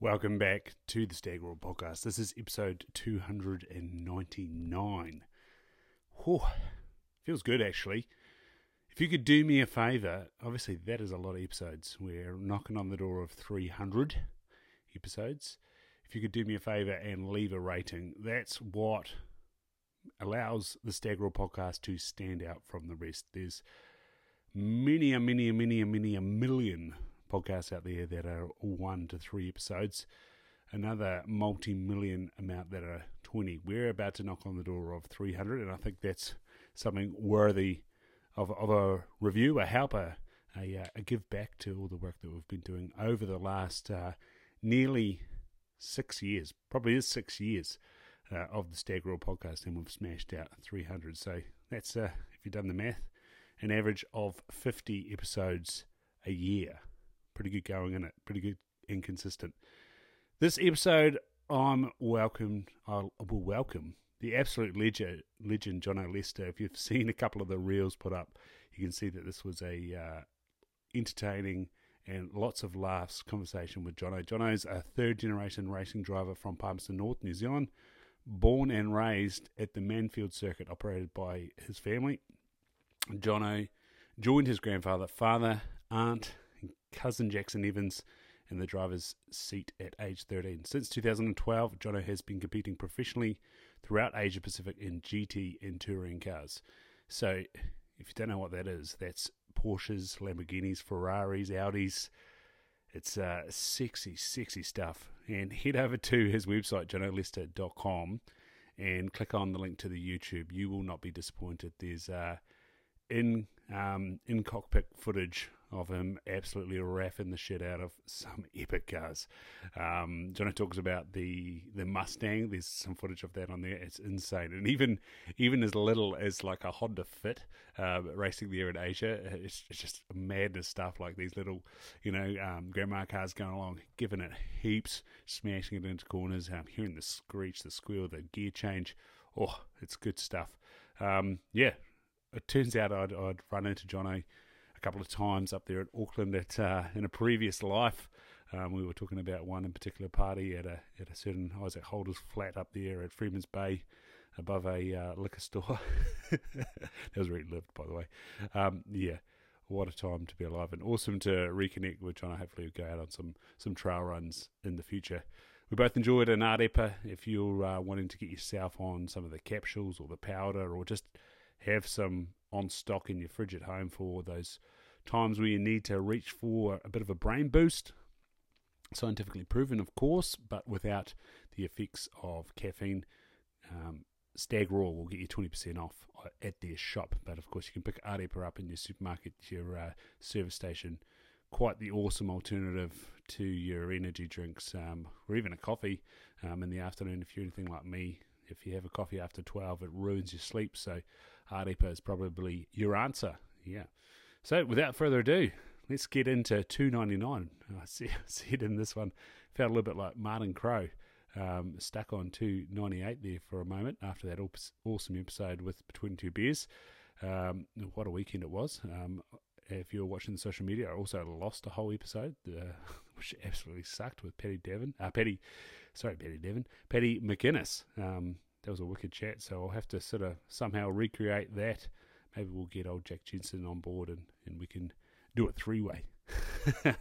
Welcome back to the Stag Roar podcast. This is episode 299. Whew, feels good actually. If you could do me a favour, obviously that is a lot of episodes. We're knocking on the door of 300 episodes. If you could do me a favour and leave a rating, that's what allows the Stag Roar podcast to stand out from the rest. There's many, a many, a many, a many, a million podcasts out there that are one to three episodes. Another multi million amount that are 20. We're about to knock on the door of 300, and I think that's something worthy of, of a review, a help, a, a, give back to all the work that we've been doing over the last uh, nearly six years. Probably is six years. Uh, of the Stag podcast, and we've smashed out 300. So that's, uh, if you've done the math, an average of 50 episodes a year pretty good going in it, pretty good and consistent. This episode, I'm welcome. I will welcome the absolute legend, legend Jono Lester. If you've seen a couple of the reels put up, you can see that this was a uh, entertaining and lots of laughs conversation with Jono. Jono's a third generation racing driver from Palmerston North, New Zealand, born and raised at the Manfeild circuit operated by his family. Jono joined his grandfather, father, aunt, cousin Jaxon Evans in the driver's seat at age 13. Since 2012, Jono has been competing professionally throughout Asia Pacific in GT and touring cars. So, if you don't know what that is, that's Porsches, Lamborghinis, Ferraris, Audis. It's uh, sexy, sexy stuff. And head over to his website, jonolester.com, and click on the link to the YouTube. You will not be disappointed. There's uh, in um, in cockpit footage of him absolutely raffing the shit out of some epic cars. Um, Johnny talks about the the Mustang. There's some footage of that on there. It's insane, and even even as little as like a Honda Fit uh, racing there in Asia, it's, it's, just madness stuff. Like these little, you know, um, grandma cars going along, giving it heaps, smashing it into corners. Um, hearing the screech, the squeal, the gear change. Oh, it's good stuff. Um, yeah, it turns out I'd, I'd run into Johnny a couple of times up there at Auckland at uh, in a previous life. Um, we were talking about one in particular party at a at a certain Isaac Holder's Flat up there at Freeman's Bay, above a uh, liquor store. that was where he lived, by the way. Um, yeah, what a time to be alive and awesome to reconnect with John. Hopefully, we'll go out on some some trail runs in the future. We both enjoyed an Arepa. If you're uh, wanting to get yourself on some of the capsules or the powder, or just have some on stock in your fridge at home for those times where you need to reach for a bit of a brain boost. Scientifically proven, of course, but without the effects of caffeine. Um, Stag Roar will get you 20% off at their shop, but of course, you can pick Arepa up in your supermarket, your uh, service station. Quite the awesome alternative to your energy drinks um, or even a coffee um, in the afternoon if you're anything like me. If you have a coffee after 12, it ruins your sleep. So Arepa is probably your answer. Yeah. So without further ado, let's get into 299. I see, it in this one. Felt a little bit like Martin Crowe. Um, stuck on 298 there for a moment after that awesome episode with Between Two Beers. Um, what a weekend it was. Um, if you're watching social media, I also lost a whole episode, uh, which absolutely sucked with Patty Devon. Uh, Patty, sorry, Patty Devon. Patty McInnes. Um, that was a wicked chat. So I'll have to sort of somehow recreate that. Maybe we'll get old Jack Jensen on board and, and we can do it three way.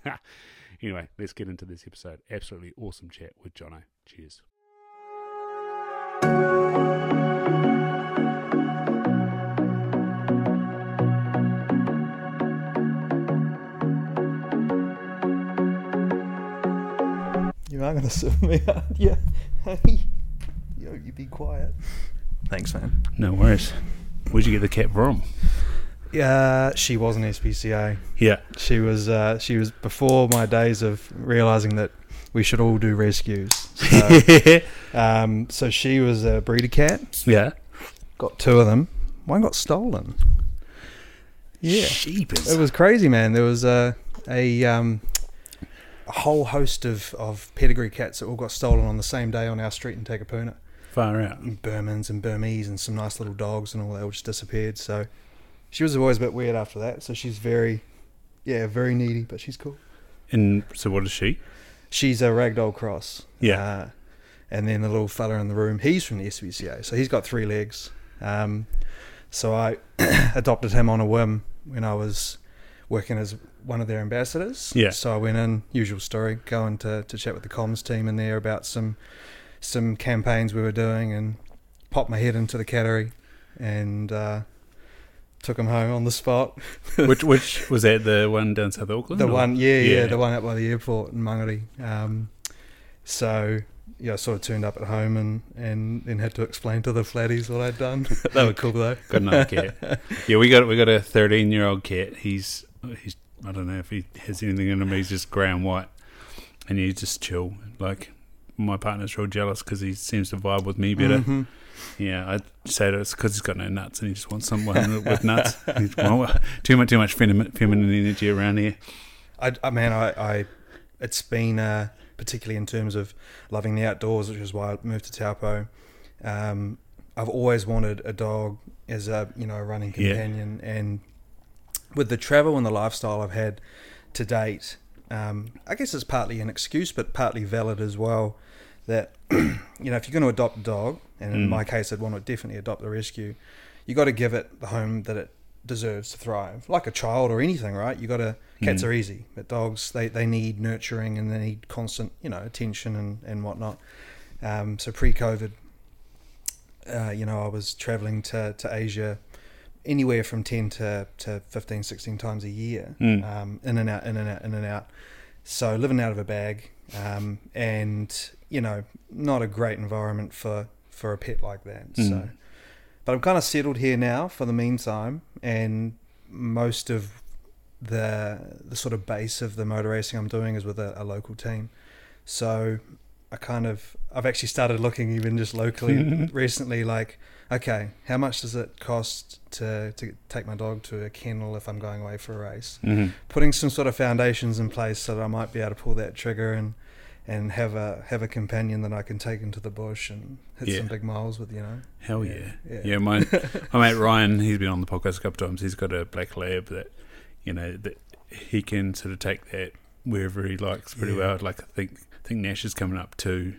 anyway, let's get into this episode. Absolutely awesome chat with Jono. Cheers. You are going to sue me, aren't you? Hey. Yo, you be quiet. Thanks, man. No worries. Where'd you get the cat from? Yeah, she was an SPCA. Yeah. She was. Uh, she was before my days of realizing that we should all do rescues. So, um, so she was a breeder cat. Yeah. Got two of them. One got stolen. Yeah. Sheepers. It was crazy, man. There was a a um, a whole host of, of pedigree cats that all got stolen on the same day on our street in Takapuna. Far out. Birmans and Burmese and some nice little dogs and all that all just disappeared. So she was always a bit weird after that. So she's very, yeah, very needy, but she's cool. And so, what is she? she's a ragdoll cross. Yeah. Uh, and then the little fella in the room, he's from the SPCA, so he's got three legs. Um, so I adopted him on a whim when I was working as one of their ambassadors. Yeah. So I went in, usual story, going to, to chat with the comms team in there about some some campaigns we were doing, and popped my head into the cattery, and uh, took him home on the spot. which which was that the one down South Auckland? The or- one, yeah, yeah, Yeah. the one out by the airport in Mangere. Um, so yeah, I sort of turned up at home and, and then had to explain to the flatties what I'd done. they were cool though. Got another cat. Yeah, we got we got a 13 year old cat. He's he's I don't know if he has anything in him. He's just grey and white, and he's just chill. Like my partner's real jealous because he seems to vibe with me better. Mhm. Yeah, I'd say that it's because he's got no nuts and he just wants someone with nuts. Well, too much too much feminine, feminine energy around here. I, I man, I, I it's been uh, particularly in terms of loving the outdoors, which is why I moved to Taupo. Um, I've always wanted a dog as a you know a running Yeah. companion, and with the travel and the lifestyle I've had to date, um, I guess it's partly an excuse, but partly valid as well. That you know, if you're going to adopt a dog, and in Mm. my case, I'd want to definitely adopt a rescue. You got to give it the home that it deserves to thrive, like a child or anything, right? You got to. Cats Mm. are easy, but dogs they, they need nurturing and they need constant you know attention and and whatnot. Um, so pre-COVID, uh, you know, I was traveling to to Asia anywhere from 10 to, to 15 16 times a year Mm. um, in and out in and out in and out so living out of a bag um, and you know not a great environment for for a pet like that so. Mm. but i'm kind of settled here now for the meantime and most of the the sort of base of the motor racing i'm doing is with a, a local team. So i kind of i've actually started looking even just locally recently like okay how much does it cost to to take my dog to a kennel if i'm going away for a race? Hmm putting some sort of foundations in place so that I might be able to pull that trigger and and have a have a companion that I can take into the bush and hit Yeah. some big miles with, you know. Hell yeah. Yeah. Yeah, my my mate Ryan, he's been on the podcast a couple of times. He's got a black lab that you know that he can sort of take that wherever he likes pretty Yeah. well. Like I think I think Nash is coming up too,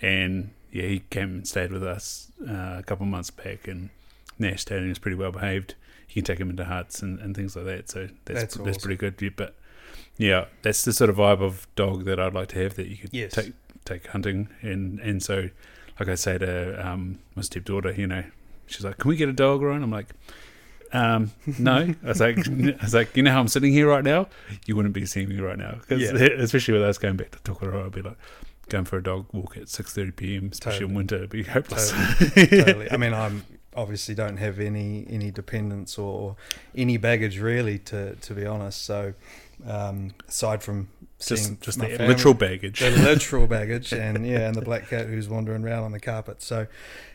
and yeah, he came and stayed with us uh, a couple of months back, and Nash and he's pretty well behaved. You can take him into huts and, and things like that. So that's That's that's, awesome. pretty good. Yeah, But yeah, that's the sort of vibe of dog that I'd like to have. That you could Yes. take take hunting and and so like I say to um, my stepdaughter, you know, she's like, "Can we get a dog, Ryan?" I'm like, um, "No." I was like, "I was like, you know how I'm sitting here right now? You wouldn't be seeing me right now, 'Cause Yeah. especially with us going back to Tokoroa, I'd be like going for a dog walk at 6:30 p.m. Especially in winter, it'd be hopeless. totally. I mean, I'm obviously don't have any any dependents or any baggage really to to be honest. So um, aside from seeing just just the family- literal baggage. the literal baggage, and yeah, and the black cat who's wandering around on the carpet. So,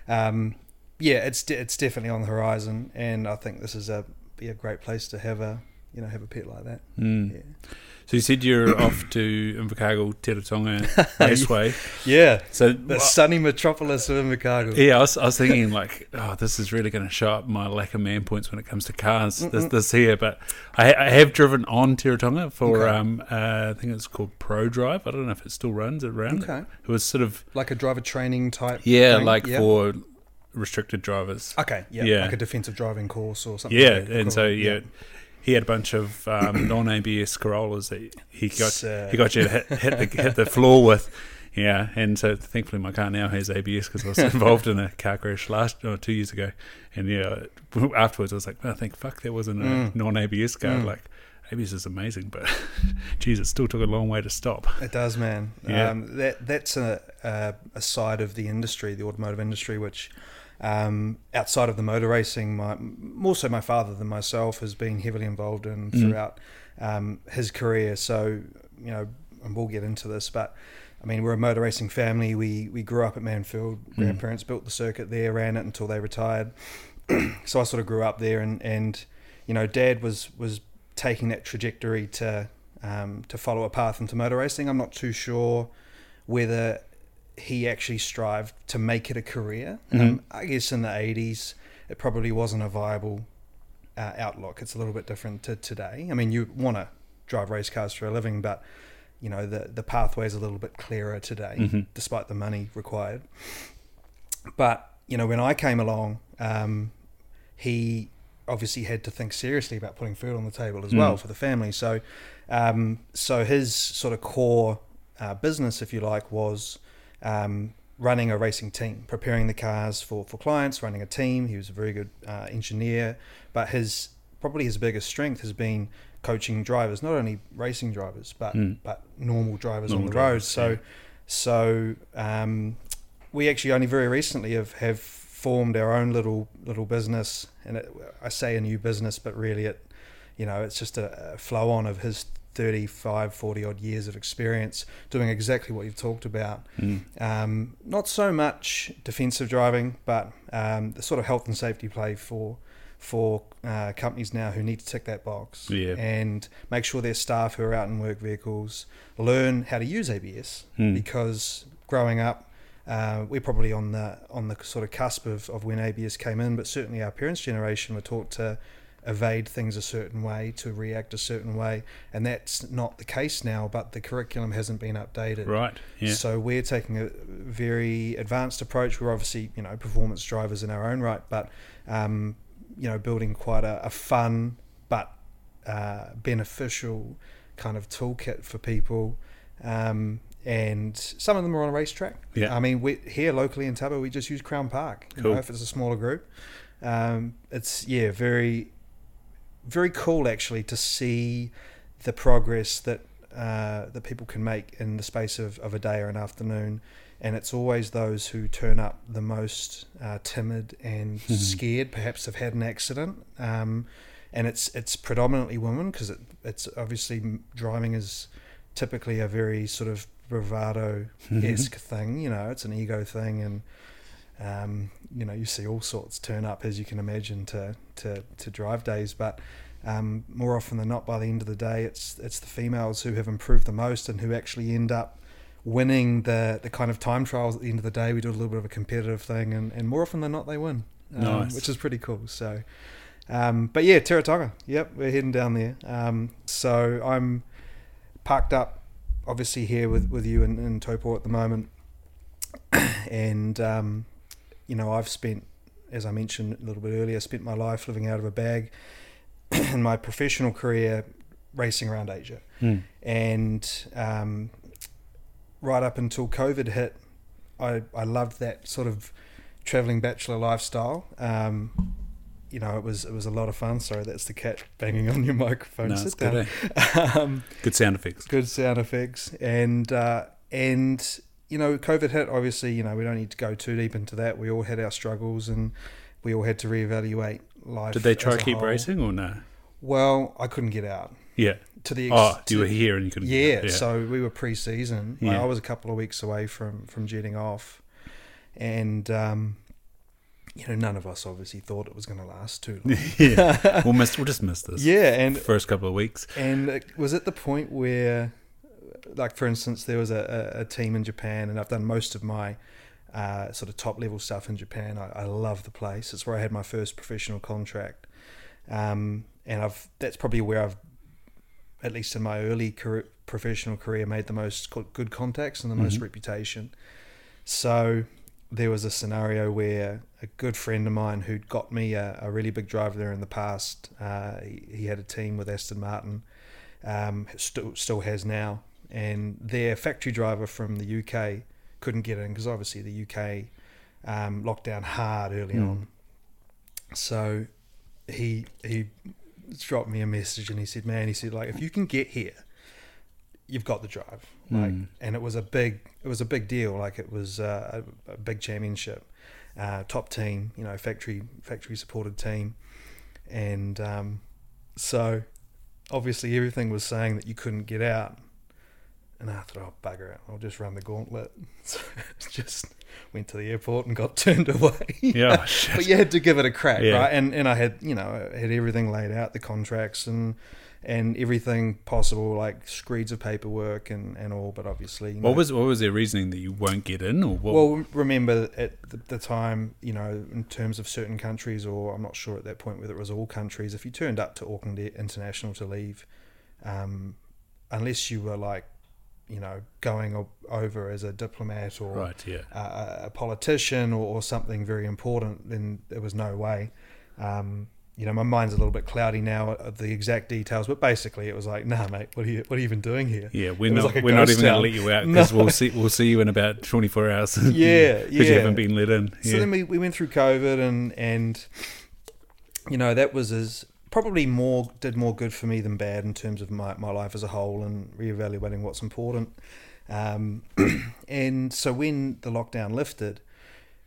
um, yeah, it's de- it's definitely on the horizon, and I think this is a be a great place to have a you know have a pet like that. Mm. Yeah, So you said you're off to Invercargill, Teretonga Raceway. yeah So the sunny metropolis of Invercargill. Yeah, I was, I was thinking like, oh, this is really going to show up my lack of man points when it comes to cars this, Mm-mm. this here. But I, I have driven on Teretonga for, Okay. um, uh, I think it's called Pro Drive. I don't know if it still runs around. Okay, It was sort of like a driver training type. yeah, thing? like Yeah. for restricted drivers. okay, yeah, Yeah. like a defensive driving course or something. Yeah, like and so yeah, he had a bunch of um, non-ABS Corollas that he got Sick. he got you to hit, hit the hit the floor with. Yeah, and so thankfully my car now has ABS because I was involved in a car crash last or two years ago, and yeah, afterwards I was like, oh, thank fuck that wasn't a Mm. non-ABS car. Mm. Like ABS is amazing, but geez, it still took a long way to stop. It does, man. Yeah. Um, that that's a, a a side of the industry, the automotive industry, which um, outside of the motor racing, my more so my father than myself has been heavily involved in Mm. throughout um, his career. So you know, and we'll get into this, but. I mean, we're a motor racing family. We we grew up at Manfeild. Mm. Grandparents built the circuit there, ran it until they retired. so I sort of grew up there, and, and you know, Dad was was taking that trajectory to um, to follow a path into motor racing. I'm not too sure whether he actually strived to make it a career. Mhm. Um, I guess in the 80s, it probably wasn't a viable uh, outlook. It's a little bit different to today. I mean, you want to drive race cars for a living, but you know the the pathway is a little bit clearer today, Mhm. despite the money required. But you know, when I came along, um, he obviously had to think seriously about putting food on the table as well Mm. for the family. So, um, so his sort of core uh, business, if you like, was um, running a racing team, preparing the cars for for clients, running a team. He was a very good uh, engineer, but his probably his biggest strength has been coaching drivers, not only racing drivers, but Mm. but normal drivers on Normal the road. So, yeah. so um, we actually only very recently have, have formed our own little little business, and it, I say a new business, but really it, you know, it's just a, a flow on of his 35, 40 odd years of experience doing exactly what you've talked about. Mm. Um, not so much defensive driving, but um, the sort of health and safety play for for uh, companies now who need to tick that box Yeah. and make sure their staff who are out in work vehicles learn how to use ABS Mm. because growing up, uh, we're probably on the on the sort of cusp of, of when ABS came in, but certainly our parents' generation were taught to evade things a certain way, to react a certain way, and that's not the case now. But the curriculum hasn't been updated. Right. Yeah. So we're taking a very advanced approach. We're obviously, you know, performance drivers in our own right, but um, you know, building quite a, a fun but uh, beneficial kind of toolkit for people. Um, and some of them are on a racetrack. Yeah. I mean, we here locally in Taupo, we just use Crown Park. You Cool. know, if it's a smaller group, um, it's yeah, very, very cool actually to see the progress that uh, that people can make in the space of, of a day or an afternoon. And it's always those who turn up the most uh, timid and scared, perhaps have had an accident. Um, and it's it's predominantly women because it, it's obviously driving is typically a very sort of bravado esque thing. You know, it's an ego thing, and um, you know you see all sorts turn up as you can imagine to to, to drive days, but. Um, more often than not, by the end of the day, it's it's the females who have improved the most and who actually end up winning the, the kind of time trials at the end of the day. We do a little bit of a competitive thing, and, and more often than not, they win, um, Nice. which is pretty cool. So, um, but yeah, Teretonga. Yep, we're heading down there. Um, so I'm parked up, obviously here with, with you in, in Taupo at the moment, and um, you know I've spent, as I mentioned a little bit earlier, spent my life living out of a bag in my professional career racing around Asia Mm. and um, right up until COVID hit, I I loved that sort of traveling bachelor lifestyle. Um, you know, it was it was a lot of fun. Sorry, that's the cat banging on your microphone. No, Sit it's good. eh? um, Good sound effects. good sound effects, and uh, and you know, COVID hit. Obviously, you know, we don't need to go too deep into that. We all had our struggles, and we all had to reevaluate life. Did they try to keep whole. racing or no? Well, I couldn't get out Yeah. to the ex- Oh, you were here and you couldn't. yeah, so we were pre-season. Like, Yeah. I was a couple of weeks away from from jetting off, and um, you know, none of us obviously thought it was going to last too long. yeah. We'll miss. We'll just miss this. yeah, and First couple of weeks. and was at the point where, like for instance, there was a, a, team in Japan, and I've done most of my uh, sort of top level stuff in Japan. I, I love the place. It's where I had my first professional contract, um, and I've that's probably where I've, at least in my early career, professional career, made the most good contacts and the most Mhm. reputation. So there was a scenario where a good friend of mine who'd got me a, a really big driver there in the past, uh, he, he had a team with Aston Martin, um, still still has now, and their factory driver from the UK couldn't get in because obviously the UK um, locked down hard early Mm. on. So he he dropped me a message and he said, "Man, he said like if you can get here, you've got the drive." Like, Mm. and it was a big it was a big deal. Like it was uh, a, a big championship, uh, top team, you know, factory factory supported team, and um, so obviously everything was saying that you couldn't get out. And I thought, oh bugger it, I'll just run the gauntlet. So just went to the airport and got turned away. Yeah. shit. but you had to give it a crack, Yeah. right? And and I had you know had everything laid out, the contracts and and everything possible, like screeds of paperwork and, and all. But obviously, you know, What was what was their reasoning that you won't get in, or what? well, remember at the, the time, you know, in terms of certain countries, or I'm not sure at that point whether it was all countries. If you turned up to Auckland International to leave, um, unless you were like you know, going over as a diplomat or Right. Yeah. a, a politician or, or something very important, then there was no way. Um, you know, my mind's a little bit cloudy now of the exact details, but basically it was like, nah, mate, what are you, what are you even doing here? Yeah, we're not like we're not even going to let you out because No. we'll see we'll see you in about twenty four hours. Yeah, because you haven't been let in. So then we, we went through COVID and and you know that was as probably more did more good for me than bad in terms of my, my life as a whole and reevaluating what's important. Um, and so when the lockdown lifted,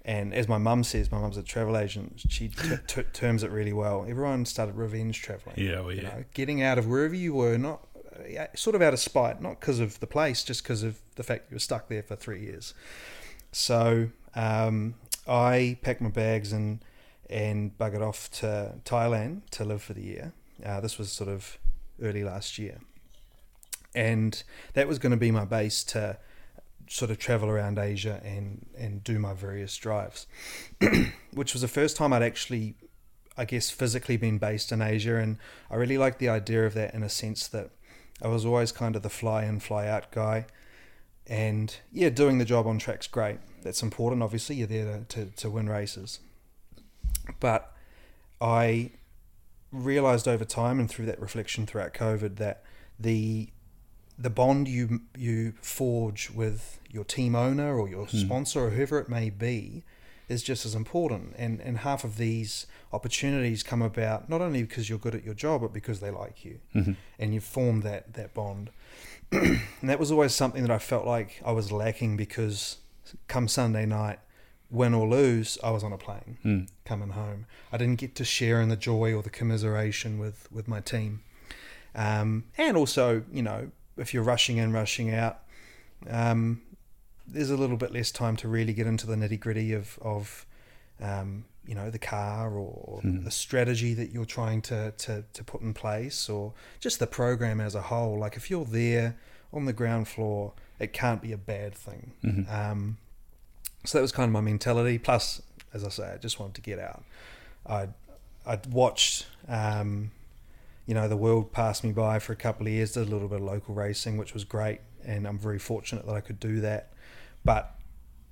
and as my mum says, my mum's a travel agent. She t- t- terms it really well. Everyone started revenge traveling. yeah, well, You yeah. know, getting out of wherever you were, not uh, sort of out of spite, not because of the place, just because of the fact you were stuck there for three years. So um, I packed my bags and and buggered off to Thailand to live for the year. Uh, this was sort of early last year, and that was going to be my base to sort of travel around Asia and and do my various drives, which was the first time I'd actually, I guess, physically been based in Asia, and I really liked the idea of that in a sense that I was always kind of the fly in fly out guy, and yeah, doing the job on track's great. That's important. Obviously, you're there to, to, to win races, but I realized over time and through that reflection throughout COVID that the the bond you you forge with your team owner or your Hmm. sponsor or whoever it may be is just as important and and half of these opportunities come about not only because you're good at your job but because they like you Mhm. and you've formed that that bond and that was always something that I felt like I was lacking because come Sunday night win or lose I was on a plane Mm. coming home. I didn't get to share in the joy or the commiseration with with my team. Um, and also, you know, if you're rushing in, rushing out, um, there's a little bit less time to really get into the nitty gritty of of um, you know the car or Mhm. the strategy that you're trying to, to to put in place or just the program as a whole. Like if you're there on the ground floor, it can't be a bad thing. Mhm. So that was kind of my mentality. Plus, as I say, I just wanted to get out. I'd, I'd watched, um, you know, the world pass me by for a couple of years, did a little bit of local racing, which was great. And I'm very fortunate that I could do that. But,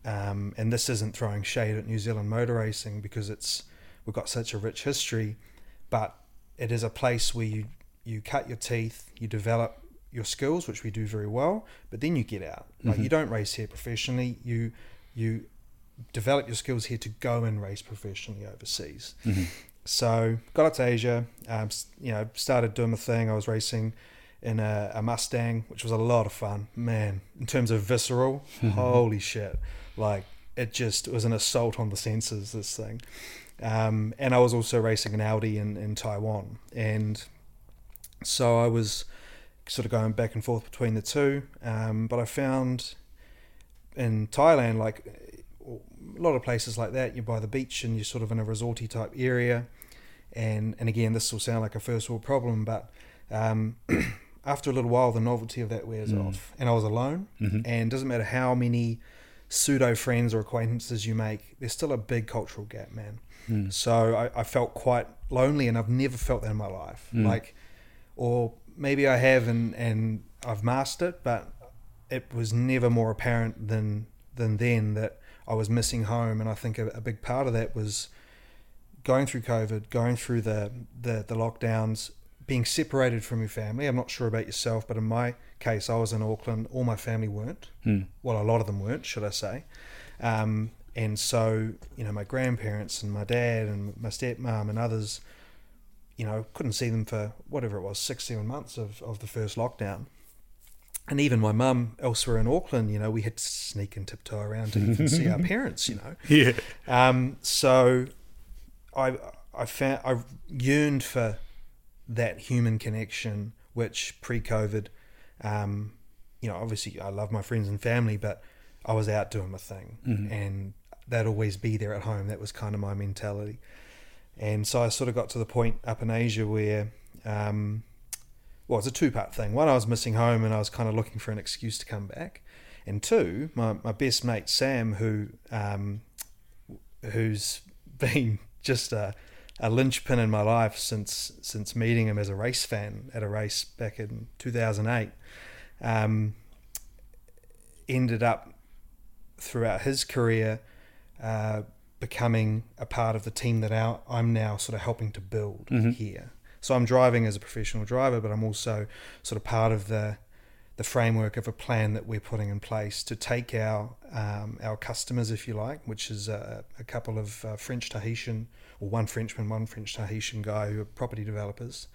um, and this isn't throwing shade at New Zealand motor racing because it's, we've got such a rich history, but it is a place where you, you cut your teeth, you develop your skills, which we do very well, but then you get out. Like Mhm. you don't race here professionally. You you develop your skills here to go and race professionally overseas. Mhm. So got up to Asia, um, you know, started doing the thing. I was racing in a, a Mustang, which was a lot of fun. Man, in terms of visceral, holy shit! Like it just was an assault on the senses. This thing, um, and I was also racing an Audi in in Taiwan, and so I was sort of going back and forth between the two. Um, but I found in Thailand, like a lot of places like that, you're by the beach and you're sort of in a resorty type area. And and again, this will sound like a first world problem, but um, after a little while, the novelty of that wears Mm. off. And I was alone, Mhm. and doesn't matter how many pseudo friends or acquaintances you make, there's still a big cultural gap, man. Mm. So I, I felt quite lonely, and I've never felt that in my life. Mm. Like, or maybe I have, and and I've mastered it, but it was never more apparent than than then that I was missing home. And I think a, a big part of that was going through COVID, going through the the, the lockdowns, being separated from your family. I'm not sure about yourself, but in my case, I was in Auckland. All my family weren't Mm. well, a lot of them weren't, should I say. Um, and so, you know, my grandparents and my dad and my stepmom and others, you know, couldn't see them for whatever it was, six, seven months of, of the first lockdown. And even my mum elsewhere in Auckland, you know, we had to sneak and tiptoe around to even see our parents, you know. Yeah. Um, so I I found I yearned for that human connection, which pre-COVID, um, you know, obviously I love my friends and family, but I was out doing my thing, Mhm. and they'd always be there at home. That was kind of my mentality, and so I sort of got to the point up in Asia where. Um, well, it's a two-part thing. One, I was missing home, and I was kind of looking for an excuse to come back. And two, my, my best mate Sam, who um, who's been just a, a linchpin in my life since since meeting him as a race fan at a race back in 2008. Um, ended up throughout his career uh, becoming a part of the team that our, I'm now sort of helping to build Mhm. here. So I'm driving as a professional driver, but I'm also sort of part of the the framework of a plan that we're putting in place to take our um, our customers, if you like, which is a, a couple of uh, French Tahitian or one Frenchman, one French Tahitian guy who are property developers,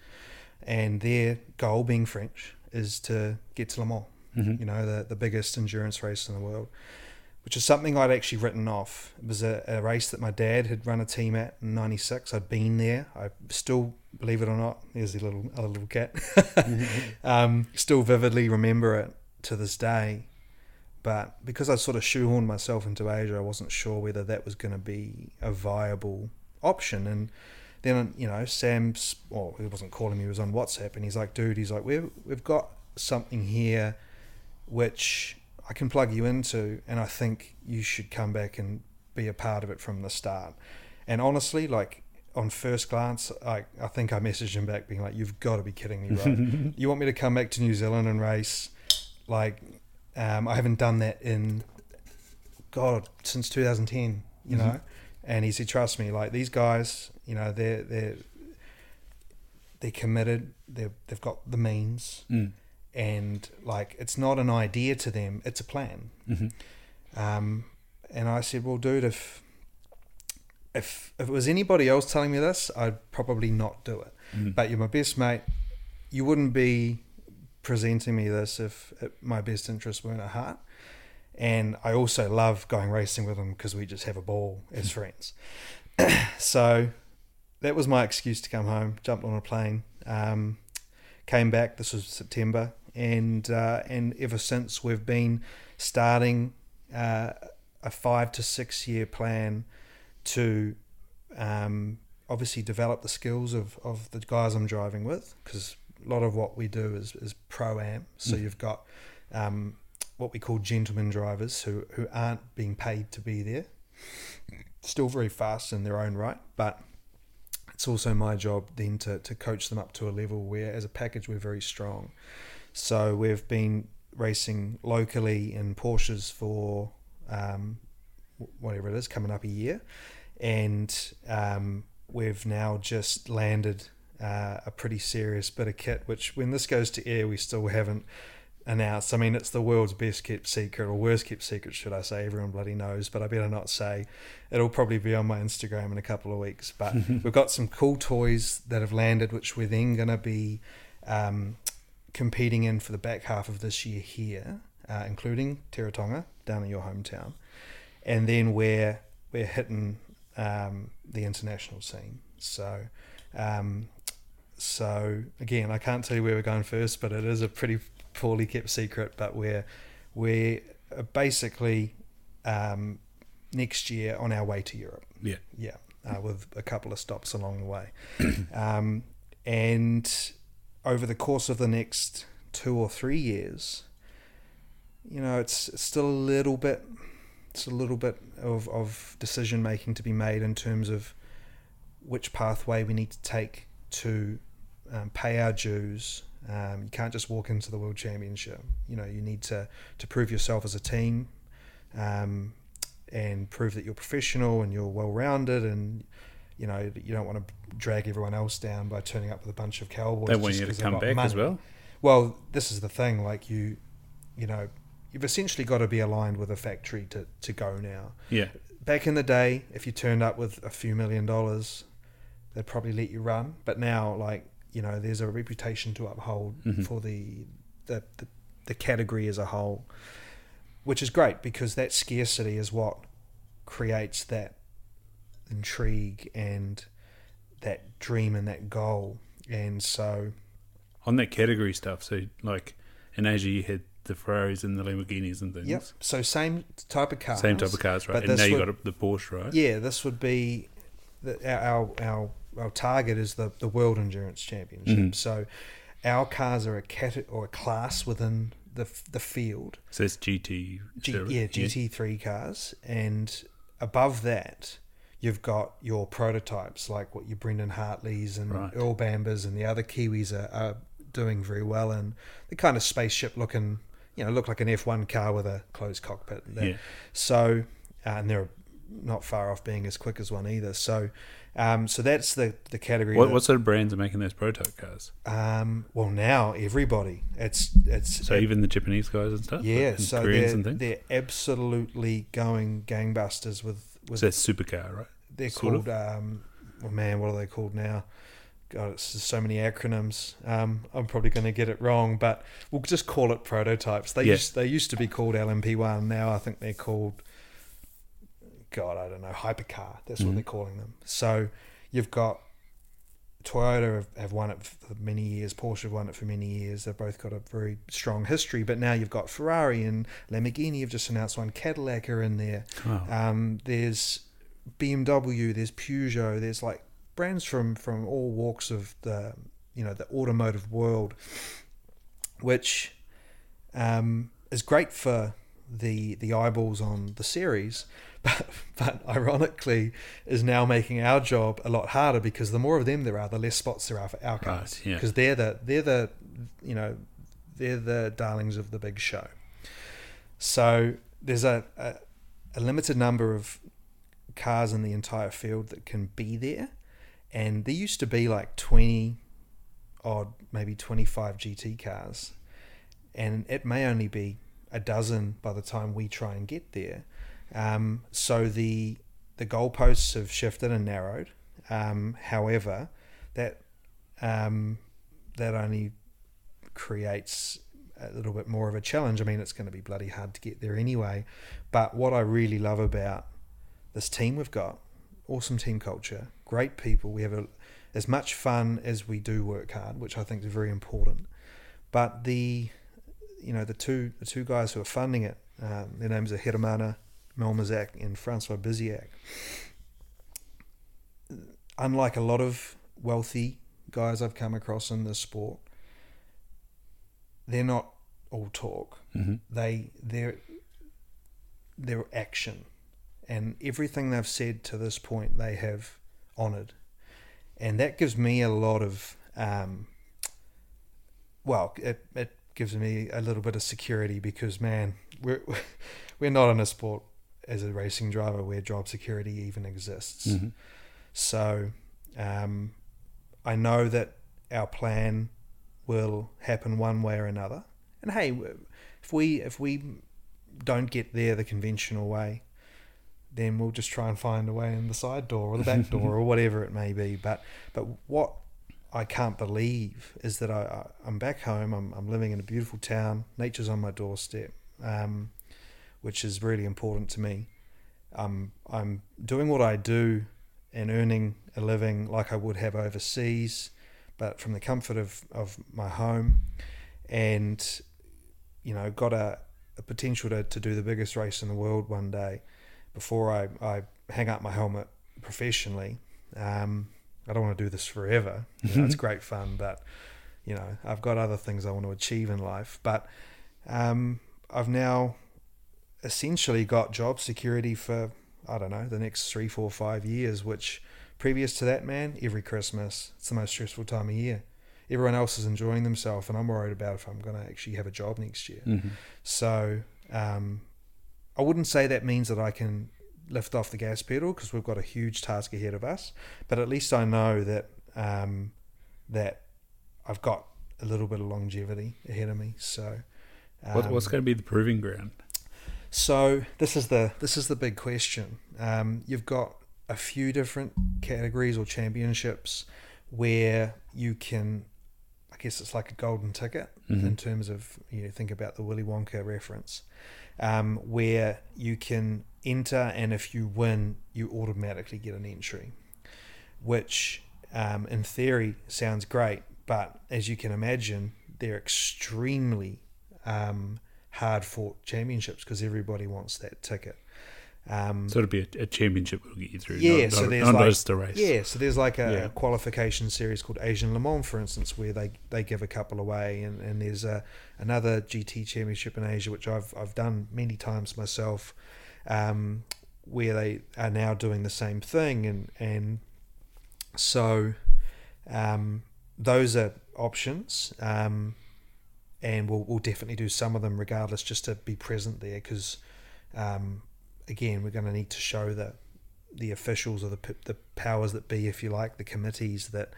and their goal, being French, is to get to Le Mans Mhm. you know, the, the biggest endurance race in the world, which is something I'd actually written off. It was a, a race that my dad had run a team at in '96. I'd been there. I still, believe it or not, there's a little a little cat. um, still vividly remember it to this day. But because I sort of shoehorned myself into Asia, I wasn't sure whether that was going to be a viable option. And then, you know, Sam's, well, he wasn't calling me, he was on WhatsApp, and he's like, dude, he's like, we've, we've got something here which I can plug you into, and I think you should come back and be a part of it from the start. And honestly, like on first glance, I, I think I messaged him back being like, You've got to be kidding me, right? you want me to come back to New Zealand and race? Like, um, I haven't done that in, God, since 2010, you Mhm. know? And he said, Trust me, like these guys, you know, they're, they're, they're committed, they've, they've got the means, Mm. and like it's not an idea to them, it's a plan. Mhm. Um, and I said, "Well, dude, if if if it was anybody else telling me this, I'd probably not do it. Mm. But you're my best mate. You wouldn't be presenting me this if it, my best interests weren't at heart. And I also love going racing with him because we just have a ball as friends. so that was my excuse to come home. Jumped on a plane, um, came back. This was September, and uh, and ever since we've been starting uh, a five to six year plan to um, obviously develop the skills of, of the guys I'm driving with because a lot of what we do is, is pro am. So Mm. you've got um, what we call gentlemen drivers who, who aren't being paid to be there. Still very fast in their own right, but it's also my job then to, to coach them up to a level where, as a package, we're very strong. So we've been racing locally in Porsches for um, whatever it is, coming up a year, and um, we've now just landed uh, a pretty serious bit of kit. Which, when this goes to air, we still haven't announced. I mean, it's the world's best kept secret, or worst kept secret, should I say? Everyone bloody knows, but I better not say. It'll probably be on my Instagram in a couple of weeks. But we've got some cool toys that have landed, which we're then going to be um, competing in for the back half of this year here, uh, including Teretonga down in your hometown, and then we're we're hitting um, the international scene. So. Um, so again, I can't tell you where we're going first, but it is a pretty poorly kept secret. But we're we're basically um, next year on our way to Europe. Yeah. Yeah, uh, with a couple of stops along the way, um, and over the course of the next two or three years, you know, it's, it's still a little bit, it's a little bit of, of decision making to be made in terms of which pathway we need to take to um, pay our dues. Um, you can't just walk into the world championship. You know, you need to to prove yourself as a team, um, and prove that you're professional and you're well rounded, and you know you don't want to drag everyone else down by turning up with a bunch of cowboys. They want you to come back as well. Well, this is the thing. Like you, you know, you've essentially got to be aligned with a factory to to go now. Yeah. Back in the day, if you turned up with a few million dollars, they'd probably let you run. But now, like you know, there's a reputation to uphold Mhm. for the, the the the category as a whole, which is great because that scarcity is what creates that intrigue and that dream and that goal. And so, On that category stuff, so like in Asia, you had the Ferraris and the Lamborghinis and things. Yep. So same type of cars. Same type of cars, right? And now this you got a, the Porsche, right? Yeah, this would be the, our our our target is the the World Endurance Championship. Mhm. So our cars are a cat or a class within the the field. So it's GT, G, yeah, GT three cars, and above that. You've got your prototypes like what your Brendan Hartleys and Right. Earl Bambers and the other Kiwis are, are doing very well in the kind of spaceship looking, you know look like an F1 car with a closed cockpit. Yeah. So uh, and they're not far off being as quick as one either. So um, so that's the the category. What, that- what sort of brands are making those prototype cars? um, well now everybody it's it's So even the Japanese guys and stuff? yeah and so Koreans they're, and things? they're absolutely going gangbusters with with So that's supercar, right? they're sort called um well man what are they called now god it's so many acronyms um i'm probably going to get it wrong but we'll just call it prototypes they Yeah. used they used to be called lmp1 now i think they're called god i don't know hypercar that's what Mhm. they're calling them so you've got Toyota have, have won it for many years. Porsche have won it for many years. They've both got a very strong history. But now you've got Ferrari and Lamborghini have just announced one. Cadillac are in there. Um, there's BMW, there's Peugeot, there's like brands from from all walks of the you know the automotive world, which um, is great for the the eyeballs on the series, but but ironically is now making our job a lot harder because the more of them there are, the less spots there are for our cars Right, yeah. because they're the they're the you know they're the darlings of the big show. So there's a, a, a limited number of cars in the entire field that can be there, and there used to be like twenty odd, maybe twenty five GT cars, and it may only be a dozen by the time we try and get there. Um, so the the goalposts have shifted and narrowed. Um, however, that um, that only creates a little bit more of a challenge. I mean, it's going to be bloody hard to get there anyway. But what I really love about this team we've got, awesome team culture, great people. We have a, as much fun as we do work hard, which I think is very important. But the, you know, the two the two guys who are funding it, um, their names are Hiramana Melmazak and Francois Biziak. Unlike a lot of wealthy guys I've come across in this sport, they're not all talk. hmm They they're their action and everything they've said to this point they have honoured, and that gives me a lot of um, well, it it gives me a little bit of security because man, we're we're not in a sport as a racing driver where job security even exists. hmm So um, I know that our plan will happen one way or another. And hey, if we if we don't get there the conventional way, then we'll just try and find a way in the side door or the back door or whatever it may be. But but what I can't believe is that I, I I'm back home. I'm I'm living in a beautiful town. Nature's on my doorstep, um, which is really important to me. Um, I'm doing what I do and earning a living like I would have overseas, but from the comfort of, of my home, and you know, got a, a potential to, to do the biggest race in the world one day before I, I hang up my helmet professionally. Um, I don't want to do this forever. You know, it's great fun, but you know, I've got other things I want to achieve in life. But um, I've now essentially got job security for I don't know the next three, four, five years. Which previous to that, man, every Christmas it's the most stressful time of year. Everyone else is enjoying themselves, and I'm worried about if I'm going to actually have a job next year. hmm So um, I wouldn't say that means that I can lift off the gas pedal because we've got a huge task ahead of us. But at least I know that um, that I've got a little bit of longevity ahead of me. So What, what's um, going to be the proving ground? so this is the this is the big question. Um, you've got a few different categories or championships where you can, I guess it's like a golden ticket Mhm. in terms of you know think about the Willy Wonka reference, um, where you can enter and if you win, you automatically get an entry, which um, in theory sounds great, but as you can imagine, they're extremely um, hard fought championships because everybody wants that ticket. Um, So it'll be a, a championship will get you through. Yeah, not, so not, there's not like- just a race. yeah, so there's like a, Yeah. qualification series called Asian Le Mans, for instance, where they, they give a couple away, and, and there's a, another GT championship in Asia, which I've I've done many times myself, um, where they are now doing the same thing, and and so um, those are options. Um, and we'll we'll definitely do some of them regardless, just to be present there because, um, again, we're going to need to show that the officials or the the powers that be, if you like, the committees that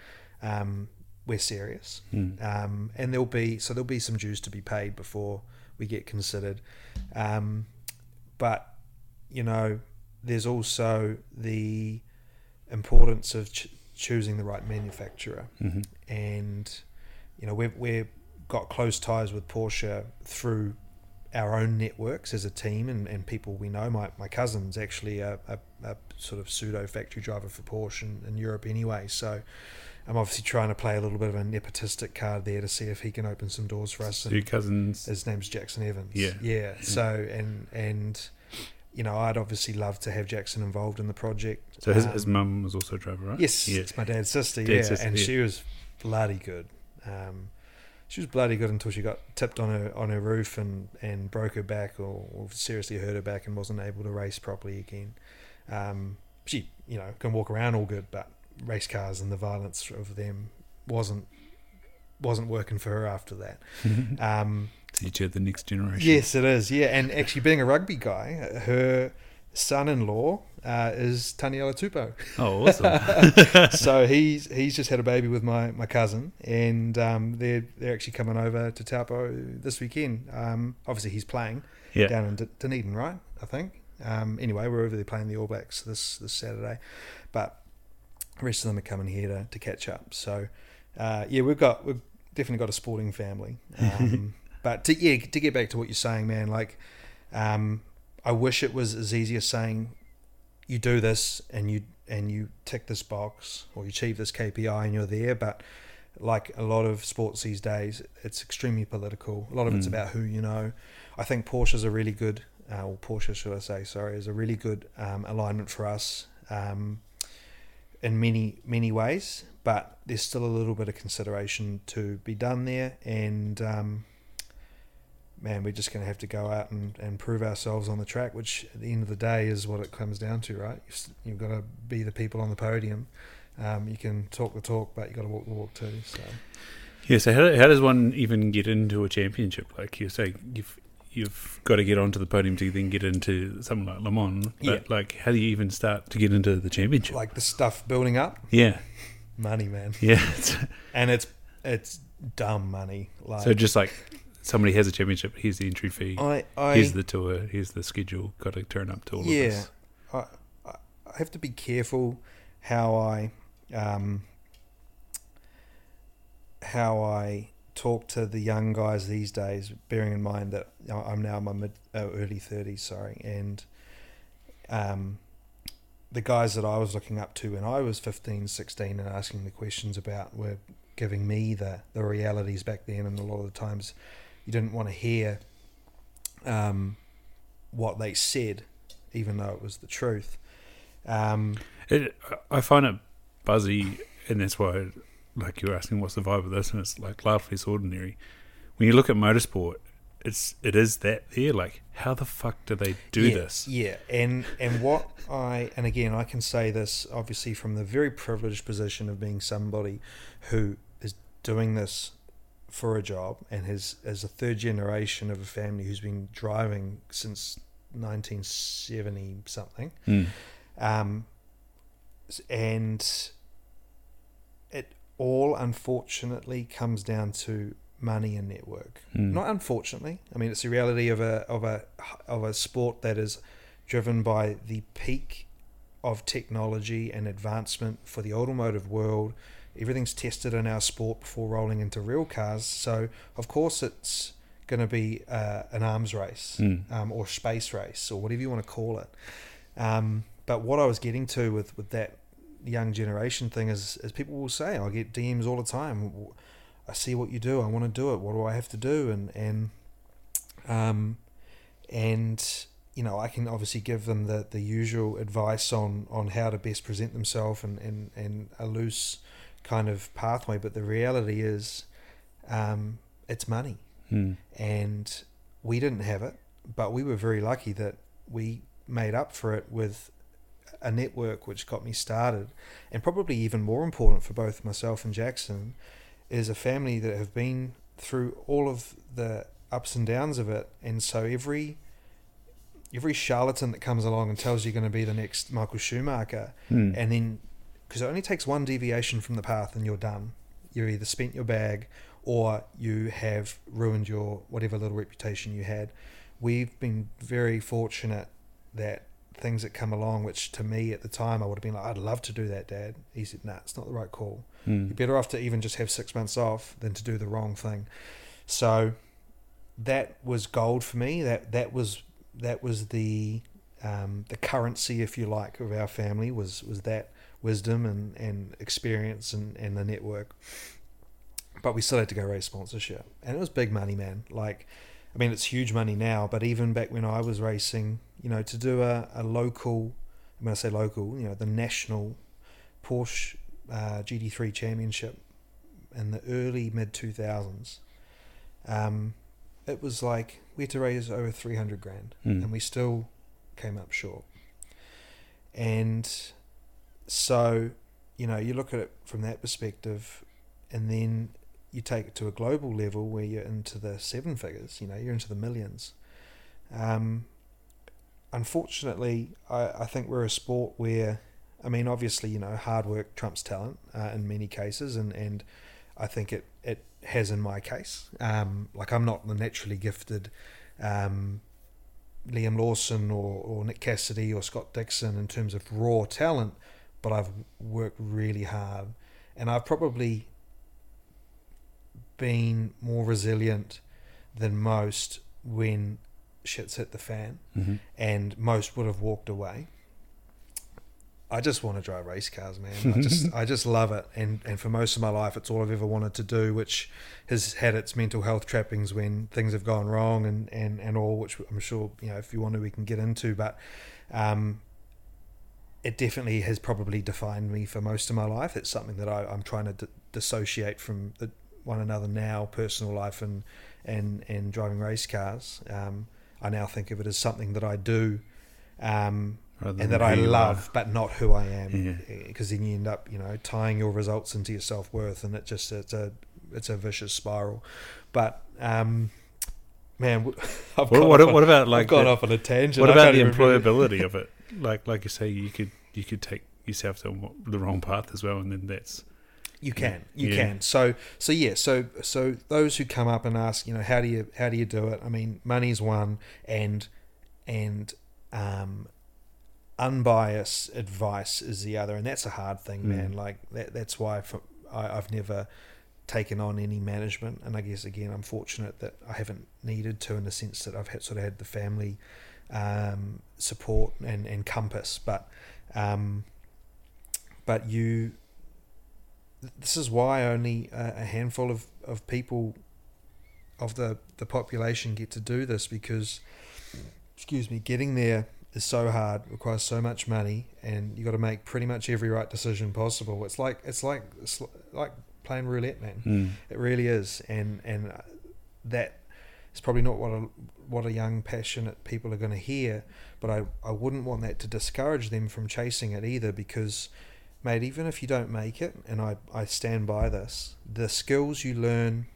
um, we're serious. Mm. Um, and there'll be so there'll be some dues to be paid before we get considered. Um, but you know, there's also the importance of ch- choosing the right manufacturer, hmm and you know we've we've got close ties with Porsche through our own networks as a team and, and people we know. My my cousin's actually a, a, a sort of pseudo factory driver for Porsche in, in Europe anyway, so. I'm obviously trying to play a little bit of a nepotistic card there to see if he can open some doors for us. So your cousins. his name's Jaxon Evans. Yeah. yeah. So and and you know, I'd obviously love to have Jaxon involved in the project. So his, Um, his mum was also a driver, right? Yes, Yeah. it's my dad's sister. Dad's yeah, sister, and yeah. she was bloody good. Um, she was bloody good until she got tipped on her on her roof and, and broke her back or, or seriously hurt her back and wasn't able to race properly again. Um, she, you know, can walk around all good, but race cars and the violence of them wasn't wasn't working for her after that. Um, Teach her the next generation. Yes, it is. Yeah, and actually, being a rugby guy, her son-in-law uh, is Taniela Tupou. Oh, awesome. so he's he's just had a baby with my, my cousin, and um, they're they're actually coming over to Taupo this weekend. Um, obviously, he's playing yeah. down in D- Dunedin, right? I think. Um, anyway, we're over there playing the All Blacks this this Saturday, but the rest of them are coming here to, to catch up. So uh, yeah, we've got we've definitely got a sporting family. Um, but to yeah, to get back to what you're saying, man, like um, I wish it was as easy as saying you do this and you and you tick this box or you achieve this KPI and you're there, but like a lot of sports these days, it's extremely political. A lot of it's Mm. about who you know. I think Porsche's a really good, uh, or Porsche, should I say, sorry, is a really good um, alignment for us um, in many many ways. But there's still a little bit of consideration to be done there, and um, man, we're just going to have to go out and, and prove ourselves on the track, which at the end of the day is what it comes down to, right? You've, you've got to be the people on the podium. Um, you can talk the talk, but you've got to walk the walk too. So. Yeah. So how, how does one even get into a championship? Like you say, you've you've got to get onto the podium to then get into something like Le Mans. But Yeah. like, how do you even start to get into the championship? Like the stuff building up, yeah. money, man, Yeah. and it's it's dumb money. Like so just like somebody has a championship, here's the entry fee. I, I here's the tour. Here's the schedule. Got to turn up to all yeah, of this. I, I I have to be careful how I um, how I talk to the young guys these days, bearing in mind that I'm now in my mid uh, early thirties, sorry, and um, the guys that I was looking up to when I was 15, 16 and asking the questions about were giving me the the realities back then, and a lot of the times you didn't want to hear um, what they said, even though it was the truth. Um, It, I find it buzzy, and that's why, like you were asking, what's the vibe of this, and it's like laugh less ordinary. When you look at motorsport, it's it is that there. Like, how the fuck do they do yeah, this? Yeah, and and what I and again I can say this obviously from the very privileged position of being somebody who is doing this for a job and has as a third generation of a family who's been driving since 1970 something. Mm. Um, and it all unfortunately comes down to money and network. Mm. Not unfortunately. I mean, it's the reality of a of a of a sport that is driven by the peak of technology and advancement for the automotive world. Everything's tested in our sport before rolling into real cars. So, of course, it's going to be uh, an arms race Mm. um, or space race or whatever you want to call it. Um, but what I was getting to with, with that young generation thing is, is people will say, I get DMs all the time. I see what you do. I want to do it. What do I have to do? And and um, and you know, I can obviously give them the, the usual advice on, on how to best present themselves and, and, and a loose kind of pathway. But the reality is, um, it's money Mm. and we didn't have it, but we were very lucky that we made up for it with a network which got me started, and probably even more important for both myself and Jaxon is a family that have been through all of the ups and downs of it, and so every every charlatan that comes along and tells you you're going to be the next Michael Schumacher, Mm. and then because it only takes one deviation from the path and you're done. You're either spent your bag or you have ruined your whatever little reputation you had. We've been very fortunate that things that come along, which to me at the time I would have been like, I'd love to do that, Dad. He said, Nah, it's not the right call. You're Mm. better off to even just have six months off than to do the wrong thing. So that was gold for me. That that was that was the um, the currency, if you like, of our family was was that wisdom and, and experience and, and the network. But we still had to go raise sponsorship, and it was big money, man. Like, I mean, it's huge money now, but even back when I was racing, you know, to do a, a local, when I say local, you know, the national Porsche uh, GT3 Championship in the early mid 2000s, um, it was like we had to raise over 300 grand Mm. and we still came up short. And so, you know, you look at it from that perspective, and then you take it to a global level where you're into the seven figures, you know, you're into the millions. Um, unfortunately, I, I think we're a sport where, I mean, obviously, you know, hard work trumps talent uh, in many cases, and, and I think it, it has in my case. Um, like, I'm not the naturally gifted. Um, Liam Lawson or, or Nick Cassidy or Scott Dixon in terms of raw talent, but I've worked really hard. And I've probably been more resilient than most when shit's hit the fan, Mhm. and most would have walked away. I just want to drive race cars, man. I just I just love it, and and for most of my life, it's all I've ever wanted to do, which has had its mental health trappings when things have gone wrong and and and all, which I'm sure you know if you want to we can get into, but um, it definitely has probably defined me for most of my life. It's something that I, I'm trying to d- dissociate from the, one another now, personal life and and and driving race cars. Um, I now think of it as something that I do. Um, and that I love, but not who I am. Yeah. Because then you end up, you know, tying your results into your self worth, and it just it's a it's a vicious spiral. But um, man, I've What, what, about I've like gone the, off on a tangent. what about the employability of it? Like like you say, you could you could take yourself to the wrong path as well, and then that's You can, you Yeah. can. So, so yeah, so so those who come up and ask, you know, how do you how do you do it? I mean, money's one, and and um, unbiased advice is the other, and that's a hard thing, Mm. man. Like that, that's why for, I, I've never taken on any management, and I guess again, I'm fortunate that I haven't needed to in the sense that I've had, sort of had the family um, support and and compass, but um, but you this is why only a, a handful of, of people of the, the population get to do this because excuse me getting there is so hard requires so much money and you got to make pretty much every right decision possible. It's like it's like it's like playing roulette man. Mm. it really is, and and that is probably not what a what a young passionate people are going to hear. But I I wouldn't want that to discourage them from chasing it either, because, mate, even if you don't make it, and I I stand by this, the skills you learn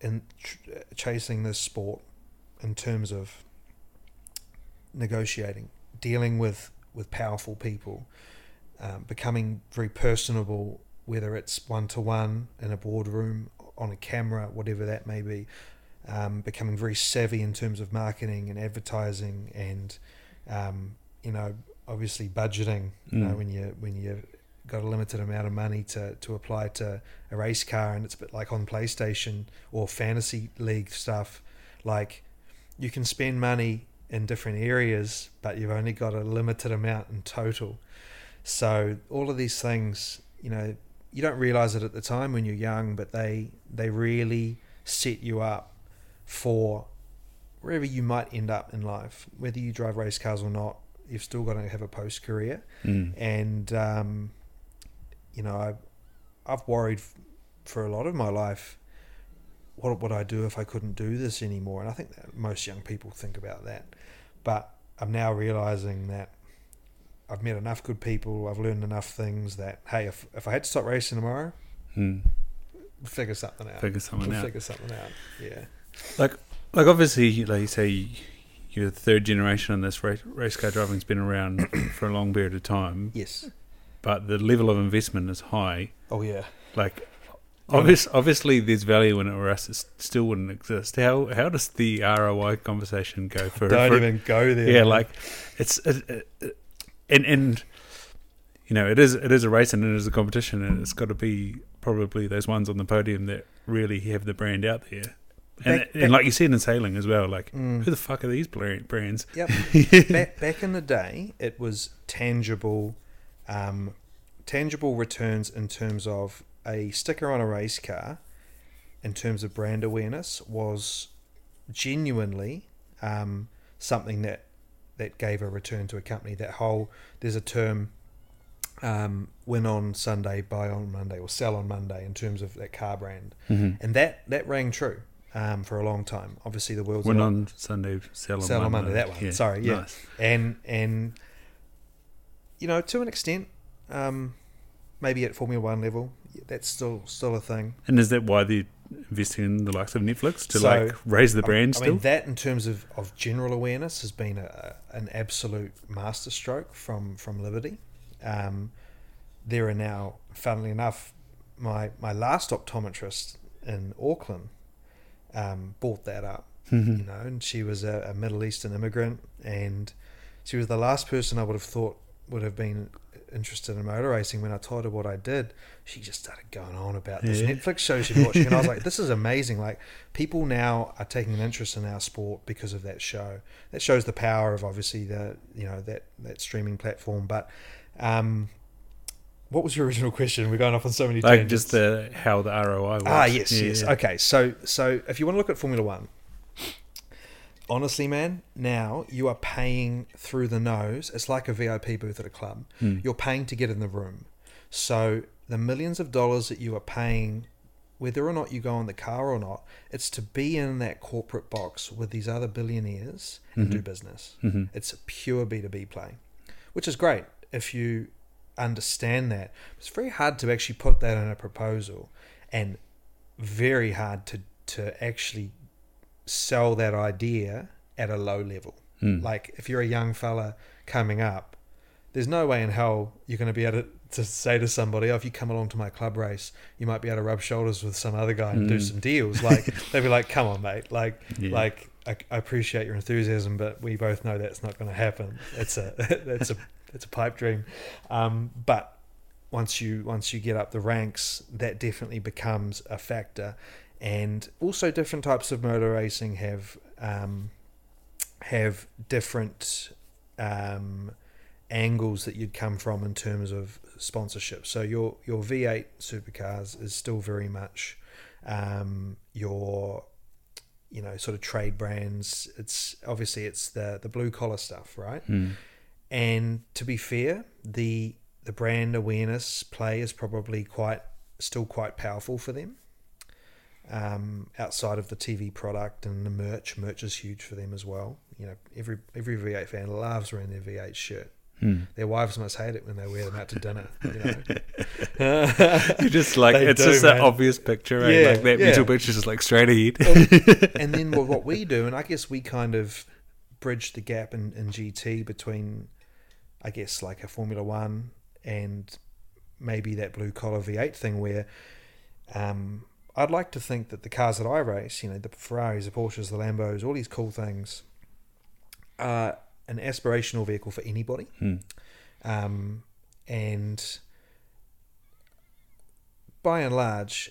in tr- chasing this sport, in terms of negotiating, dealing with with powerful people, um, becoming very personable whether it's one to one in a boardroom, on a camera, whatever that may be, um, becoming very savvy in terms of marketing and advertising, and um, you know, obviously budgeting. You know, Mm. when you when you got a limited amount of money to to apply to a race car, and it's a bit like on PlayStation or fantasy league stuff, like you can spend money in different areas, but you've only got a limited amount in total. So all of these things, you know, you don't realize it at the time when you're young, but they they really set you up for wherever you might end up in life. Whether you drive race cars or not, you've still got to have a post career. Mm. And um, you know, I've I've worried f- for a lot of my life. What would I do if I couldn't do this anymore? And I think that most young people think about that. But I'm now realizing that I've met enough good people. I've learned enough things that hey, if if I had to stop racing tomorrow, Mm. figure something out. figure something we'll out. figure something out. Yeah. Like, like obviously, like you say, you're the third generation in this race, race car driving's been around for a long period of time, Yes. but the level of investment is high. Oh yeah. Like, obvious, obviously, there's value in it, or else it still wouldn't exist. How how does the ROI conversation go for? Don't for- even go there. yeah, man. like it's it, it, and and you know it is it is a race and it is a competition and it's got to be probably those ones on the podium that really have the brand out there. And, Back- and like you said in sailing as well, like Mm. who the fuck are these brands? Yep. back, back in the day, it was tangible, um, tangible returns in terms of a sticker on a race car, in terms of brand awareness, was genuinely um, something that that gave a return to a company. That whole there's a term, um, win on Sunday, buy on Monday, or sell on Monday in terms of that car brand, Mm-hmm. and that that rang true. Um, for a long time, obviously the world's Win lot- on Sunday, sell on Sell on Monday. Monday, that one. Sorry, yeah. nice. and and you know to an extent um maybe at formula one level that's still still a thing And is that why they're investing in the likes of Netflix to So, like raise the brand I, still? mean that in terms of, of general awareness has been a, an absolute masterstroke from from liberty um there are now funnily enough my my last optometrist in auckland um bought that up Mhm. you know, and she was a, a Middle Eastern immigrant, and she was the last person I would have thought would have been interested in motor racing. When I told her what I did, she just started going on about this Yeah. Netflix show been watching, and I was like, "This is amazing!" Like, people now are taking an interest in our sport because of that show. That shows the power of obviously the you know that that streaming platform. But um, what was your original question? We're going off on so many like tangents. just the how the ROI works. Ah, yes, Yeah, yes. yeah. Okay, so so if you want to look at Formula One, honestly, man, now you are paying through the nose. It's like a VIP booth at a club. Hmm. You're paying to get in the room. So the millions of dollars that you are paying, whether or not you go in the car or not, it's to be in that corporate box with these other billionaires and do business. Mhm. It's a pure B2B play, which is great if you understand that. It's very hard to actually put that in a proposal and very hard to, to actually sell that idea at a low level. Mm. Like if you're a young fella coming up, there's no way in hell you're going to be able to, to say to somebody, "Oh, if you come along to my club race, you might be able to rub shoulders with some other guy and do Mm. some deals." Like they'd be like, "Come on, mate! Like, Yeah. like I, I appreciate your enthusiasm, but we both know that's not going to happen. It's a it's a it's a pipe dream." Um, but once you once you get up the ranks, that definitely becomes a factor. And also, different types of motor racing have um, have different um, angles that you'd come from in terms of sponsorship. So your your V8 supercars is still very much um, your you know sort of trade brands. It's obviously it's the the blue collar stuff, right? Mm. And to be fair, the the brand awareness play is probably quite still quite powerful for them. Um, outside of the TV product and the merch, merch is huge for them as well. You know, every every V8 fan loves wearing their V8 shirt. Mm. Their wives must hate it when they wear them out to dinner. You you know, just like it's do, just that obvious picture, eh? Yeah, like that yeah. mental picture is like straight ahead. and then what what we do, and I guess we kind of bridge the gap in, in GT between, I guess, like a Formula One and maybe that blue collar V8 thing where um, I'd like to think that the cars that I race, you know, the Ferraris, the Porsches, the Lambos, all these cool things, are an aspirational vehicle for anybody. Mm. Um, and by and large,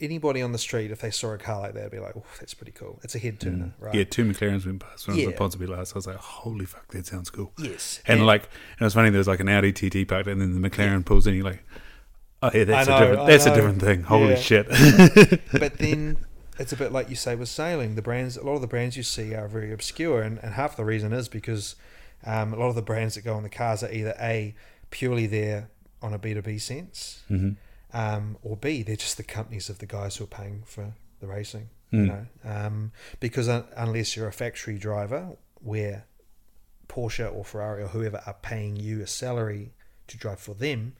anybody on the street, if they saw a car like that, would be like, "Oh, that's pretty cool." It's a head turner, Mm. right? Yeah, two McLarens went past when I was Yeah. at Ponsonby last. I was like, holy fuck, that sounds cool. Yes, And, like, and it was funny. There was like an Audi TT parked, and then the McLaren pulls in. You're like, oh yeah, that's know, a different. I That's a different thing. Holy Yeah. shit. but then it's a bit like you say with sailing. The brands, a lot of the brands you see are very obscure, and, and half the reason is because um, a lot of the brands that go on the cars are either a purely there on a B two B sense, hmm um, or B they're just the companies of the guys who are paying for the racing. You Mm. know, um, because un- unless you're a factory driver, where Porsche or Ferrari or whoever are paying you a salary to drive for them,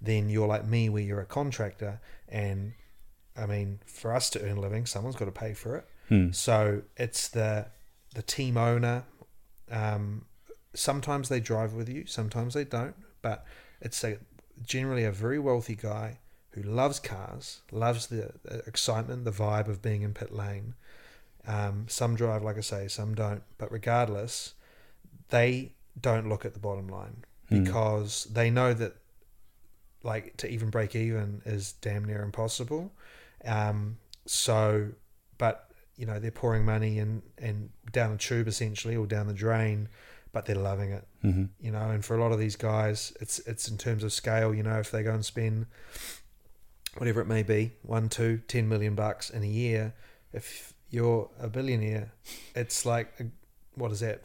then you're like me, where you're a contractor and I mean, for us to earn a living, someone's got to pay for it. Hmm. So it's the the team owner. Um, sometimes they drive with you, sometimes they don't. But it's a generally a very wealthy guy who loves cars, loves the, excitement, the vibe of being in pit lane. Um, some drive, like I say, some don't. But regardless, they don't look at the bottom line Hmm. because they know that like to even break even is damn near impossible. Um, so, but you know they're pouring money and and down the tube essentially or down the drain, but they're loving it. hmm You know, and for a lot of these guys, it's it's in terms of scale. You know, if they go and spend whatever it may be, one, two, ten million bucks in a year, if you're a billionaire, it's like a, what is that?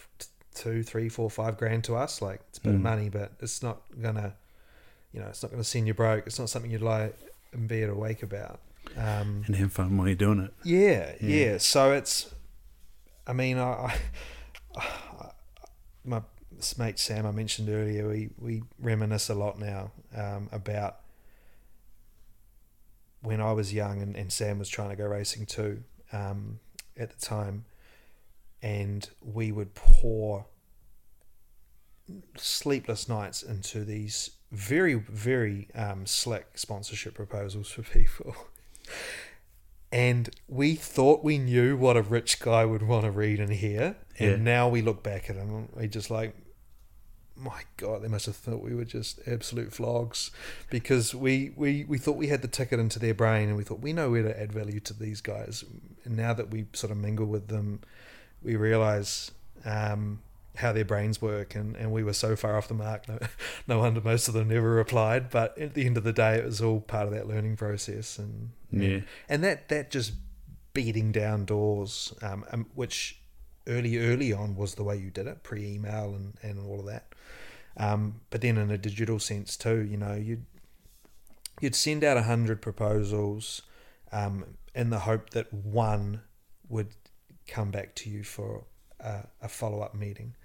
Two, three, four, five grand to us. Like it's a bit of Mm. money, but it's not gonna, you know, it's not gonna send you broke. It's not something you'd lie and be awake about. Um, And have fun while you're doing it. yeah, Yeah. yeah. So it's, I mean, I, I my mate Sam I mentioned earlier, we we reminisce a lot now um, about when I was young and, and Sam was trying to go racing too um, at the time, and we would pour sleepless nights into these very very um, slick sponsorship proposals for people. And we thought we knew what a rich guy would want to read and hear. And Yeah. now we look back at him and we just like, my God, they must have thought we were just absolute flogs because we, we, we thought we had the ticket into their brain and we thought we know where to add value to these guys. And now that we sort of mingle with them, we realize um, how their brains work. And, and we were so far off the mark. No, no wonder most of them never replied. But at the end of the day, it was all part of that learning process. And, Yeah. and that that just beating down doors, um, um, which early early on was the way you did it, pre email and, and all of that. Um, but then in a digital sense too, you know, you'd you'd send out a hundred proposals, um, in the hope that one would come back to you for a, a follow up meeting.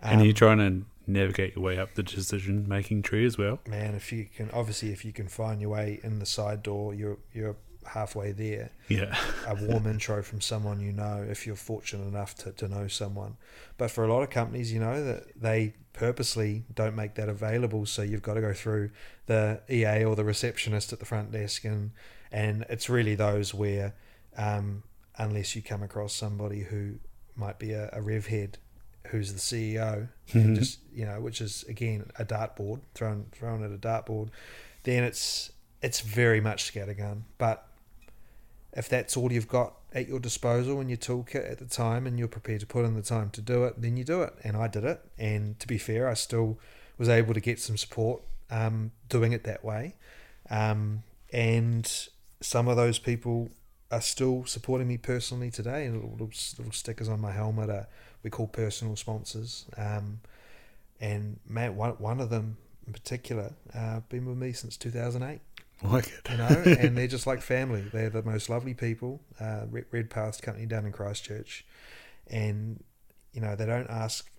and Um, you're trying to navigate your way up the decision making tree as well. man, if you can, obviously, if you can find your way in the side door, you're you're halfway there. Yeah. a warm intro from someone you know if you're fortunate enough to, to know someone. But for a lot of companies, you know, that they purposely don't make that available. So you've got to go through the EA or the receptionist at the front desk and and it's really those where um, unless you come across somebody who might be a, a rev head who's the CEO and Mhm. just you know, which is again a dartboard thrown thrown at a dartboard, then it's it's very much scattergun. But if that's all you've got at your disposal in your toolkit at the time and you're prepared to put in the time to do it, then you do it. And I did it. And to be fair, I still was able to get some support um, doing it that way. Um, and some of those people are still supporting me personally today. And little, little, stickers on my helmet are we call personal sponsors. Um, and man, one, one of them in particular, uh, been with me since 2008 Like it. you know, and they're just like family. They're the most lovely people. Uh, Red, Red Path Company down in Christchurch, and you know they don't ask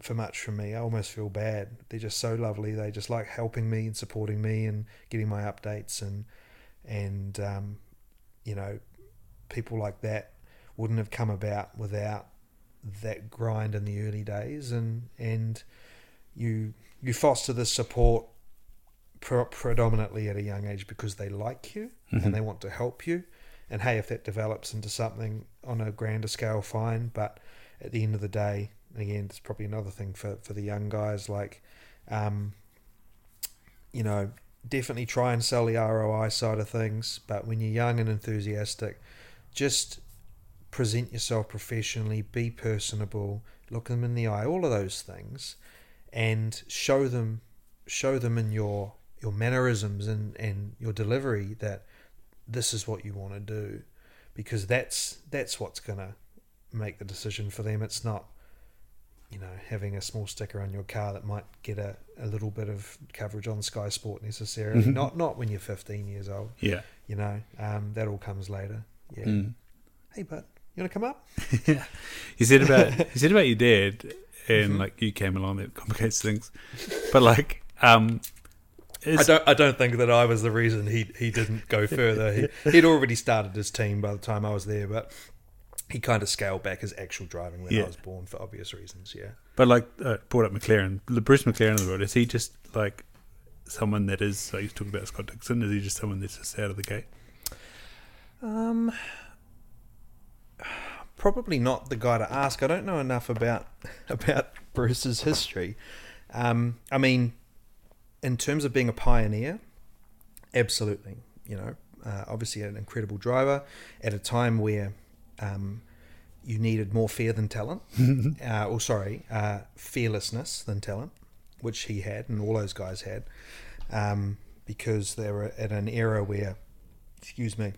for much from me. I almost feel bad. They're just so lovely. They just like helping me and supporting me and getting my updates and and um, you know people like that wouldn't have come about without that grind in the early days and and you you foster the support pre- predominantly at a young age because they like you Mhm. and they want to help you. And hey, if that develops into something on a grander scale, fine. But at the end of the day, again, it's probably another thing for, for the young guys. Like, um, you know, definitely try and sell the ROI side of things. But when you're young and enthusiastic, just present yourself professionally, be personable, look them in the eye, all of those things, and show them show them in your your mannerisms and, and your delivery that this is what you want to do because that's that's what's gonna make the decision for them. It's not you know, having a small sticker on your car that might get a, a little bit of coverage on Sky Sport necessarily. Mhm. Not not when you're fifteen years old, Yeah. you know. Um, that all comes later. Yeah. Mm. Hey bud, you wanna come up? You said about you said about your dad, and Mhm. like you came along that complicates things. But like, um, I don't. I don't think that I was the reason he he didn't go further. He, he'd already started his team by the time I was there, but he kind of scaled back his actual driving when Yeah. I was born for obvious reasons. Yeah. But like, uh, brought up McLaren, the Bruce McLaren of the road. Is he just like someone that is I like you talking about Scott Dixon? Is he just someone that's just out of the gate? Um, probably not the guy to ask. I don't know enough about about Bruce's history. Um, I mean, in terms of being a pioneer, absolutely. You know, uh, obviously an incredible driver at a time where um, you needed more fear than talent. uh, or sorry, uh, fearlessness than talent, which he had and all those guys had, um, because they were at an era where, excuse me,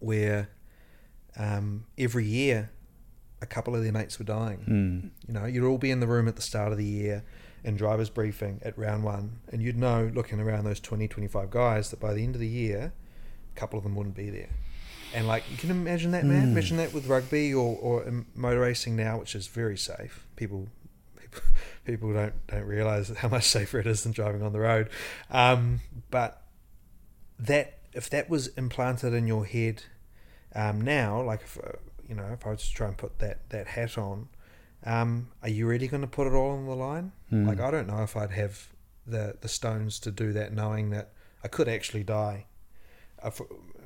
where um, every year a couple of their mates were dying. Mm. You know, you'd all be in the room at the start of the year in driver's briefing at round one, and you'd know, looking around those 20, 25 guys, that by the end of the year, a couple of them wouldn't be there. And like, you can imagine that, man. Mm. Imagine that with rugby or, or motor racing now, which is very safe. People, people, people don't don't realize how much safer it is than driving on the road. Um, but that if that was implanted in your head um, now, like if uh, you know, if I was to try and put that that hat on, um, are you really going to put it all on the line? Mm. Like I don't know if I'd have the the stones to do that, knowing that I could actually die. I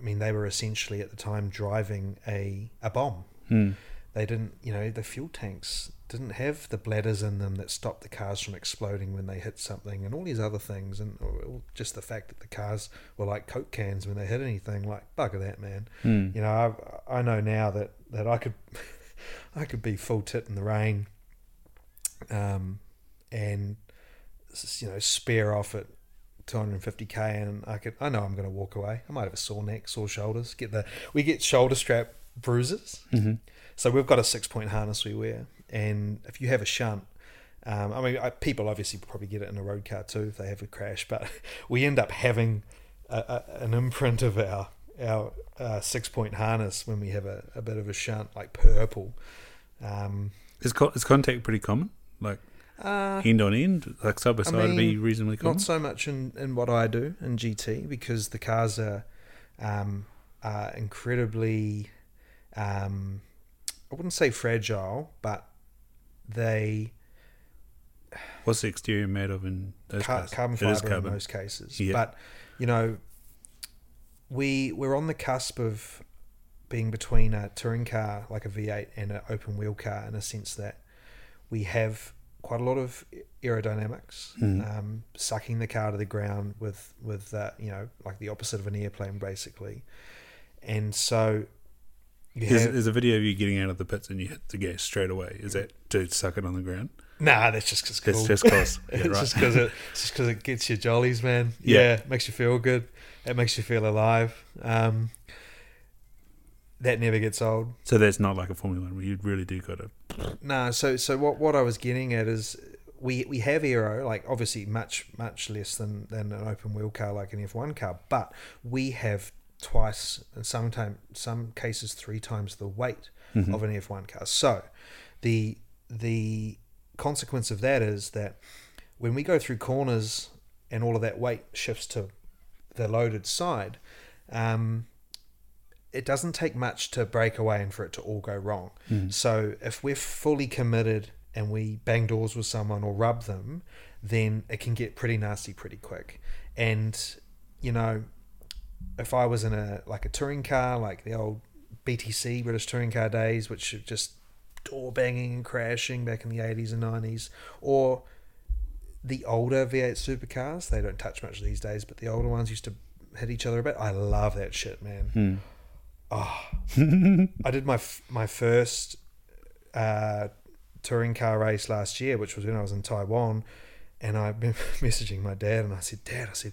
mean, they were essentially at the time driving a a bomb. Mm. They didn't, you know, the fuel tanks didn't have the bladders in them that stopped the cars from exploding when they hit something, and all these other things, and just the fact that the cars were like coke cans when they hit anything. Like bugger that, man. Mm. You know, I I know now that that I could I could be full tit in the rain, um, and you know spare off at 250k, and I could I know I'm going to walk away. I might have a sore neck, sore shoulders. Get the we get shoulder strap bruises. hmm So we've got a six point harness we wear, and if you have a shunt, um, I mean, I, people obviously probably get it in a road car too if they have a crash, but we end up having a, a, an imprint of our our uh, six point harness when we have a, a bit of a shunt, like purple. Um, Is, co- is contact pretty common? Like uh, end on end, like side by I side, would be reasonably common. not so much in, in what I do in GT because the cars are, um, are incredibly, um, I wouldn't say fragile, but they What's the exterior made of in those car- carbon fiber in most cases. Yeah. But you know, we we're on the cusp of being between a touring car like a V8 and an open wheel car in a sense that we have quite a lot of aerodynamics, Mhm. um, sucking the car to the ground with with uh, you know like the opposite of an airplane basically, and so. Is, have, is a video of you getting out of the pits and you hit the gas straight away? Is that to suck it on the ground? nah, that's just 'cause it's That's cool. just cause. Yeah, it's right. just because it, it's just it gets you jollies, man. Yeah. Yeah. makes you feel good. It makes you feel alive. Um, that never gets old. So that's not like a Formula One where you really do got to. No, so so what what I was getting at is we we have aero like obviously much much less than than an open wheel car like an F one car, but we have twice and sometimes some cases three times the weight Mhm. of an F one car. So the the consequence of that is that when we go through corners and all of that weight shifts to the loaded side, um, it doesn't take much to break away and for it to all go wrong. Mhm. So if we're fully committed and we bang doors with someone or rub them, then it can get pretty nasty pretty quick. And you know, if I was in a like a touring car, like the old BTC British touring car days, which are just door banging and crashing back in the eighties and nineties, or the older V8 supercars, they don't touch much these days, but the older ones used to hit each other a bit. I love that shit, man. Hmm. Oh, I did my f- my first uh, touring car race last year, which was when I was in Taiwan, and I remember messaging my dad, and I said, "Dad, I said,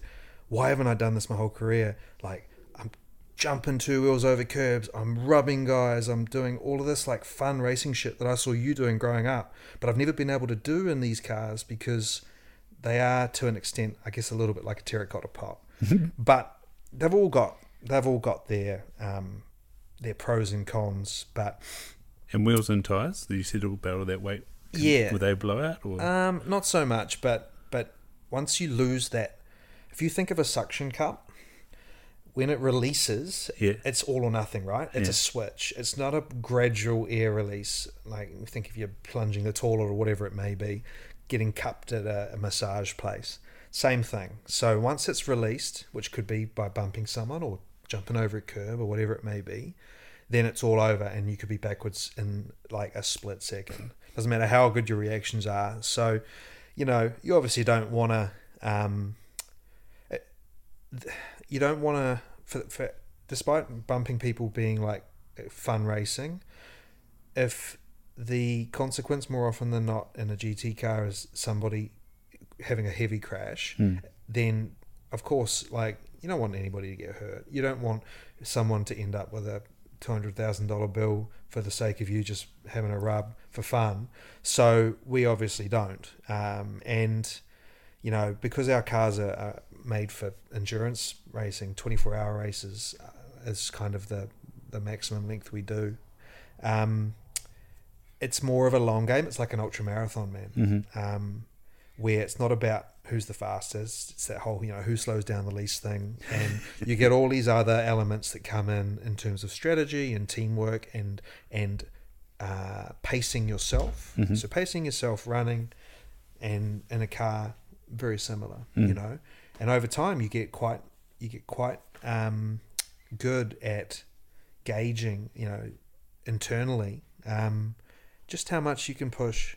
why haven't I done this my whole career? Like, I'm jumping two wheels over curbs, I'm rubbing guys, I'm doing all of this like fun racing shit that I saw you doing growing up, but I've never been able to do in these cars because they are to an extent, I guess, a little bit like a terracotta pot, but they've all got they've all got their um, their pros and cons, but And wheels and tyres, that you said all about all that weight. Can- Yeah. Would they blow out? Or? um, not so much. But but once you lose that if you think of a suction cup, when it releases, Yeah. it's all or nothing, right? It's Yeah. a switch. It's not a gradual air release. Like think if you're plunging the toilet or whatever it may be, getting cupped at a, a massage place. Same thing. So once it's released, which could be by bumping someone or jumping over a curb or whatever it may be, then it's all over and you could be backwards in like a split second. Doesn't matter how good your reactions are. So, you know, you obviously don't want to. Um, you don't want to for, for despite bumping people being like fun racing if the consequence more often than not in a GT car is somebody having a heavy crash Hmm. then of course like you don't want anybody to get hurt you don't want someone to end up with a $200,000 bill for the sake of you just having a rub for fun so we obviously don't um, and you know, because our cars are, are made for endurance racing, 24 hour races uh, is kind of the, the maximum length we do. Um, it's more of a long game. It's like an ultra marathon, man, Mm-hmm. um, where it's not about who's the fastest. It's that whole, you know, who slows down the least thing. And you get all these other elements that come in in terms of strategy and teamwork and, and, uh, pacing yourself. Mhm. So pacing yourself, running, and in a car, very similar. Mm. You know, and over time you get quite you get quite um, good at gauging. You know, internally, um, just how much you can push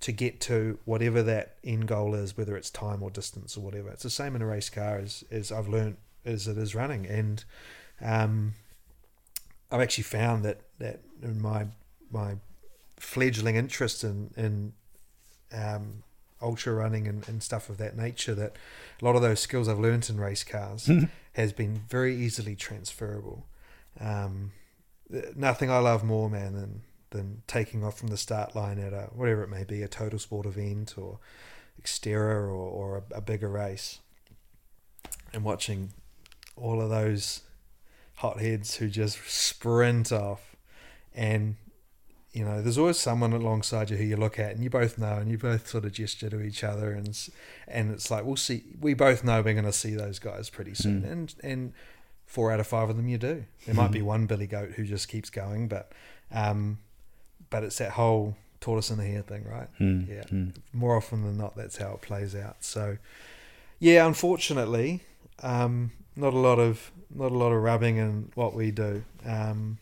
to get to whatever that end goal is, whether it's time or distance or whatever. It's the same in a race car as, as I've learned as it is running, and um, I've actually found that that in my my fledgling interest in in um, ultra running and, and stuff of that nature that a lot of those skills I've learned in race cars has been very easily transferable. Um, nothing I love more, man, than than taking off from the start line at a whatever it may be, a total sport event or Xterra or, or a, a bigger race, and watching all of those hotheads who just sprint off. And you know, there's always someone alongside you who you look at and you both know and you both sort of gesture to each other and s- and it's like we'll see we both know we're going to see those guys pretty soon. Mm. and and four out of five of them you do. There might be one billy goat who just keeps going but um but it's that whole tortoise and the hare thing right Mm. Yeah. Mm. more often than not that's how it plays out so yeah unfortunately um not a lot of not a lot of rubbing in what we do um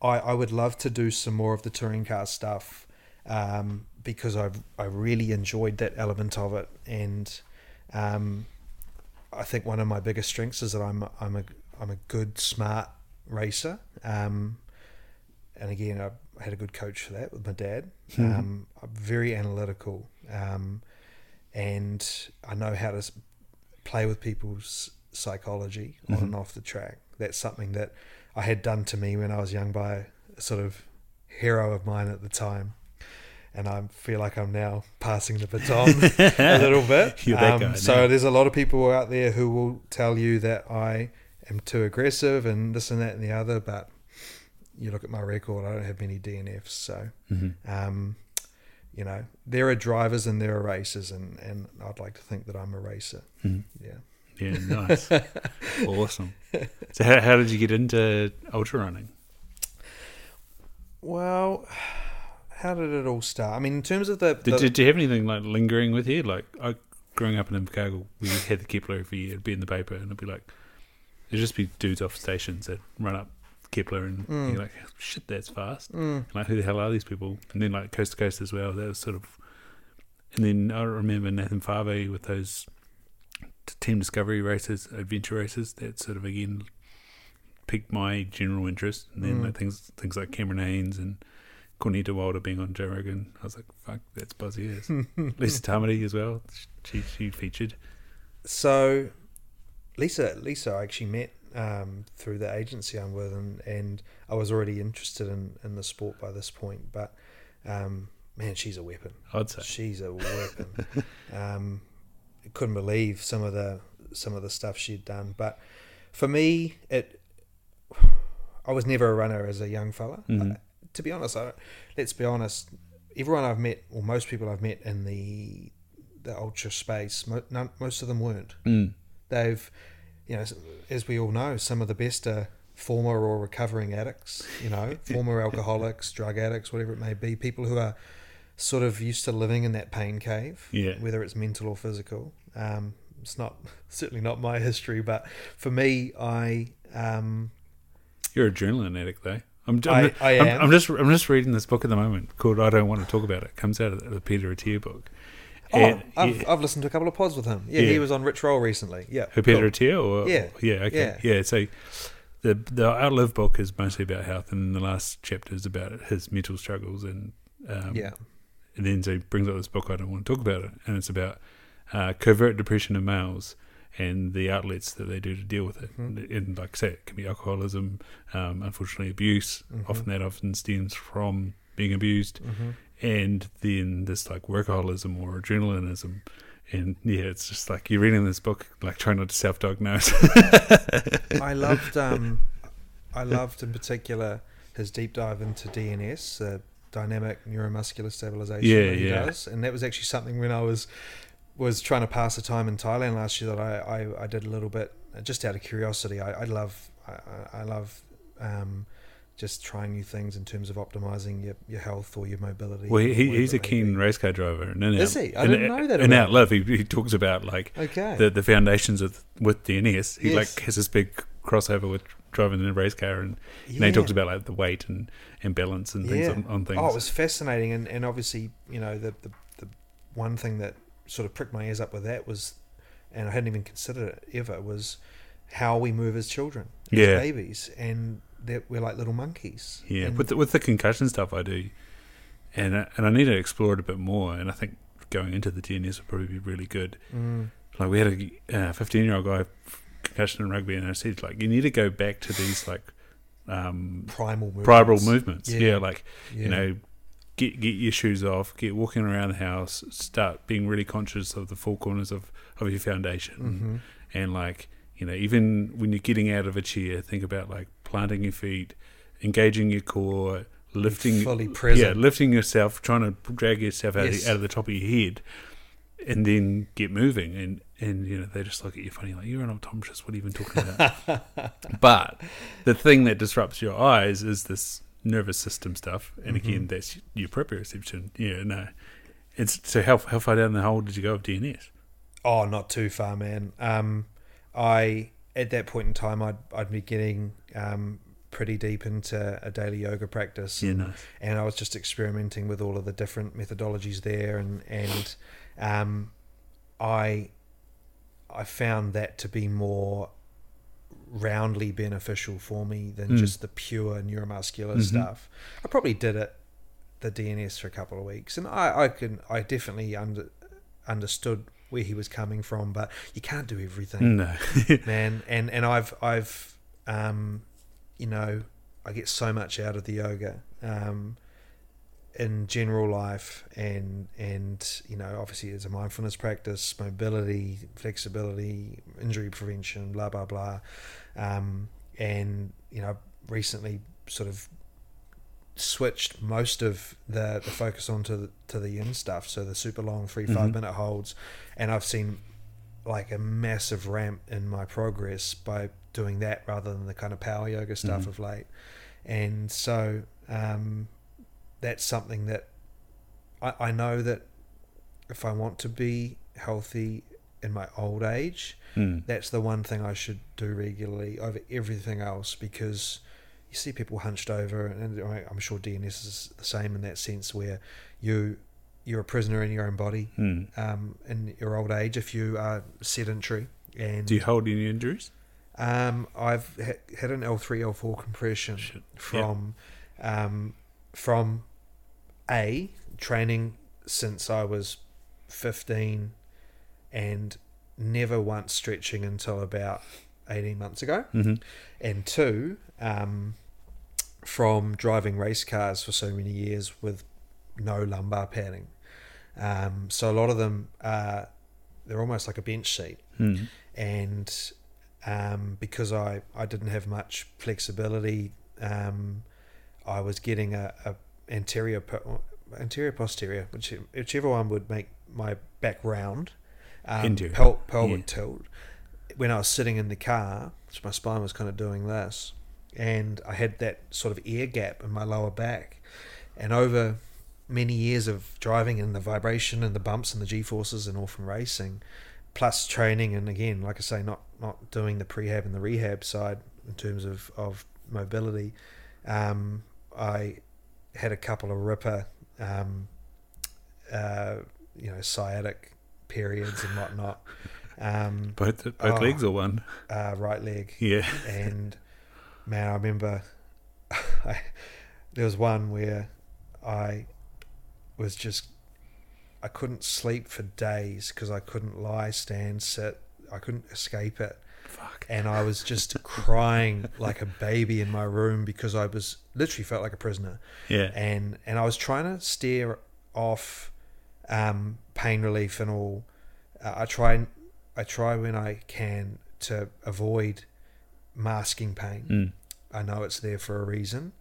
I, I would love to do some more of the touring car stuff um, because I I really enjoyed that element of it, and um, I think one of my biggest strengths is that I'm I'm a I'm a good smart racer, um, and again I had a good coach for that with my dad. Mhm. Um, I'm very analytical, um, and I know how to play with people's psychology on Mhm. and off the track. That's something that I had done to me when I was young by a sort of hero of mine at the time. And I feel like I'm now passing the baton a little bit. Um, so there's a lot of people out there who will tell you that I am too aggressive and this and that and the other, but you look at my record, I don't have many DNFs. So, Mhm. um, you know, there are drivers and there are racers, and, and I'd like to think that I'm a racer. Mhm. Yeah. Yeah, nice. awesome. So, how, how did you get into ultra running? Well, how did it all start? I mean, in terms of the, Did, the- did you have anything like lingering with you? Like, I, growing up in Invercargill, we had the Kepler every year. It'd be in the paper, and it'd be like, there'd just be dudes off stations that run up Kepler, and Mm. you're like, shit, that's fast. Mm, Like, who the hell are these people? And then, like, coast to coast as well. That was sort of. And then I remember Nathan Fa'avae with those team discovery races, adventure races. That sort of again piqued my general interest. And then Mm. like, things things like Cameron Hanes and Courtney Dauwalter being on Joe Rogan. I was like, fuck, that's buzzy as. Lisa Tamati as well. She she featured. so, Lisa, Lisa, I actually met um, through the agency I'm with, and, and I was already interested in, in the sport by this point. But um, man, she's a weapon. I'd say. She's a weapon. um, couldn't believe some of the some of the stuff she'd done. But for me, it I was never a runner as a young fella. Mhm. Uh, to be honest, I, let's be honest. Everyone I've met, or most people I've met in the the ultra space, mo- none, most of them weren't. Mm. They've, you know, as we all know, some of the best are former or recovering addicts. You know, former alcoholics, drug addicts, whatever it may be. People who are sort of used to living in that pain cave, Yeah. whether it's mental or physical. Um, it's not certainly not my history, but for me, I um, You're a adrenaline addict, though. I'm, I'm, I- I I'm. I'm just I'm just reading this book at the moment called I Don't Want to Talk About It. Comes out of the Peter Attia book. Oh, And- I've, yeah. I've listened to a couple of pods with him. Yeah, Yeah. he was on Rich Roll recently. Yeah, Who Peter cool. Attia Yeah. yeah okay yeah. So the the Outlive book is mostly about health, and the last chapter is about his mental struggles, and um, yeah, and then so he brings up this book I don't want to talk about it, and it's about uh, covert depression in males and the outlets that they do to deal with it. Mhm. And like I say, it can be alcoholism, um, unfortunately abuse. Mhm. Often that often stems from being abused, hmm and then this like workaholism or adrenalinism. And yeah, it's just like you're reading this book, like trying not to self-diagnose. I loved um, I loved in particular his deep dive into DNS, uh, dynamic neuromuscular stabilization Yeah, that he yeah. does, and that was actually something when I was was trying to pass the time in Thailand last year that I, I, I did a little bit just out of curiosity. I, I love I- I love um, just trying new things in terms of optimizing your, your health or your mobility. Well, he, he's a keen race car driver, and in Is Out- he? I didn't know that In about Outlive, he, he talks about like Okay. the the foundations of with DNS. He Yes. like has this big crossover with driving in a race car, and, and he talks about like the weight and, and balance and things Yeah. on, on things. Oh, it was fascinating, and, and obviously, you know, the, the the one thing that sort of pricked my ears up with that was, and I hadn't even considered it ever, was how we move as children, as Yeah. babies, and that we're like little monkeys. yeah, And- with the, with the concussion stuff, I do, and I- and I need to explore it a bit more. And I think going into the DNS would probably be really good. Mm, Like we had a fifteen year old guy concussion in rugby, and I said like you need to go back to these like um, primal movements. primal movements. Yeah. Yeah, like Yeah. you know, get get your shoes off, get walking around the house, start being really conscious of the four corners of, of your foundation, Mhm. and like you know, even when you're getting out of a chair, think about like planting your feet, engaging your core, lifting, fully present. yeah, lifting yourself, trying to drag yourself out, Yes. of, out of the top of your head, and then get moving. And and you know, they just look at you funny, like you're an optometrist. What are you even talking about? but the thing that disrupts your eyes is this nervous system stuff, and Mm-hmm. again, that's your proprioception. Yeah, no. It's so how how far down the hole did you go of DNS? Oh, not too far, man. Um, I at that point in time, I'd I'd be getting um, pretty deep into a daily yoga practice. Yeah, and, nice. and I was just experimenting with all of the different methodologies there, and and um, I I found that to be more roundly beneficial for me than Mm. just the pure neuromuscular Mhm. stuff. I probably did it the DNS for a couple of weeks, and I I can I definitely under understood where he was coming from, but you can't do everything No. man and and i've i've um you know i get so much out of the yoga um in general life and and you know obviously it's a mindfulness practice mobility flexibility injury prevention blah blah blah. Um and you know recently sort of switched most of the the focus onto the, to the yin stuff. So the super long 3 5 Mhm. minute holds. And i've seen like a massive ramp in my progress by doing that rather than the kind of power yoga stuff Mhm. of late. And so um, that's something that I, I know that if I want to be healthy in my old age, Mm. that's the one thing I should do regularly over everything else because you see people hunched over, and I- I'm sure DNS is the same in that sense where you you're a prisoner in your own body Mm. um, in your old age if you are sedentary. And Do you hold any injuries? Um, I've ha- had an L three L four compression Shit. from um, from a training since I was fifteen, and never once stretching until about eighteen months ago, Mm-hmm. and two um, from driving race cars for so many years with no lumbar padding. Um, so a lot of them are they're almost like a bench seat Mm. and um, because I, I didn't have much flexibility, um, I was getting a, a anterior po- anterior posterior, which whichever one would make my back round, um, pel- pelvic yeah. tilt. when I was sitting in the car, so my spine was kind of doing this, and I had that sort of air gap in my lower back, and over many years of driving and the vibration and the bumps and the g forces and all from racing, plus training and again, like I say, not not doing the prehab and the rehab side in terms of of mobility, um, I had a couple of ripper, um, uh, you know, sciatic periods and whatnot. Um, Both both Oh. legs or one? uh, right leg, Yeah. and man, I remember I, there was one where I was just I couldn't sleep for days because I couldn't lie, stand, sit. I couldn't escape it, Fuck. and I was just crying like a baby in my room because I was literally felt like a prisoner Yeah. and and I was trying to steer off um, pain relief and all. Uh, I try I try when I can to avoid masking pain. Mm. I know it's there for a reason,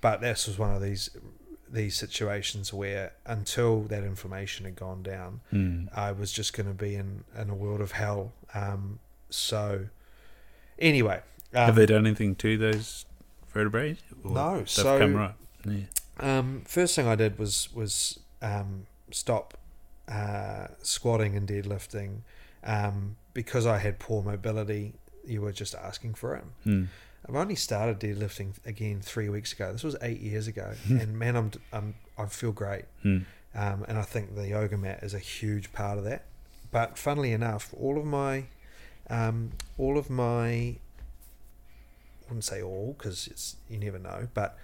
but this was one of these these situations where until that information had gone down, Mm. I was just going to be in in a world of hell. Um, so anyway, um, Have they done anything to those vertebrae? Or No, so- come right. Yeah. Um, first thing I did was was um, stop uh, squatting and deadlifting um, because I had poor mobility. You were just asking for it. Mm. I've only started deadlifting again three weeks ago. This was eight years ago, and man, I'm, I'm I feel great. Mm. Um, and I think the yoga mat is a huge part of that. But funnily enough, all of my, um, all of my, I wouldn't say all because it's you never know, but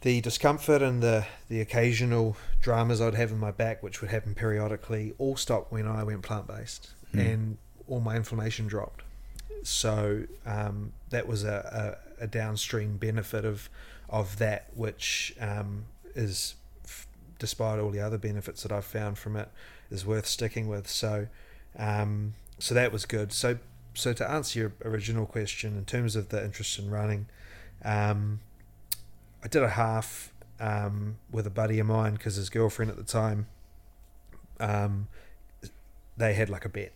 the discomfort and the the occasional dramas I'd have in my back, which would happen periodically, all stopped when I went plant based, Mm. and all my inflammation dropped. So um, that was a, a, a downstream benefit of of that, which um, is f- despite all the other benefits that I've found from it, is worth sticking with. So, um, so that was good. So, so to answer your original question, in terms of the interest in running, um, I did a half um, with a buddy of mine because his girlfriend at the time, um, they had like a bet.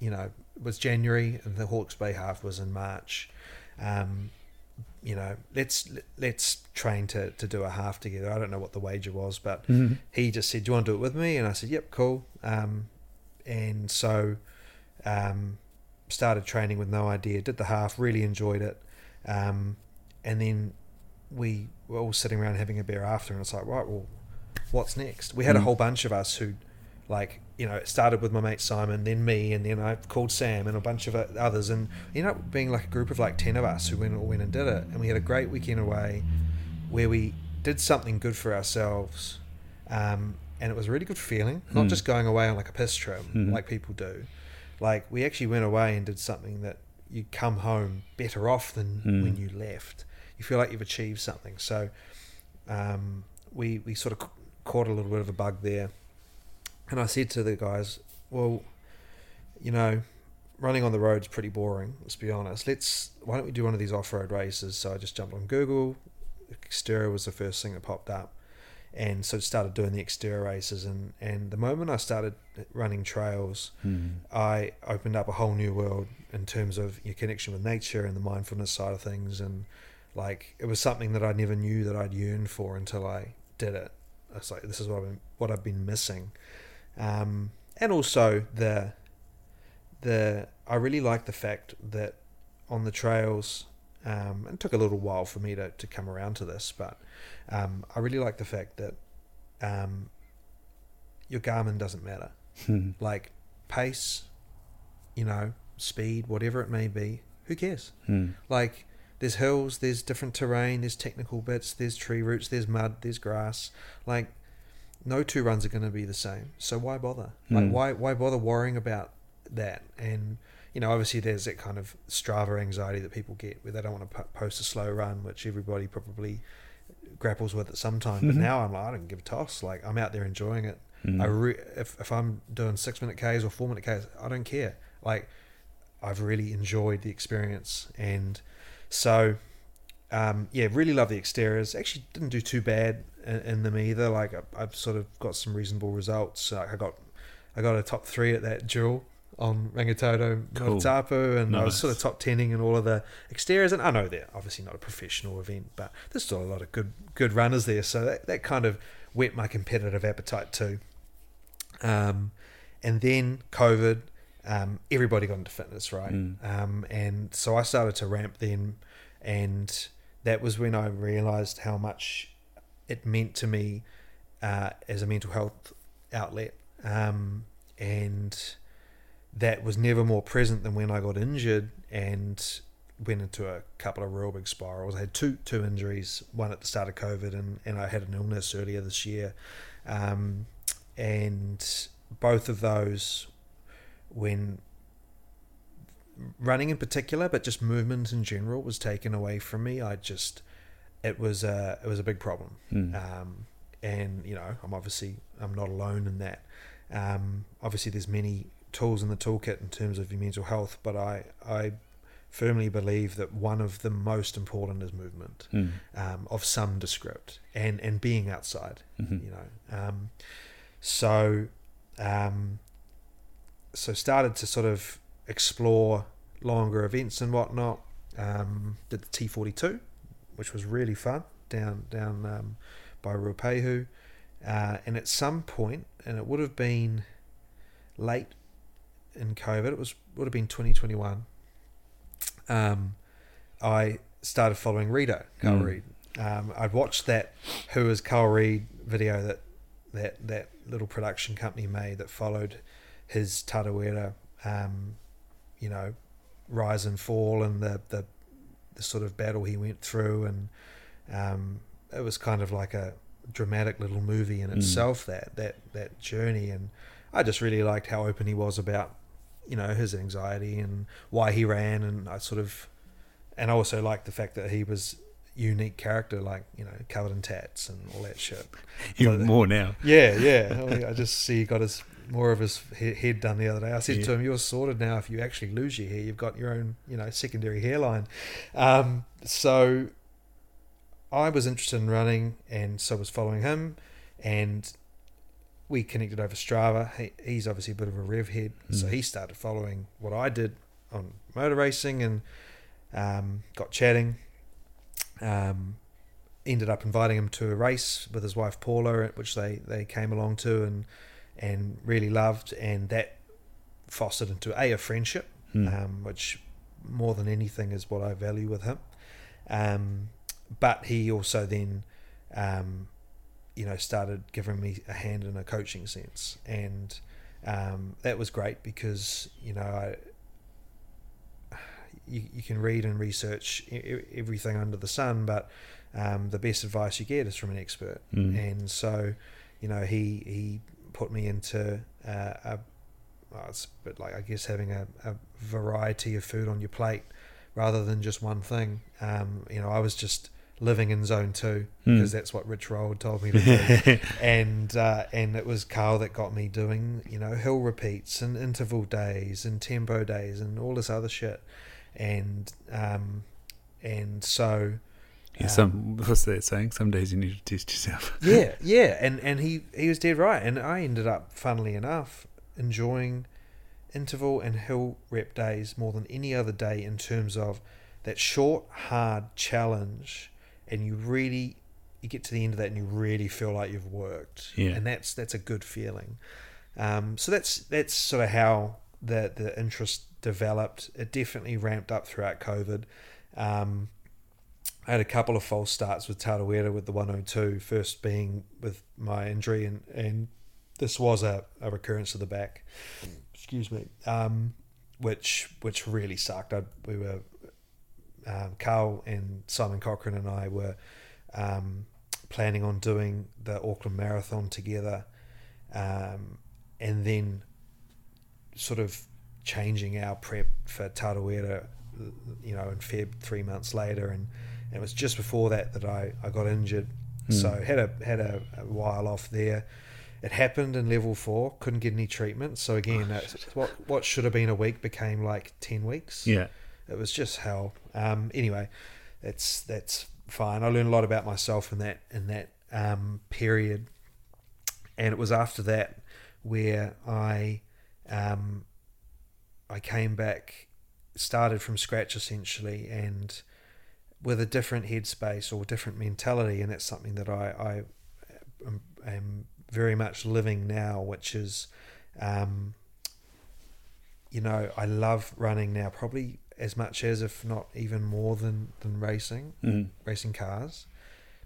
You know, was January and the Hawke's Bay half was in March. Um, you know, let's let's train to, to do a half together. I don't know what the wager was, but Mhm. he just said, "Do you want to do it with me?" And I said, "Yep, cool." Um, and so um, started training with no idea. Did the half, really enjoyed it, um, and then we were all sitting around having a beer after, and it's like, right, well, what's next? We had a Mm. whole bunch of us who, like, you know, it started with my mate Simon, then me, and then I called Sam and a bunch of others, and ended up being like a group of like ten of us who went all went and did it, and we had a great weekend away, where we did something good for ourselves, um, and it was a really good feeling. Not Mm. just going away on like a piss trip Mhm. like people do, like we actually went away and did something that you come home better off than Mm. when you left. You feel like you've achieved something. So um, we we sort of caught a little bit of a bug there, and I said to the guys, "Well, you know, running on the road's pretty boring. Let's be honest. Let's why don't we do one of these off-road races?" So I just jumped on Google. Xterra was the first thing that popped up, and so started doing the Xterra races. And and the moment I started running trails, Mm. I opened up a whole new world in terms of your connection with nature and the mindfulness side of things, and like it was something that I never knew that I'd yearned for until I did it. I was like, this is what I've been, what I've been missing, um, and also the the I really like the fact that on the trails. Um, and it took a little while for me to, to come around to this, but um, I really like the fact that um, your Garmin doesn't matter Mm. like pace, you know, speed, whatever it may be, who cares? Mm. Like there's hills, there's different terrain, there's technical bits, there's tree roots, there's mud, there's grass. Like no two runs are going to be the same. So why bother? Like Mm. why why bother worrying about that? And you know, obviously there's that kind of Strava anxiety that people get where they don't want to post a slow run, which everybody probably grapples with at some time. But Mhm. now I'm like, I don't give a toss. Like I'm out there enjoying it. Mm. I re- if if I'm doing six minute Ks or four minute Ks, I don't care. Like I've really enjoyed the experience, and so um, yeah, really love the Xterras. Actually, didn't do too bad in, in them either. Like I, I've sort of got some reasonable results. Like I got I got a top three at that duel, on Rangitoto Cool. Tapu, and I was sort of top tenning in all of the Xterras. And I know they're obviously not a professional event, but there's still a lot of good good runners there. So that, that kind of whet my competitive appetite too. Um, and then COVID, um, everybody got into fitness, right? Mm. Um, and so I started to ramp then, and that was when I realised how much it meant to me uh, as a mental health outlet. Um, and that was never more present than when I got injured and went into a couple of real big spirals. I had two two injuries, one at the start of COVID, and, and I had an illness earlier this year. Um, and both of those, when running in particular, but just movement in general, was taken away from me. I just it was a it was a big problem. Mm. Um, and you know, I'm obviously I'm not alone in that. Um, obviously, there's many tools in the toolkit in terms of your mental health, but I I firmly believe that one of the most important is movement Mm. um, of some descript and and being outside. Mhm. You know, um, so um, so started to sort of explore longer events and whatnot. Um, did the T42, which was really fun down down um, by Ruapehu. Uh, and at some point, and it would have been late in COVID, it was would have been 2021. Um, I started following Rito, Carl Mm. Reed. Um, I'd watched that Who is Carl Reed video that that that little production company made that followed his Tarawera, um, you know, rise and fall and the, the the sort of battle he went through and um, it was kind of like a dramatic little movie in Mm. itself that that that journey and I just really liked how open he was about you know his anxiety and why he ran and I sort of and I also liked the fact that he was unique character like you know covered in tats and all that shit Even So- more now. yeah, yeah. I just see he got his more of his he- head done the other day. I said Yeah. to him, "You're sorted now. If you actually lose your hair, you've got your own, you know, secondary hairline." Um, so I was interested in running, and so was following him, and we connected over Strava. He, he's obviously a bit of a rev head, so Mm. he started following what I did on motor racing, and um, got chatting. Um, ended up inviting him to a race with his wife Paula, which they, they came along to and and really loved, and that fostered into a a friendship, Mm. um, which more than anything is what I value with him. Um, but he also then, um, you know, started giving me a hand in a coaching sense, and um, that was great because you know I. You, you can read and research everything under the sun, but um, the best advice you get is from an expert. Mm. And so, you know, he he put me into uh, a, well, it's a bit like I guess having a, a variety of food on your plate rather than just one thing. Um, you know, I was just living in zone two Mm. because that's what Rich Roll told me to do. and uh, and it was Carl that got me doing you know hill repeats and interval days and tempo days and all this other shit. And um, and so Yeah, some what's that saying? Some days you need to test yourself. yeah, yeah, and and he he was dead right, and I ended up, funnily enough, enjoying interval and hill rep days more than any other day in terms of that short, hard challenge, and you really you get to the end of that and you really feel like you've worked, Yeah. and that's that's a good feeling. Um, so that's that's sort of how the the interest developed. It definitely ramped up throughout COVID. Um, I had a couple of false starts with Tarawera with the 102, first being with my injury, and, and this was a, a recurrence of the back. Excuse me. Um, which which really sucked. I, we were um, Carl and Simon Cochran and I were um, planning on doing the Auckland Marathon together, um, and then sort of changing our prep for Tarawera, you know, in Feb three months later, and, and it was just before that that I, I got injured, Hmm. so had a had a, a while off there. It happened in level four, couldn't get any treatment. So again, that's what what should have been a week became like ten weeks. Yeah. It was just hell. Um, anyway, that's that's fine. I learned a lot about myself in that in that um, period, and it was after that where I um, I came back, started from scratch essentially, and with a different headspace or different mentality, and that's something that I, I am, am very much living now, which is, um, you know, I love running now, probably as much as, if not even more than than racing, Mm. racing cars,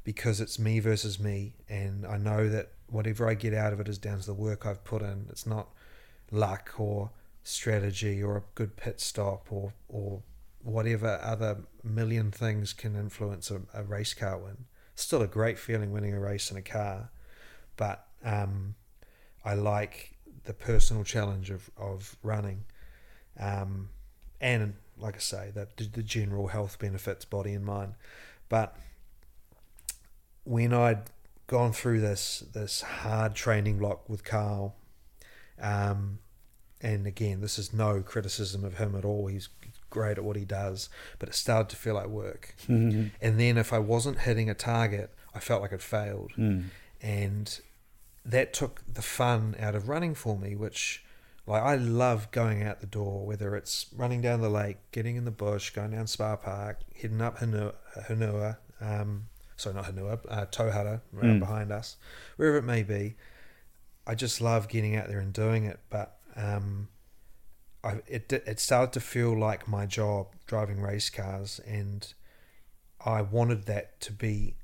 because it's me versus me, and I know that whatever I get out of it is down to the work I've put in. It's not luck or strategy or a good pit stop or or whatever other million things can influence a, a race car win. Still a great feeling winning a race in a car, but um, I like the personal challenge of, of running, um, and like I say, the, the general health benefits, body and mind. But when I'd gone through this this hard training block with Carl, um, and again, this is no criticism of him at all. He's great at what he does, but it started to feel like work. Mm. And then if I wasn't hitting a target, I felt like I'd failed. Mm. And that took the fun out of running for me, which like I love going out the door, whether it's running down the lake, getting in the bush, going down Spa Park, heading up Hanua, Hanua um, sorry, not Hanua, uh, Tauhara, right Mm. behind us, wherever it may be. I just love getting out there and doing it, but um, I, it it started to feel like my job driving race cars, and I wanted that to be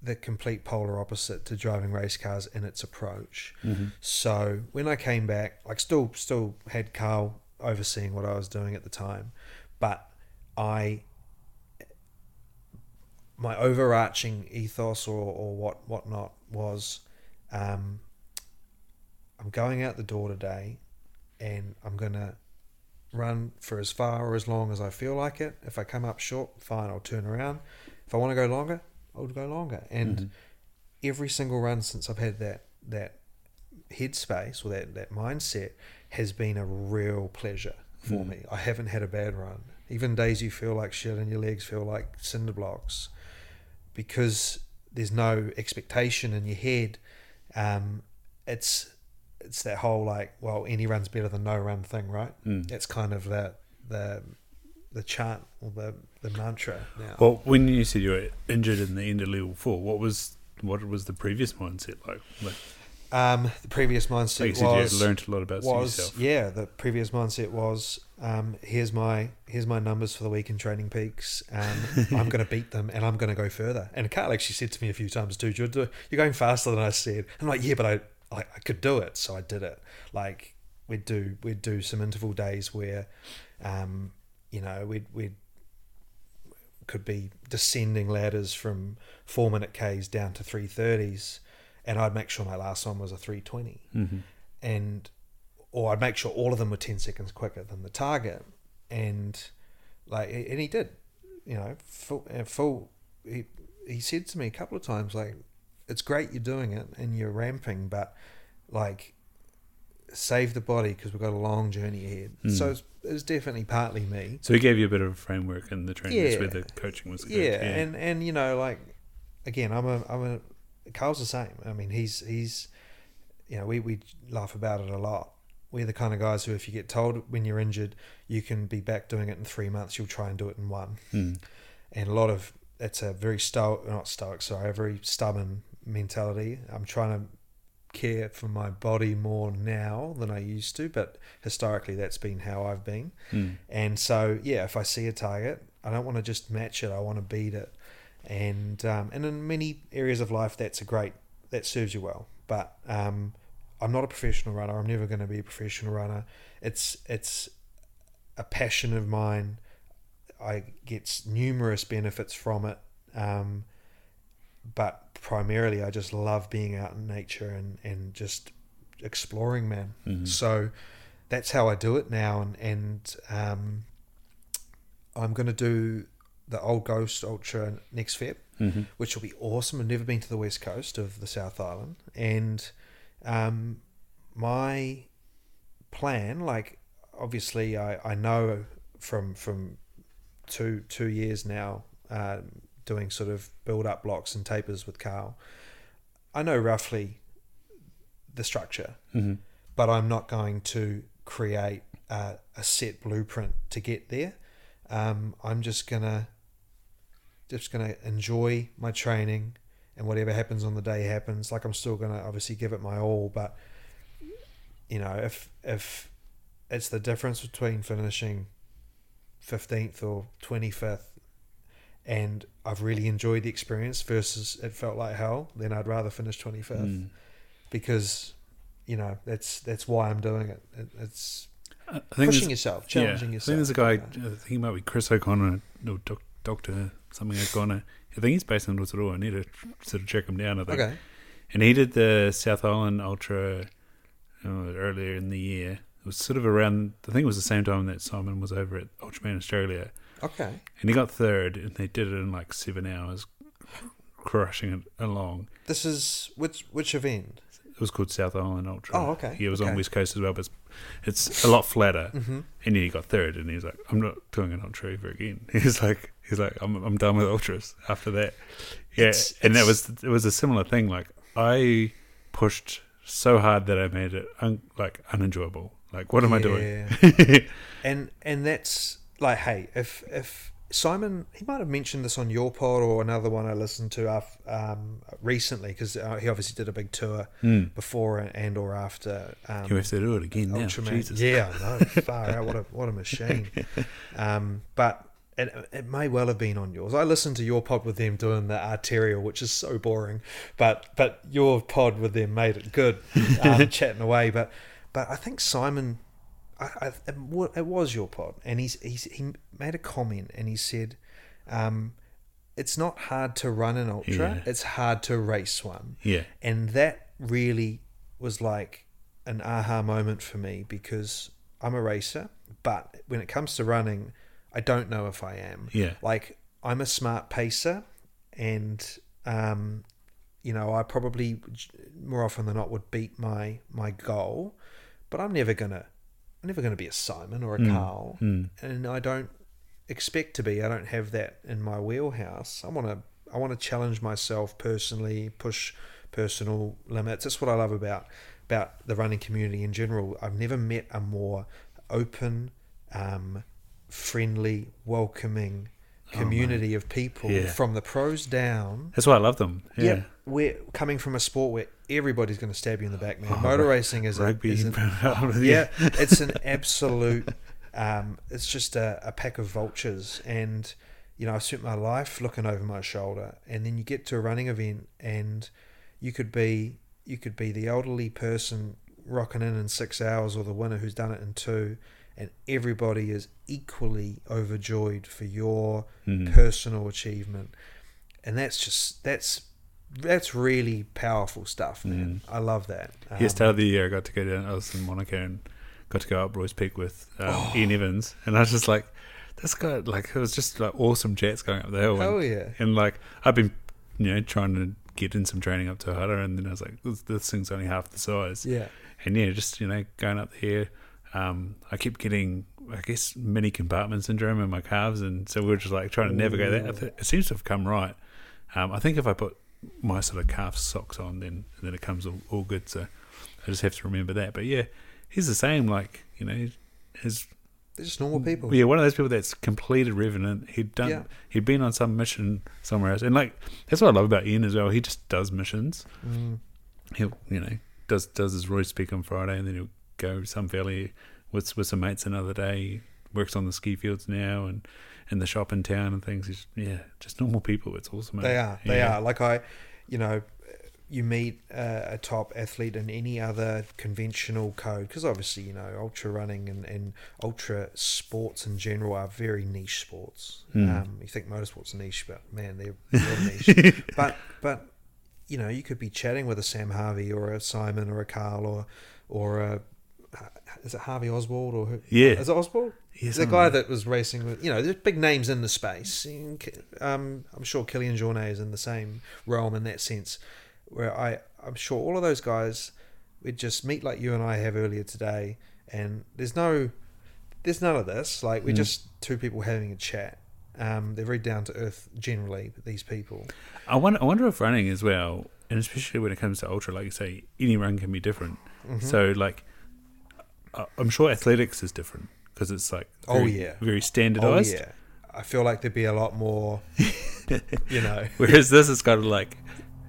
the complete polar opposite to driving race cars in its approach. Mhm. So when I came back, like still still had Carl overseeing what I was doing at the time, but I my overarching ethos or, or what whatnot was um, I'm going out the door today and I'm gonna run for as far or as long as I feel like it. If I come up short, fine, I'll turn around. If I want to go longer, I'll go longer. And Mhm. every single run since I've had that that headspace or that, that mindset has been a real pleasure for Mm. me. I haven't had a bad run. Even days you feel like shit and your legs feel like cinder blocks because there's no expectation in your head. Um, it's it's that whole like, well, any run's better than no run thing, right? Mm. It's kind of the the the chant or the the mantra now. Well, when you said you were injured in the end of level four, what was what was the previous mindset like? Like, Um, the previous like mindset you said, was you learned a lot about was yourself. yeah. The previous mindset was um, here's my here's my numbers for the week in Training Peaks. Um, I'm going to beat them and I'm going to go further. And Carl actually said to me a few times too, you're, you're going faster than I said. I'm like, yeah, but I, I I could do it, so I did it. Like we'd do we'd do some interval days where, um, you know, we'd we'd could be descending ladders from four minute Ks down to three thirties, and I'd make sure my last one was a three twenty. Hmm and or I'd make sure all of them were 10 seconds quicker than the target. And like and he did you know full, full he, he said to me a couple of times like it's great you're doing it and you're ramping but like save the body because we've got a long journey ahead Mm. so it's, it's definitely partly me So he gave you a bit of a framework in the training. That's Yeah. where the coaching was. Good. yeah, and and you know like again i'm a i'm a carl's the same i mean he's he's you know we we laugh about it a lot we're the kind of guys who if you get told when you're injured you can be back doing it in three months you'll try and do it in one Mm. and a lot of it's a very stoic not stoic sorry a very stubborn mentality i'm trying to care for my body more now than i used to but historically that's been how i've been Mm. and so, yeah, if I see a target, I don't want to just match it. I want to beat it. And um, and in many areas of life, that's a great that serves you well. But um, I'm not a professional runner. I'm never going to be a professional runner. It's it's a passion of mine. I get numerous benefits from it. Um, but primarily, I just love being out in nature and, and just exploring, man. Mhm. So that's how I do it now, and and um, I'm going to do the Old Ghost Ultra next Feb, Mhm. which will be awesome. I've never been to the west coast of the South Island, and um, my plan, like obviously, I, I know from from two two years now, um, doing sort of build up blocks and tapers with Carl. I know roughly the structure Mhm. but I'm not going to create a, a set blueprint to get there. Um, I'm just gonna just gonna enjoy my training, and whatever happens on the day happens. Like I'm still gonna obviously give it my all, but you know, if if it's the difference between finishing fifteenth or twenty fifth, and I've really enjoyed the experience versus it felt like hell, then I'd rather finish twenty fifth Mm. because you know that's that's why I'm doing it. it it's I think pushing yourself, challenging yeah, yourself. I think there's a guy. you know. I think he might be Chris O'Connor, no, doc, Doctor something O'Connor. I think he's based in Rotorua. I need to sort of check him down. I think. Okay. And he did the South Island Ultra uh, earlier in the year. It was sort of around. I think it was the same time that Simon was over at Ultraman Australia, Okay. and he got third, and they did it in like seven hours, crushing it along. This is which which event? It was called South Island Ultra. Oh, okay, He was okay. on West Coast as well, but it's, it's a lot flatter. Mm-hmm. And then he got third, and he's like, "I'm not doing an ultra ever again." He's like, "He's like, I'm I'm done with ultras after that." Yeah, It's- and that was it was a similar thing. Like I pushed so hard that I made it un, like unenjoyable. Like, what am I doing? and and that's like, hey, if if Simon, he might have mentioned this on your pod or another one I listened to af- um, recently because uh, he obviously did a big tour Hmm. before and or after. Um, You have to do it again now. Jesus. Yeah, I know. Far out. What a what a machine. Um, but it, it may well have been on yours. I listened to your pod with them doing the arterial, which is so boring. But but your pod with them made it good, um, chatting away. But but I think Simon, I, I, it was your pod, and he's, he's he made a comment, and he said. Um, it's not hard to run an ultra. Yeah. It's hard to race one Yeah. and that really was like an aha moment for me because I'm a racer, but when it comes to running, I don't know if I am. Yeah. Like I'm a smart pacer, and um, you know I probably more often than not would beat my my goal, but I'm never gonna I'm never gonna be a Simon or a Carl, Mm. and I don't expect to be. I don't have that in my wheelhouse. I want to I want to challenge myself personally, push personal limits. That's what I love about about the running community in general. I've never met a more open, um, friendly, welcoming community of people Yeah. from the pros down. That's why I love them. Yeah. We're coming from a sport where everybody's going to stab you in the back, man. Motor racing is a, Oh, Rugby. is an- yeah. it's an absolute. Um, it's just a, a pack of vultures, and you know I've spent my life looking over my shoulder, and then you get to a running event, and you could be you could be the elderly person rocking in in six hours, or the winner who's done it in two, and everybody is equally overjoyed for your Mhm. personal achievement, and that's just that's that's really powerful stuff, man. I love that. Um, start of the year, I got to go down. I was in Wanaka and got to go up Roy's Peak with um, Oh. Ian Evans, and I was just like, "This guy, like, it was just like awesome jets going up the hill." And, yeah. and like, I've been, you know, trying to get in some training up Tauhara, and then I was like, "This, this thing's only half the size." Yeah. and yeah, just you know, going up here, um, I kept getting, I guess, mini compartment syndrome in my calves, and so we were just like trying to navigate that. It seems to have come right. Um, I think if I put my sort of calf socks on, then then it comes all, all good. So I just have to remember that. But yeah, he's the same. Like you know, his They're just normal people. yeah, one of those people that's completed Revenant. He'd done, Yeah. he'd been on some mission somewhere else, and like that's what I love about Ian as well. He just does missions. Mm. He'll you know does does his Roy's Peak on Friday, and then he'll go some valley with with some mates another day. Works on the ski fields now and in the shop in town and things. He's yeah, just normal people. It's awesome. They are. They Yeah. are. Like I, you know, you meet uh, a top athlete in any other conventional code because obviously you know ultra running and, and ultra sports in general are very niche sports. Mm. Um, you think motorsports are niche, but man, they're real niche. but but you know you could be chatting with a Sam Harvey or a Simon or a Carl or or a is it Harvey Oswald or who? Yeah. is it Oswald? Yeah, the guy that was racing with, you know, there's big names in the space. Um, I'm sure Kilian Jornet is in the same realm in that sense, where I, I'm sure all of those guys would just meet like you and I have earlier today, and there's no, there's none of this. Like we're Mm. just two people having a chat. Um, they're very down to earth generally. These people. I wonder, I wonder if running as well, and especially when it comes to ultra, like you say, any run can be different. Mhm. So like, I- I'm sure athletics is different because it's like Oh, very, yeah. very Oh standardized. yeah, I feel like there'd be a lot more. you know, Whereas this is kind of like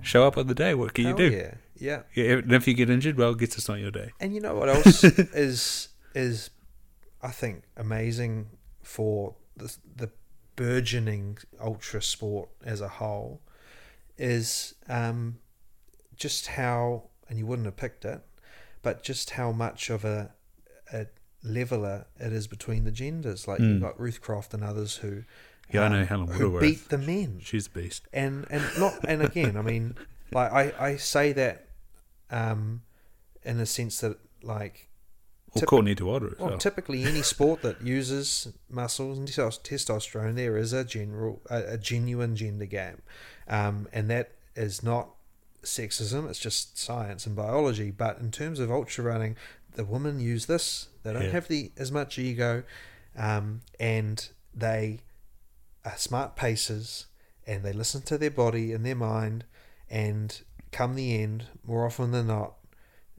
show up on the day. What can you do? Yeah, yeah. Yeah, and if you get injured, well, guess it's not your day. And you know what else is is I think amazing for the the burgeoning ultra sport as a whole is um, just how and you wouldn't have picked it, but just how much of a a leveler it is between the genders. Like Mm. you've got Ruth Croft and others who Yeah, I know um, Helen who Woodworth. beat the men She's a beast. and and not and again, I mean, like I I say that um, in the sense that like Or Tip- Courtney Dauwalter as well, well. typically any sport that uses muscles and testosterone, there is a general a, a genuine gender gap, um, and that is not sexism. It's just science and biology. But in terms of ultra running, the women use this. They don't Yeah. have the as much ego, um, and they are smart pacers, and they listen to their body and their mind, and come the end, more often than not,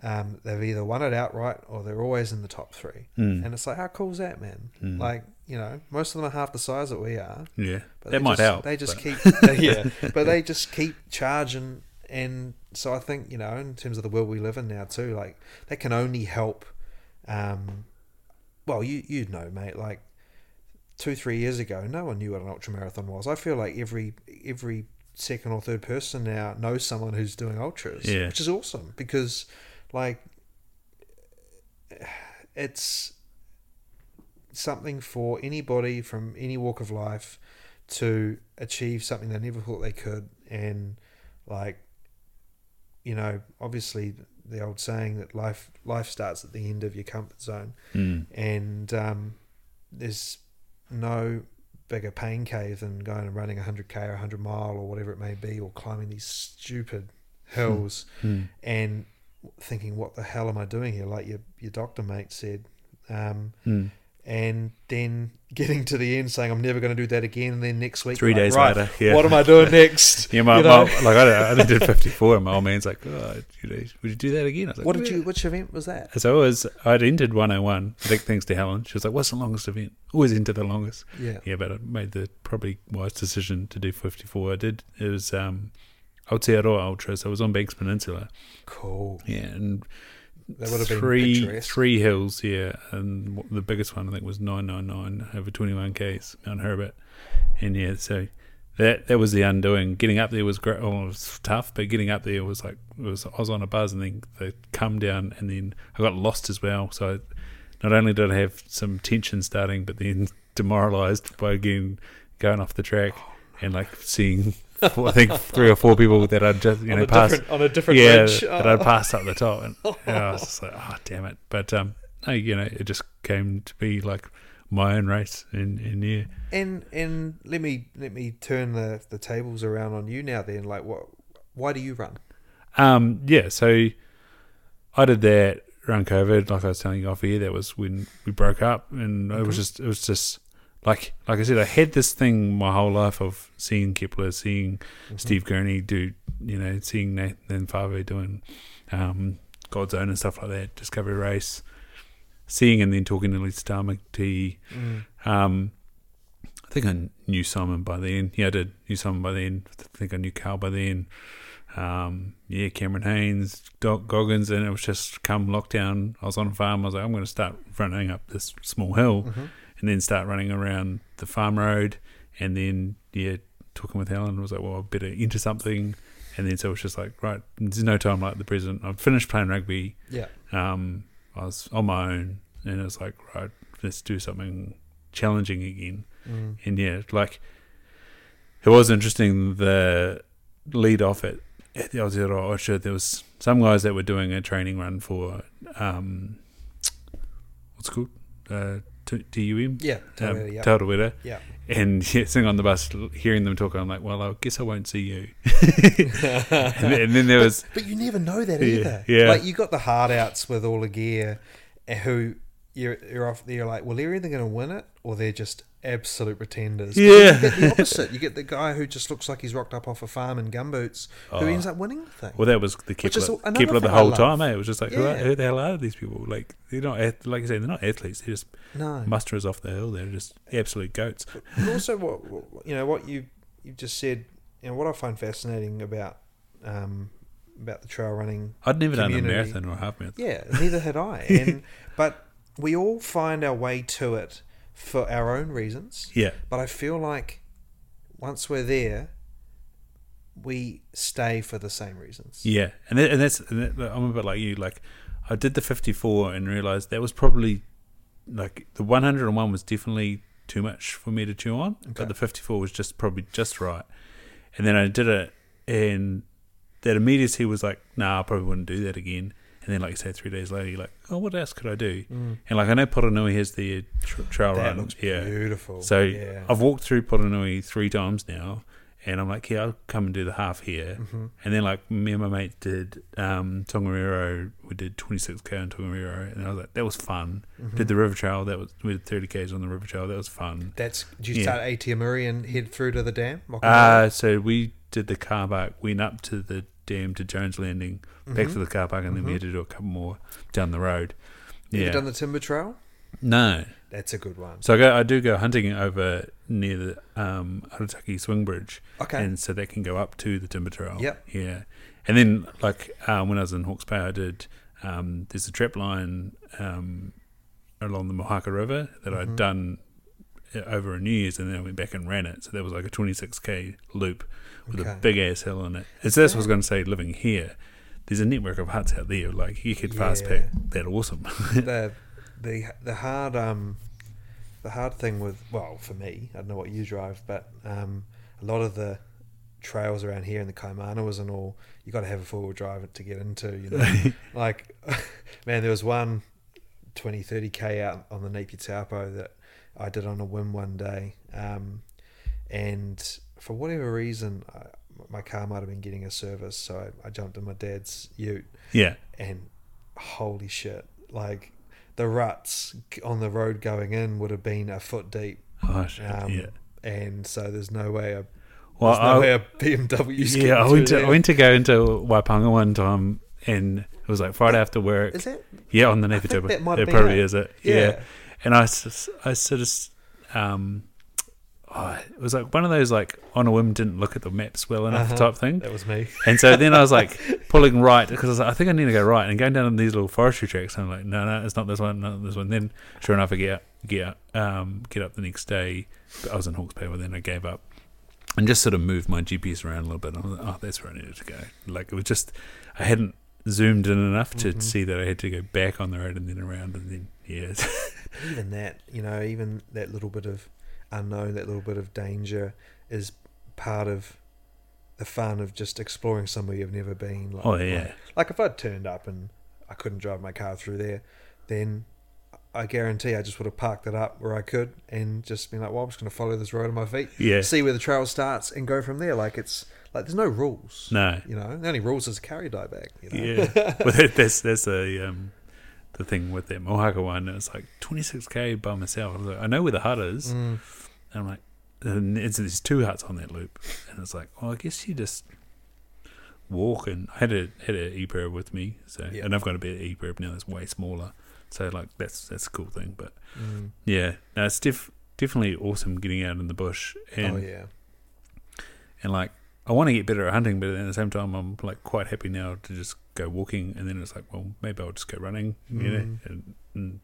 um, they've either won it outright or they're always in the top three. Mm. And it's like, how cool is that, man? Mm. Like, you know, most of them are half the size that we are. yeah, But that might just, help. They just but- keep, yeah, but they just keep charging. And so I think, you know, in terms of the world we live in now too, like that can only help. Um, well, you you know, mate, like two three years ago, no one knew what an ultra marathon was. I feel like every every second or third person now knows someone who's doing ultras, Yeah. which is awesome because, like, it's something for anybody from any walk of life to achieve something they never thought they could and like you know obviously the old saying that life life starts at the end of your comfort zone Mm. and um, there's no bigger pain cave than going and running 100k or 100 mile or whatever it may be or climbing these stupid hills Mm. and thinking what the hell am i doing here like your, your doctor mate said um, Mm. And then getting to the end saying i'm never going to do that again and then next week Three like, days right, later, yeah. what am i doing next Yeah, my, You know? my like I, I did 54, and my old man's like, oh, would you do that again? I was like, what did "Yeah." you which event was that So I was, I'd entered 101. Big thanks to Helen. She was like, "What's the longest event?" Always enter the longest. yeah Yeah, but I made the probably wise decision to do 54. I did. It was um, Aotearoa Ultra, so I was on Banks Peninsula. cool Yeah, and that would have been three picturesque three hills. here, and the biggest one I think was 999 over 21 k's, Mount Herbert. And yeah, so that that was the undoing. Getting up there was great. Oh, it was tough, but getting up there was like it was. I was on a buzz, and then the come down, and then I got lost as well. So not only did I have some tension starting, but then demoralised by again going off the track and like seeing. Four, I think three or four people that I'd just you on know passed on a different yeah, ridge that Oh. I'd passed up the top, and yeah, I was just like, oh damn it! But um, no, you know, it just came to be like my own race, in in yeah, And and let me let me turn the the tables around on you now. Then, like, what? Why do you run? um, yeah. So I did that around COVID, like I was telling you off here. That was when we broke up, and it was just it was just like like I said, I had this thing my whole life of seeing Kepler, seeing Mm-hmm. Steve Gurney do, you know, seeing Nathan Fa'avae doing um, GODZone and stuff like that, Discovery Race, seeing and then talking to Lisa Tamati. Mm. Um, I think I knew Simon by then. Yeah, I did knew Simon by then. I think I knew Carl by then. Um, yeah, Cameron Hanes, Doc Goggins, and it was just come lockdown. I was on a farm. I was like, I'm going to start running up this small hill Mhm. And then start running around the farm road. And then, yeah, talking with Helen, was like, well, I better enter something. And then so it was just like, right, there's no time like the present. I've finished playing rugby. Yeah. Um, I was on my own, and it was like, right, let's do something challenging again. Mm. And yeah, like it was interesting. The lead off at, at the Aotearoa Ultra, there was some guys that were doing a training run for um, what's it called uh, T- TUM, Yeah. um, yeah. Tarawera. Yeah. And yeah, sitting on the bus, hearing them talk, I'm like, well, I guess I won't see you. and, then, and then there was But you never know that Yeah, either. yeah. Like you got the hard outs with all the gear, eh, who you're you're off. You're like, well, they're either going to win it or they're just absolute pretenders. Yeah. you get the opposite. You get the guy who just looks like he's rocked up off a farm in gumboots, who Oh. ends up winning the thing. Well, that was the Kepler, Kepler the whole time. Eh? It was just like, who, are, Yeah. who the hell are these people? Like they're not, like I say, they're not athletes. They're just no, musterers off the hill. They're just absolute goats. and also what what- you know what you you just said. You know what I find fascinating about um, about the trail running I'd never done a marathon or a half marathon. Yeah, neither had I. And but we all find our way to it for our own reasons. Yeah, But I feel like once we're there, we stay for the same reasons. yeah, and that, and that's and that, I'm a bit like you. Like I did the 54 and realized that was probably like the 101 was definitely too much for me to chew on, Okay. but the 54 was just probably just right. And then I did it, and that immediacy was like, nah, I probably wouldn't do that again. And then, like you say, three days later, you're like, oh, what else could I do? Mm. And like I know Poronui has the uh, tr- trail That run, looks yeah. beautiful. So yeah. I've walked through Poronui three times now, and I'm like, yeah, I'll come and do the half here. Mhm. And then like me and my mate did um, Tongariro. We did 26k on Tongariro, and I was like, that was fun. Mhm. Did the river trail. That was we did 30k's on the river trail. That was fun. That's did you Yeah. start at Atiamuri and head through to the dam? Uh, so we did the car back, Went up to the dam to Jones Landing, back to Mhm. the car park, and then we had to do a couple more down the road. Have Yeah. you done the timber trail? no. That's a good one. So I go. I do go hunting over near the um, Arataki Swing Bridge. Okay. and so that can go up to the timber trail. Yep. Yeah, and then like um, when I was in Hawke's Bay, I did. Um, there's a trap line um, along the Mohaka River that Mhm. I'd done uh, over a New Year's, and then I went back and ran it. So that was like a 26k loop with a big ass hill in it. So that's what I was going to say. Living here, there's a network of huts out there. Like you could fast Yeah. pack that awesome. the the the hard um the hard thing with well for me I don't know what you drive but um a lot of the trails around here in the Kaimanawas and all you got to have a four wheel drive to get into you know like man there was one 20 30 k out on the Napier Taupo that I did on a whim one day um and for whatever reason I, my car might have been getting a service so I, I jumped in my dad's ute yeah, and holy shit like the ruts on the road going in would have been a foot deep oh, shit, um, yeah. and so there's no way a Well, there's no I- way a BMW's yeah, I went to I went to go into Waipunga one time, and it was like Friday after work. is that Yeah, on the I Napier that might It probably it. is it. yeah, Yeah. And I sort of, um, oh, it was like one of those like on a whim didn't look at the maps well enough Uh-huh. type thing. that was me And so then I was like pulling right because I, was like, I think I need to go right and going down these little forestry tracks. And I'm like, no, no, it's not this one, not this one. Then sure enough, I get up, get um, get up the next day. I was in Hawke's Bay, but then I gave up and just sort of moved my GPS around a little bit. I was like, oh, that's where I needed to go. Like it was just I hadn't zoomed in enough to Mhm. see that I had to go back on the road and then around and then yeah. even that you know even that little bit of unknown that little bit of danger is part of the fun of just exploring somewhere you've never been like, oh yeah. like, like if I'd turned up and I couldn't drive my car through there then I guarantee I just would have parked it up where I could and just been like well I'm just going to follow this road on my feet Yeah. see where the trail starts and go from there like it's like there's no rules No. you know the only rules is carry die bag you know? Yeah. well, that, that's that's a um, the thing with that Mohaka one. It was like 26k by myself. I was like, I know where the hut is. Mm. And I'm like, and it's there's two huts on that loop, and it's like, well, I guess you just walk. And I had a had a EPIRB with me, so Yeah. and I've got a bit of EPIRB now that's way smaller. So like that's that's a cool thing. But Mm. yeah, no, it's def- definitely awesome getting out in the bush and oh yeah and like I want to get better at hunting, but at the same time, I'm like quite happy now to just go walking, and then it's like, well, maybe I'll just go running, you know, Mm. and, and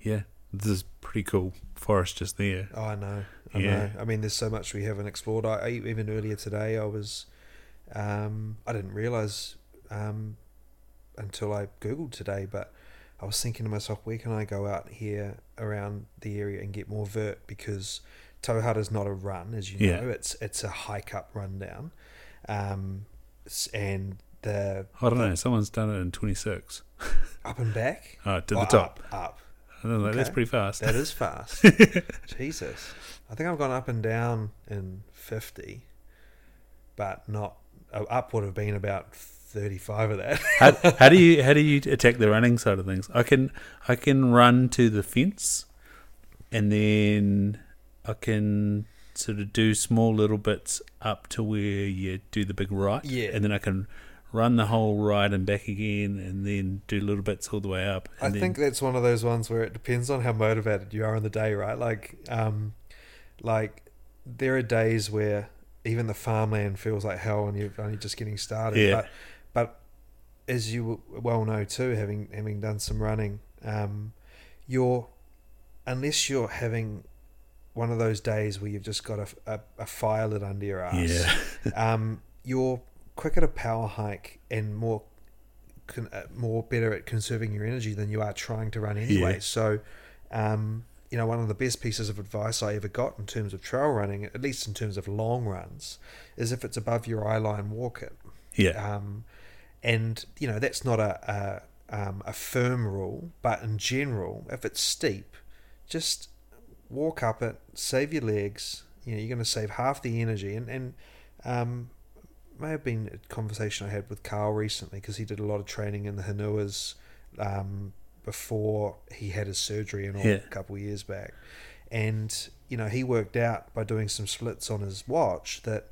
yeah, this is pretty cool forest just there. Oh, I know. I Yeah. know. I mean, there's so much we haven't explored. I, I even earlier today, I was, um, I didn't realize um, until I googled today, but I was thinking to myself, where can I go out here around the area and get more vert because Tauhara is not a run, as you Yeah. know. It's it's a hike up, run down, um, and the I don't know. Someone's done it in 26 up and back uh, to Oh, the top. Up, up. I was like, that's Okay. pretty fast. That is fast. Jesus. I think I've gone up and down in 50, but not. uh, Up would have been about thirty five of that. how, how do you how do you attack the running side of things? I can I can run to the fence, and then I can sort of do small little bits up to where you do the big right, Yeah. and then I can run the whole ride and back again, and then do little bits all the way up. I then, think that's one of those ones where it depends on how motivated you are on the day, right? Like, um, like there are days where even the farmland feels like hell, and you're only just getting started. Yeah. But, but as you well know too, having having done some running, um, you're unless you're having one of those days where you've just got a, a, a fire lit under your ass, yeah, um, you're quicker to power hike and more con- uh, more better at conserving your energy than you are trying to run anyway. Yeah. So, um, you know, one of the best pieces of advice I ever got in terms of trail running, at least in terms of long runs, is if it's above your eye line, walk it. yeah, Um, and you know that's not a a, um, a firm rule, but in general, if it's steep, just walk up it, save your legs. You know you're going to save half the energy, and and um, may have been a conversation I had with Carl recently because he did a lot of training in the Hunuas um, before he had his surgery and all Yeah. a couple of years back, and you know he worked out by doing some splits on his watch that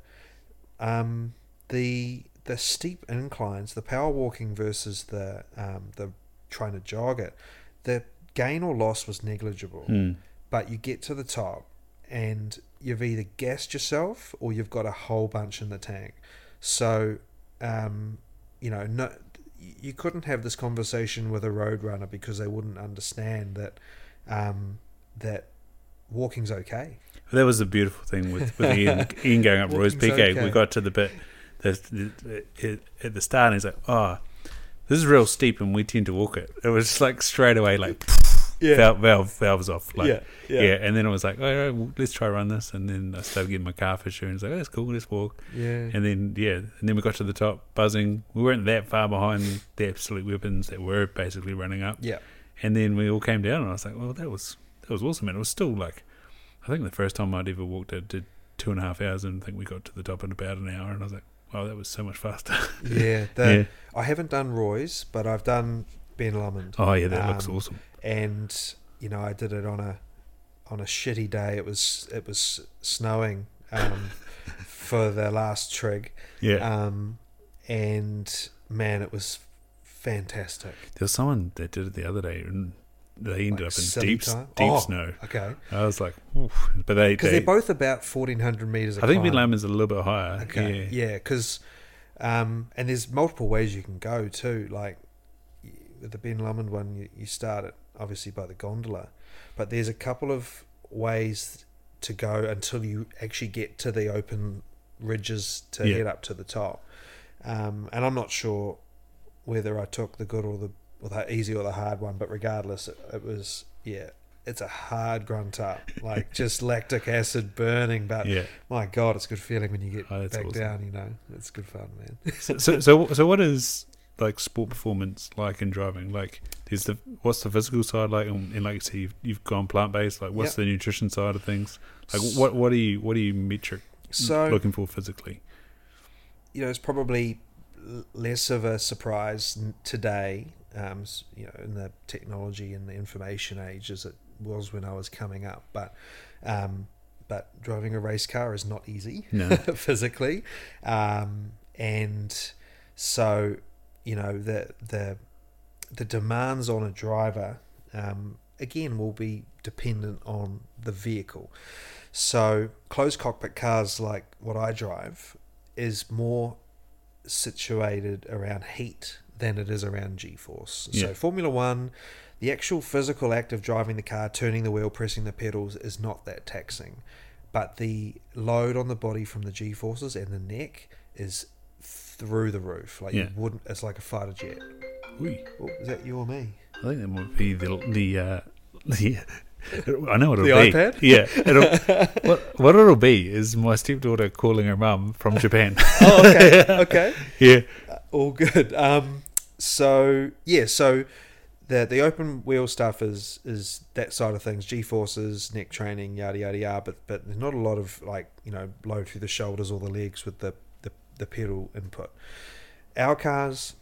um, the the steep inclines, the power walking versus the um, the trying to jog it, the gain or loss was negligible. Hmm. But you get to the top, and you've either gassed yourself or you've got a whole bunch in the tank. So, um, you know, no, you couldn't have this conversation with a road runner because they wouldn't understand that um, that walking's okay. that was the beautiful thing with, with Ian, Ian going up Roy's Peak. okay. We got to the bit the, the, the, at the start, and he's like, "Oh, this is real steep, and we tend to walk it." It was like straight away, like valve, valve, valves off, like yeah, yeah. And then I was like, "All right, well, let's try run this." And then I started getting my calf issue, and he's like, "Oh, that's cool, let's walk." yeah. And then yeah, and then we got to the top, buzzing. We weren't that far behind the absolute weapons that were basically running up. Yeah. And then we all came down, and I was like, "Well, that was that was awesome." And it was still like, I think the first time I'd ever walked it did two and a half hours, and I think we got to the top in about an hour. And I was like, "Wow, that was so much faster." Yeah, the, yeah. I haven't done Roy's, but I've done Ben Lomond. Oh yeah, that looks Um, awesome. And you know I did it on a on a shitty day. It was it was snowing um, for the last trig, Yeah. um, and man, it was fantastic. there was someone that did it the other day, and they ended Like up in deep time? deep Oh. snow. Okay, I was like, Oof. but they, because they they're both about fourteen hundred meters. I think Ben is a little bit higher. Okay, Yeah. yeah, because um, and there's multiple ways you can go too. Like with the Ben Lomond one, you, you start it obviously by the gondola, but there's a couple of ways to go until you actually get to the open ridges to Yeah. head up to the top. Um, and I'm not sure whether I took the good or the or the easy or the hard one, but regardless, it, it was yeah. It's a hard grunt up, like just lactic acid burning, but Yeah. my God, it's a good feeling when you get Oh, back awesome. down. You know, it's good fun, man. so, so so so what is like sport performance like in driving like there's the what's the physical side like and, and like you say you've, you've gone plant-based like what's Yep. the nutrition side of things like what what are you what are you metric So looking for physically you know, it's probably less of a surprise today. Um, you know, in the technology and the information age as it was when I was coming up, but um, but driving a race car is not easy. no physically, um, and so you know the the the demands on a driver um, again will be dependent on the vehicle. So closed cockpit cars like what I drive is more situated around heat than it is around G-force. Yeah. So Formula One, the actual physical act of driving the car, turning the wheel, pressing the pedals is not that taxing, but the load on the body from the G-forces and the neck is through the roof. Like Yeah. you wouldn't. It's like a fighter jet. Ui, Oh, is that you or me? I think that might be the the uh, the I know what it'll The be. iPad? Yeah. It'll, what what it'll be is my stepdaughter calling her mum from Japan. Oh, okay, okay. yeah. all good. Um, so yeah, so the the open wheel stuff is is that side of things, G forces, neck training, yada yada yada. But but there's not a lot of like you know load through the shoulders or the legs with the the, pedal input. our cars,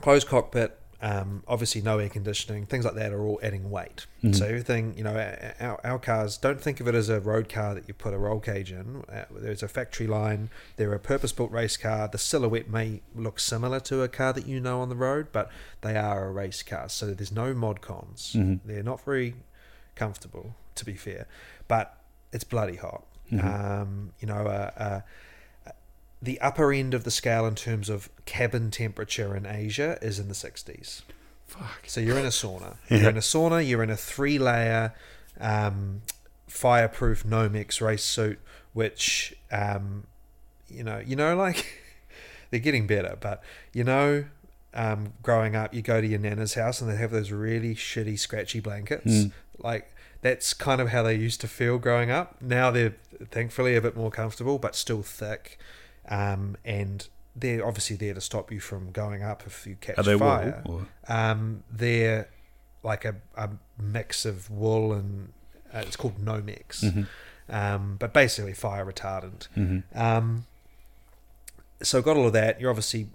closed cockpit, um, obviously no air conditioning, things like that are all adding weight. Mhm. So everything, you know, our, our cars, don't think of it as a road car that you put a roll cage in. Uh, there's a factory line. They're a purpose-built race car. The silhouette may look similar to a car that you know on the road, but they are a race car. So there's no mod cons. Mhm. They're not very comfortable, to be fair, but it's bloody hot. Mhm. Um, you know, uh, uh, the upper end of the scale in terms of cabin temperature in Asia is in the 60s. Fuck. So you're in a sauna. Yeah. You're in a sauna. You're in a three-layer um, fireproof Nomex race suit, which um, you know, you know, like they're getting better, but you know. Um, growing up, you go to your nana's house and they have those really shitty, scratchy blankets. Mm. Like that's kind of how they used to feel growing up. Now they're thankfully a bit more comfortable, but still thick. Um, and they're obviously there to stop you from going up if you catch Are they fire. wool? Um, they're like a, a mix of wool and uh, it's called Nomex, Mhm. um, but basically fire retardant. Mhm. Um, so got all of that. You're obviously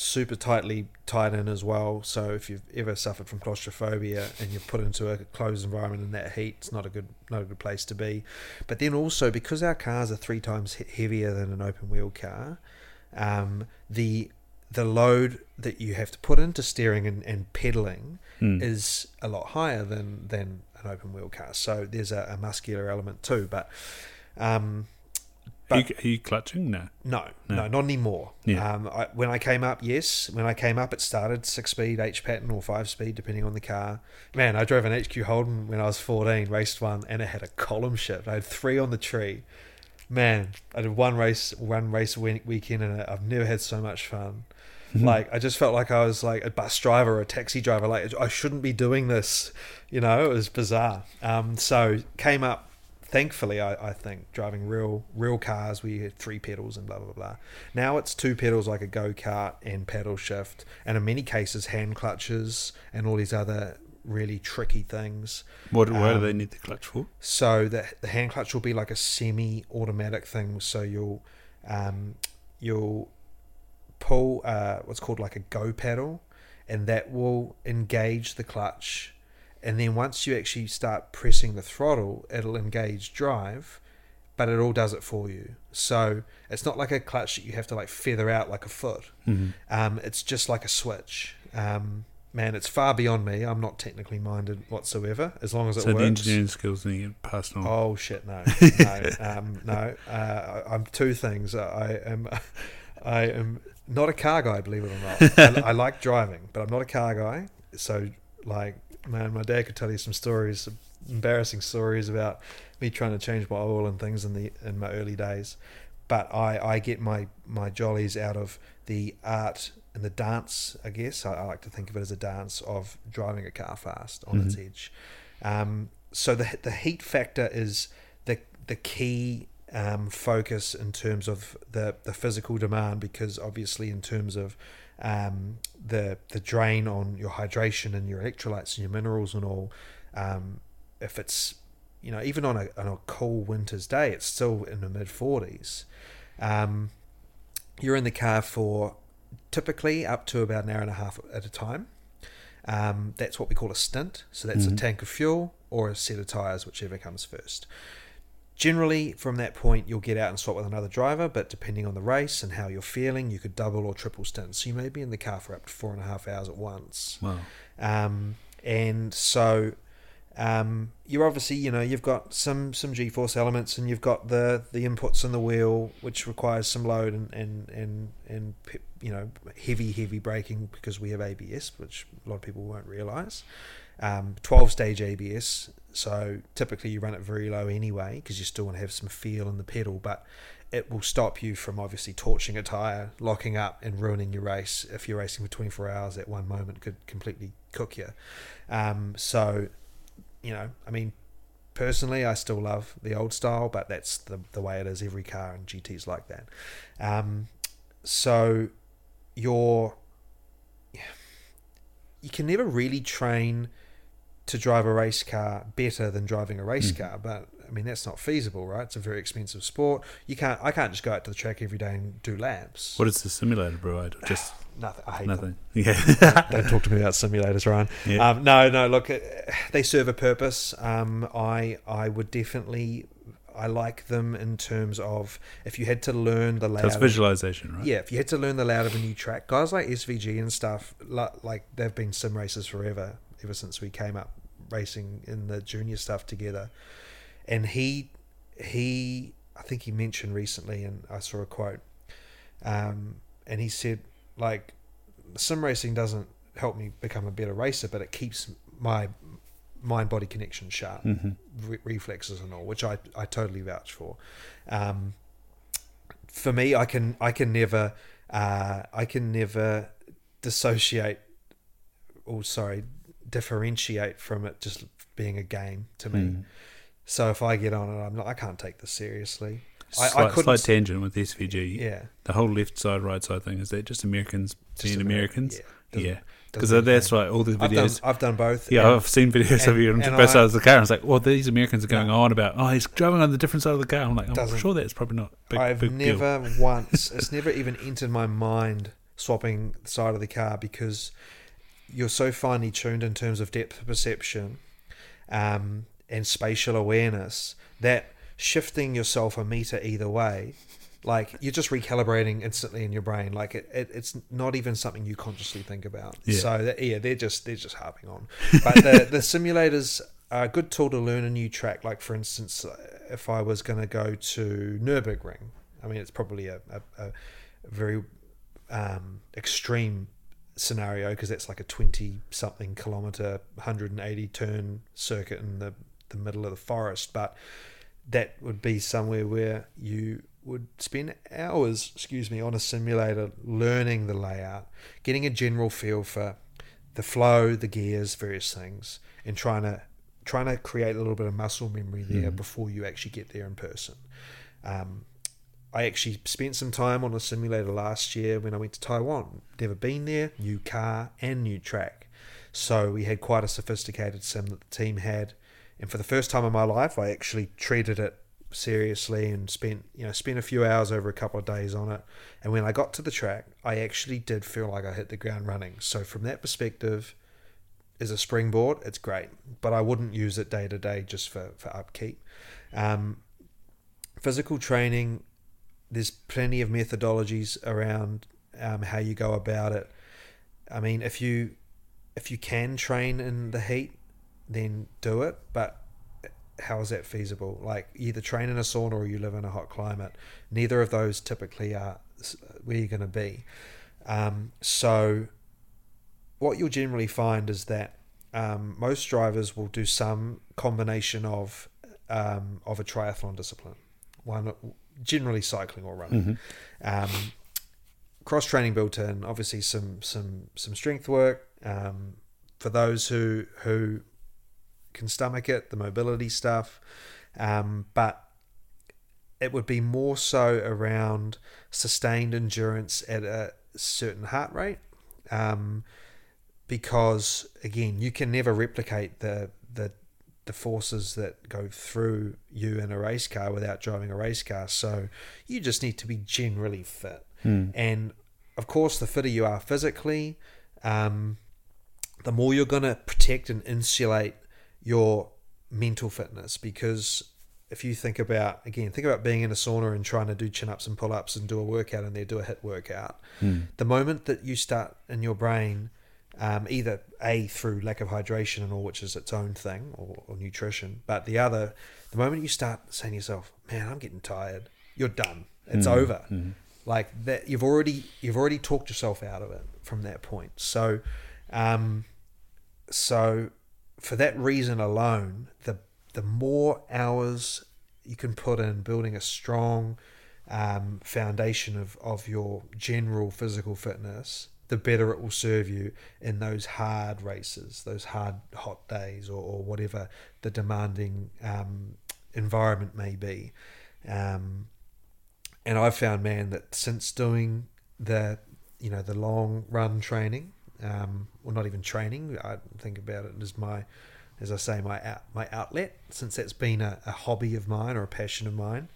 super tightly tied in as well. So if you've ever suffered from claustrophobia and you're put into a closed environment in that heat, it's not a good not a good place to be. But then also because our cars are three times heavier than an open wheel car, um, the the load that you have to put into steering and, and pedaling Mm. is a lot higher than than an open wheel car. So there's a, a muscular element too. But um, Are you, are you clutching? No. no, No. no, not anymore. Yeah. Um, I, when I came up, yes. When I came up, it started six speed H pattern or five speed, depending on the car. Man, I drove an HQ Holden when I was 14, raced one, and it had a column shift. I had three on the tree. Man, I did one race, one race week, weekend, and I've never had so much fun. Like I just felt like I was like a bus driver or a taxi driver. Like I shouldn't be doing this. You know, it was bizarre. Um, so came up. Thankfully, I, I think driving real real cars where you had three pedals and blah blah blah. Now it's two pedals like a go kart and paddle shift, and in many cases hand clutches and all these other really tricky things. What, what do Um, they need the clutch for? So the the hand clutch will be like a semi-automatic thing. So you'll um, you'll pull uh, what's called like a go pedal, and that will engage the clutch. And then once you actually start pressing the throttle, it'll engage drive, but it all does it for you. So it's not like a clutch that you have to like feather out like a foot. Mhm. Um, it's just like a switch. Um, man, it's far beyond me. I'm not technically minded whatsoever. As long as it So the engineering skills need to get passed on. Oh shit! No, no, um, no. Uh, I'm two things. I am, I am not a car guy. Believe it or not, I, I like driving, but I'm not a car guy. So, like, man, my dad could tell you some stories, embarrassing stories about me trying to change my oil and things in the in my early days. But I, I get my my jollies out of the art and the dance. I guess I, I like to think of it as a dance of driving a car fast on its Mhm. edge. Um, so the the heat factor is the the key um, focus in terms of the the physical demand because obviously in terms of um, the the drain on your hydration and your electrolytes and your minerals and all, um, if it's you know even on a on a cool winter's day, it's still in the mid forties. Um, you're in the car for typically up to about an hour and a half at a time. Um, that's what we call a stint. So that's a Mhm. tank of fuel or a set of tires, whichever comes first. Generally, from that point, you'll get out and swap with another driver, but depending on the race and how you're feeling, you could double or triple stint. So you may be in the car for up to four and a half hours at once. Wow. Um, and so um, you're obviously, you know, you've got some some G-force elements, and you've got the the inputs in the wheel, which requires some load and and and and you know heavy heavy braking because we have ABS, which a lot of people won't realise. Um, 12 stage ABS, so typically you run it very low anyway because you still want to have some feel in the pedal, but it will stop you from obviously torching a tire, locking up, and ruining your race. If you're racing for 24 hours, at one moment could completely cook you. Um, so, you know, I mean, personally, I still love the old style, but that's the the way it is. Every car and GT's like that. Um, so, you're you can never really train to drive a race car better than driving a race Mhm. car, but I mean that's not feasible, right? It's a very expensive sport. You can't. I can't just go out to the track every day and do laps. What does the simulator provide? Just Nothing. I hate nothing. them. Yeah. Don't talk to me about simulators, Ryan. yeah. Um, no, no. Look, uh, they serve a purpose. Um, I I would definitely I like them in terms of if you had to learn the layout. of- visualization, right? Yeah, if you had to learn the layout of a new track, guys like SVG and stuff, li- like they've been sim racers forever, ever since we came up racing in the junior stuff together. And he, he, I think he mentioned recently, and I saw a quote, um, and he said, like, sim racing doesn't help me become a better racer, but it keeps my mind body connection sharp hmm re- reflexes and all, which I, I totally vouch for. Um, for me, I can I can never uh, I can never dissociate or sorry differentiate from it just being a game to me. Mm. So if I get on it, I'm not I can't take this seriously. I- I Slight, couldn't slight tangent with SVG. Yeah, The whole left side, right side thing is that just Americans just being Ameri- Americans? Yeah, doesn't- Yeah, because that's right. All the I've done videos. I've done both. yeah, and- I've seen videos of you on and both I- sides of the car. And it's like, well, these Americans are going No. on about, oh, he's driving on the different side of the car. I'm like, I'm sure that's probably not big, I've big deal. never once. It's never even entered my mind swapping the side of the car because you're so finely tuned in terms of depth perception um, and spatial awareness that shifting yourself a meter either way, like you're just recalibrating instantly in your brain. Like it, it it's not even something you consciously think about. Yeah. So that, yeah, they're just they're just harping on. But the the simulators are a good tool to learn a new track. Like for instance, uh, if I was going to go to Nurburgring, I mean it's probably a, a, a very um, extreme scenario because that's like a 20 something kilometer 180 turn circuit in the, the middle of the forest but that would be somewhere where you would spend hours excuse me on a simulator learning the layout getting a general feel for the flow the gears various things and trying to trying to create a little bit of muscle memory there Mhm. before you actually get there in person um, I actually spent some time on a simulator last year when I went to Taiwan. Never been there, new car and new track. So we had quite a sophisticated sim that the team had. And for the first time in my life, I actually treated it seriously and spent, you know, spent a few hours over a couple of days on it. And when I got to the track, I actually did feel like I hit the ground running. So from that perspective, as a springboard, it's great. But I wouldn't use it day to day just for, for upkeep. Um, physical training there's plenty of methodologies around um, how you go about it. I mean, if you if you can train in the heat, then do it. But how is that feasible? Like either train in a sauna or you live in a hot climate. Neither of those typically are where you're going to be. Um, so, what you'll generally find is that um, most drivers will do some combination of um, of a triathlon discipline. One generally cycling or running. Mhm. Um, cross training built in, obviously some some some strength work um, for those who who can stomach it, the mobility stuff, um, but it would be more so around sustained endurance at a certain heart rate, um, because again, you can never replicate the the forces that go through you in a race car without driving a race car. So you just need to be generally fit. Mm. And of course, the fitter you are physically, um, the more you're going to protect and insulate your mental fitness. Because if you think about, again, think about being in a sauna and trying to do chin ups and pull ups and do a workout and there, do a hit workout. Mm. The moment that you start in your brain, um, either A, through lack of hydration and all, which is its own thing, or, or nutrition, but the other, the moment you start saying to yourself, man, I'm getting tired, you're done. It's Mm. over Mm. like that you've already you've already talked yourself out of it from that point so um so for that reason alone the the more hours you can put in building a strong um, foundation of, of your general physical fitness the better it will serve you in those hard races those hard hot days or, or whatever the demanding um, environment may be um, and I've found, man, that since doing the, you know, the long run training, um, well, not even training, I think about it as my, as I say, my out, my outlet since that's been a, a hobby of mine or a passion of mine.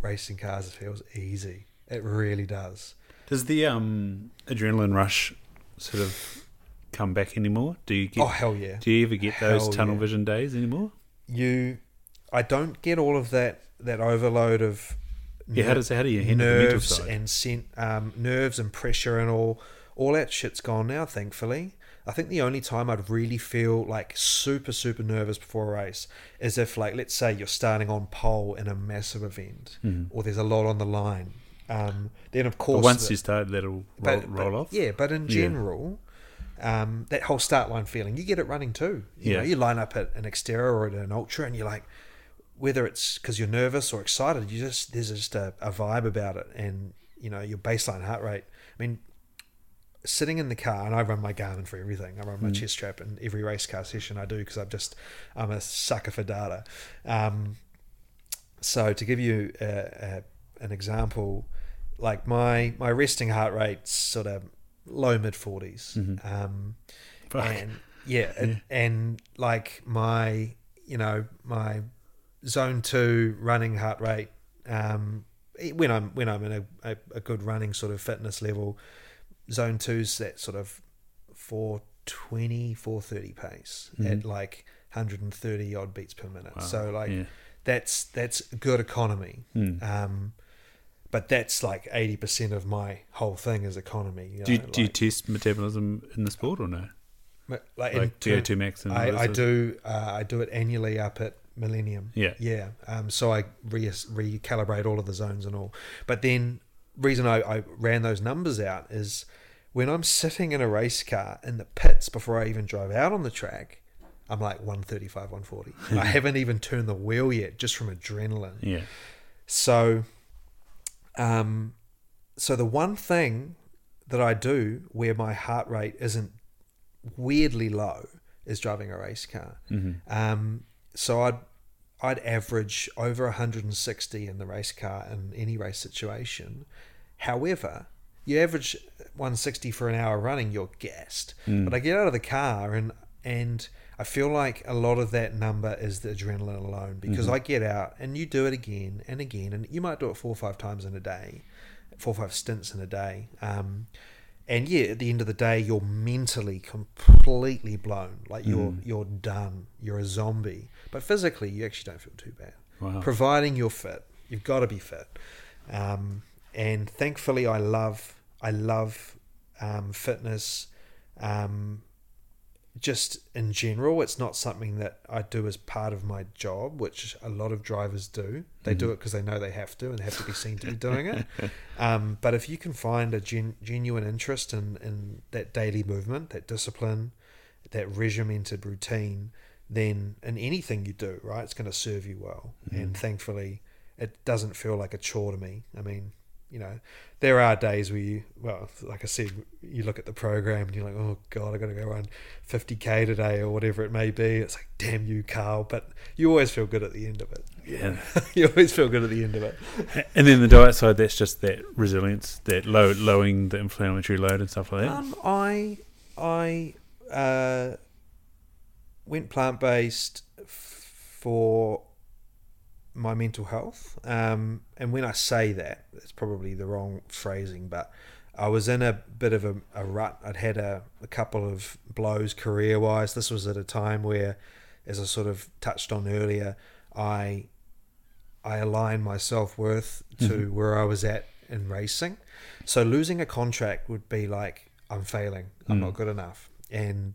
Racing cars feels easy. It really does. Does the um, adrenaline rush sort of come back anymore? Do you get? Oh hell yeah! do you ever get those hell tunnel yeah. vision days anymore? You, I don't get all of that that overload of Yeah, how does how do you handle nerves and sen- um, nerves and pressure and all all that shit's gone now thankfully i think the only time i'd really feel like super super nervous before a race is if like let's say you're starting on pole in a massive event or there's a lot on the line um, then of Hmm. But course once the- you start, that'll roll, but, roll but- off. yeah but in Yeah. general um, that whole start line feeling you get it running too you Yeah. know you line up at an xterra or at an ultra and you're like whether it's because you're nervous or excited, you just there's just a, a vibe about it, and you know your baseline heart rate. I mean, sitting in the car, and I run my Garmin for everything. I run my chest strap in every race car session I do because I'm just I'm a sucker for data. Um, so to give you a, a, an example, like my my resting heart rate's sort of low mid 40s. Um, Fuck. and yeah, and, and like my you know my zone two running heart rate um, when I'm when I'm in a, a, a good running sort of fitness level, zone two's that sort of 420, 430 pace at like 130 odd beats per minute. Wow. So like Yeah. that's that's good economy. Hmm. Um, but that's like eighty percent of my whole thing is economy. You know, do you, do you test metabolism in the sport or no? like, Like term- VO2 max and I, I do. Uh, I do it annually up at Millennium. Yeah. yeah. Um, so I re- recalibrate all of the zones and all. But then, reason I, I ran those numbers out is when I'm sitting in a race car in the pits before I even drive out on the track. I'm like 135, 140. I haven't even turned the wheel yet, just from adrenaline. Yeah. So, um, so the one thing that I do where my heart rate isn't weirdly low is driving a race car. Um, so I'd I'd average over 160 in the race car in any race situation. However, you average 160 for an hour running, you're gassed. But I get out of the car and and I feel like a lot of that number is the adrenaline alone because I get out and you do it again and again, and you might do it four or five times in a day, four or five stints in a day. Um, and yeah, at the end of the day, you're mentally completely blown. Like you're you're done. You're a zombie. But physically, you actually don't feel too bad. Wow. Providing you're fit, you've got to be fit. Um, and thankfully, I love I love um, fitness. Um, just in general, it's not something that I do as part of my job, which a lot of drivers do. They do it because they know they have to and have to be seen to be doing it. Um, but if you can find a gen- genuine interest in, in that daily movement, that discipline, that regimented routine, then in anything you do, right, it's going to serve you well. And thankfully, it doesn't feel like a chore to me. I mean, you know, there are days where you, well, like I said, you look at the program and you're like, oh God, I got to go run 50k today or whatever it may be. It's like, damn you, Carl. But you always feel good at the end of it. Yeah. you always feel good at the end of it. And then the diet side, that's just that resilience, that low, lowering the inflammatory load and stuff like that. Um, I I uh, went plant based for my mental health, um, and when I say that, it's probably the wrong phrasing, but I was in a bit of a, a rut. I'd had a, a couple of blows career wise. This was at a time where, as I sort of touched on earlier, I I aligned my self worth to where I was at in racing. So losing a contract would be like I'm failing. I'm not good enough, and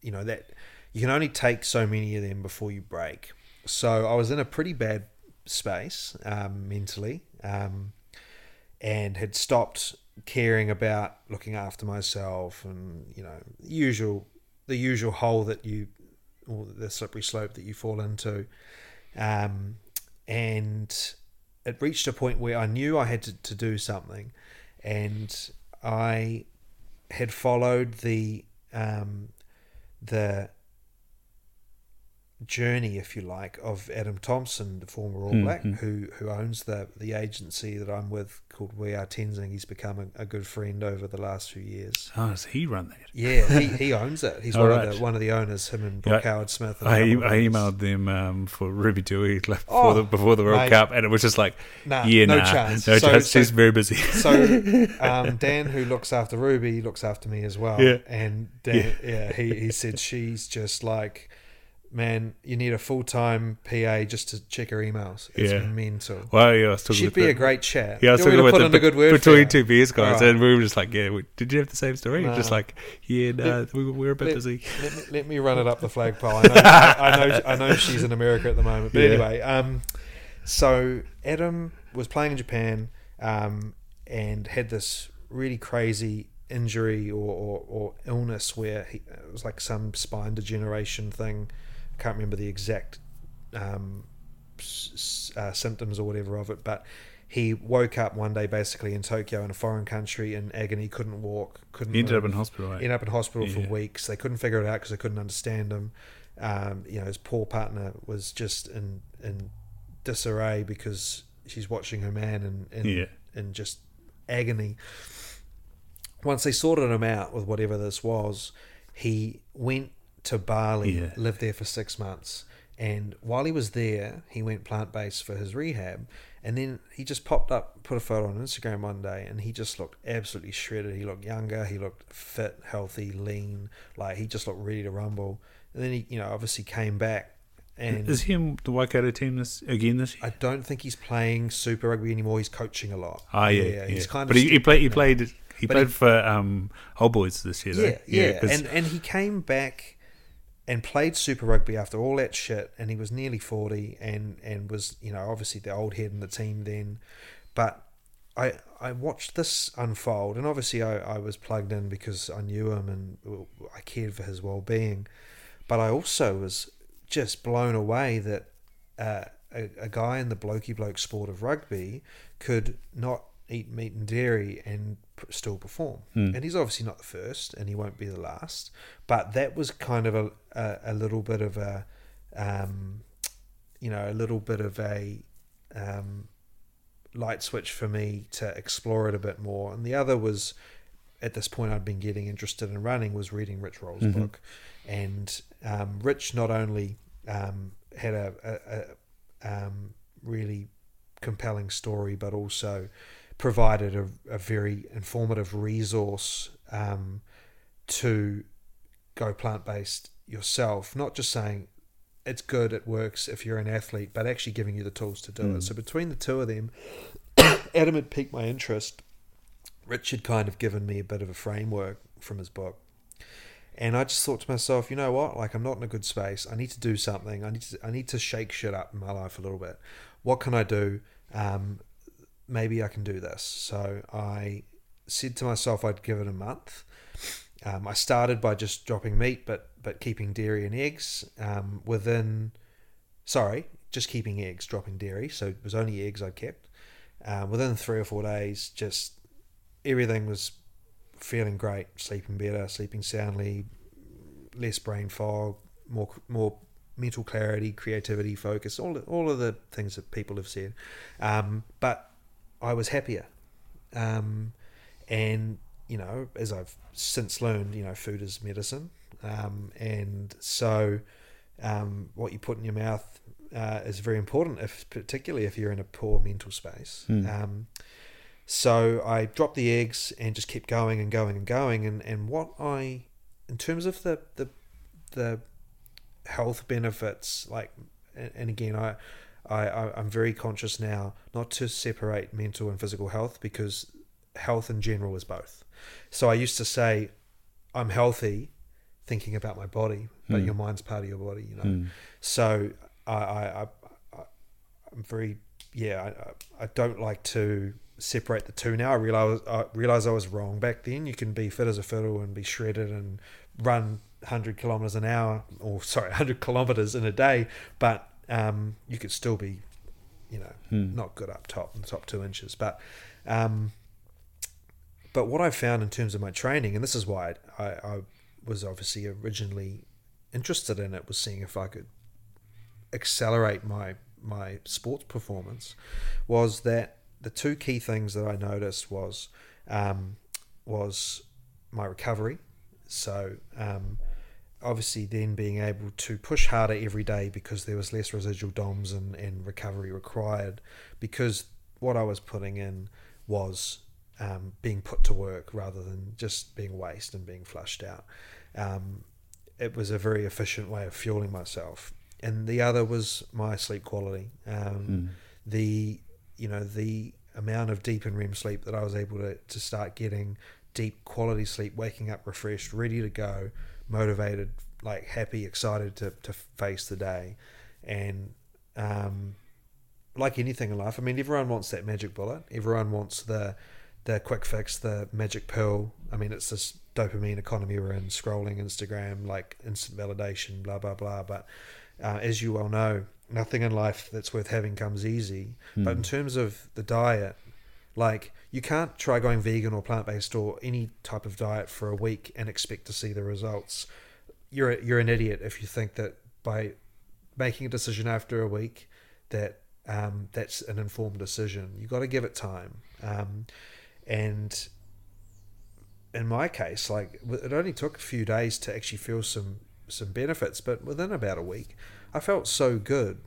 you know that you can only take so many of them before you break. So I was in a pretty bad space um, mentally, um, and had stopped caring about looking after myself, and you know usual the usual hole that you or the slippery slope that you fall into. Um, and it reached a point where I knew I had to, to do something, and I had followed the um, the journey, if you like, of Adam Thompson, the former All Black, mm. who who owns the the agency that I'm with called We Are Tenzing. He's become a, a good friend over the last few years. Oh, does he run that? Yeah, he, he owns it. He's one right. of the one of the owners. Him and Yeah, Howard Smith. I, I emailed them um, for Ruby Tui like, before, Oh, the, before the World mate. Cup, and it was just like, Nah, yeah, no nah, chance. no So- chance. so- She's very busy. So um, Dan, who looks after Ruby, looks after me as well. Yeah. And Dan, yeah, he, he said she's just like, man, you need a full time PA just to check her emails. It's Yeah. mental. well, yeah, I was talking She'd be the, a great chat. Yeah, I was Do talking to put the, in a good word between two beers guys, Alright. and we were just like, yeah, we- did you have the same story? Nah. Just like, yeah, no, we, were- we were a bit let- busy. let me, let me run it up the flagpole. I know, I, I know, I know she's in America at the moment. But Yeah. anyway, um, so Adam was playing in Japan um, and had this really crazy injury or, or, or illness where he, it was like some spine degeneration thing. I can't remember the exact um, s- uh, symptoms or whatever of it, but he woke up one day basically in Tokyo in a foreign country in agony, couldn't walk, couldn't He ended up in hospital. Right? ended up in hospital Yeah. for weeks. They couldn't figure it out because they couldn't understand him. Um, you know, his poor partner was just in in disarray because she's watching her man in in, Yeah. in just agony. Once they sorted him out with whatever this was, he went to Bali, Yeah. lived there for six months, and while he was there, he went plant based for his rehab. And then he just popped up, put a photo on Instagram one day, and he just looked absolutely shredded. He looked younger, he looked fit, healthy, lean, like he just looked ready to rumble. And then he, you know, obviously came back, and Is he in the Waikato team this again this year? I don't think he's playing Super Rugby anymore. He's coaching a lot. Ah, yeah, yeah. he's kind but of. he, he played. He played. He But played he- for um, Old Boys this year. yeah, though. yeah, 'cause- and and he came back and played Super Rugby after all that shit, and he was nearly forty, and and was you know obviously the old head in the team then, but I I watched this unfold, and obviously I, I was plugged in because I knew him and I cared for his well being, but I also was just blown away that uh, a, a guy in the blokey bloke sport of rugby could not eat meat and dairy and still perform. Hmm. And he's obviously not the first, and he won't be the last. But that was kind of a a, a little bit of a, um, you know, a little bit of a um, light switch for me to explore it a bit more. And the other was at this point I'd been getting interested in running was reading Rich Roll's Mhm. book, and um, Rich not only um, had a, a, a um, really compelling story, but also provided a, a very informative resource um, to go plant based yourself. Not just saying it's good, it works if you're an athlete, but actually giving you the tools to do Mm. it. So between the two of them, Adam had piqued my interest. Rich had kind of given me a bit of a framework from his book. And I just thought to myself, you know what? Like I'm not in a good space. I need to do something. I need to I need to shake shit up in my life a little bit. What can I do? Um, maybe I can do this. So I said to myself I'd give it a month. Um, I started by just dropping meat, but but keeping dairy and eggs. Um, within, sorry, just keeping eggs, dropping dairy. So it was only eggs I kept. Um, within three or four days, just everything was feeling great, sleeping better, sleeping soundly, less brain fog, more more mental clarity, creativity, focus, all all of the things that people have said. Um, but I was happier, um, and you know, as I've since learned, you know, food is medicine, um, and so um, what you put in your mouth uh, is very important, if particularly if you're in a poor mental space. Um, so I dropped the eggs and just kept going and going and going. And, and what I, in terms of the, the, the health benefits, like, and, and again, I, I, I- I'm very conscious now not to separate mental and physical health because health in general is both. So I used to say, I'm healthy thinking about my body, but Hmm. your mind's part of your body, you know. Mm. So I, I, I, I'm very, yeah, I, I- I don't like to separate the two now. I realize I realize I was wrong back then. You can be fit as a fiddle and be shredded and run 100 kilometers an hour, or sorry, 100 kilometers in a day, but um, you could still be, you know, Mm. not good up top in the top two inches. But um, but what I found in terms of my training, and this is why I, I was obviously originally interested in it, was seeing if I could accelerate my my sports performance was that the two key things that I noticed was um, was my recovery. So um, obviously, then being able to push harder every day because there was less residual DOMs and, and recovery required because what I was putting in was um, being put to work rather than just being waste and being flushed out. Um, it was a very efficient way of fueling myself. And the other was my sleep quality. Um, Mm. The you know the amount of deep and REM sleep that I was able to, to start getting deep quality sleep, waking up refreshed, ready to go, motivated, like happy, excited to, to face the day. And um, like anything in life, I mean, everyone wants that magic bullet. Everyone wants the the quick fix, the magic pill. I mean, it's this dopamine economy we're in, scrolling Instagram, like instant validation, blah blah blah. But uh, as you well know, nothing in life that's worth having comes easy. But in Mm. terms of the diet, like you can't try going vegan or plant based or any type of diet for a week and expect to see the results. You're a, you're an idiot if you think that by making a decision after a week that um, that's an informed decision. You got to give it time. Um, and in my case, like it only took a few days to actually feel some some benefits, but within about a week, I felt so good.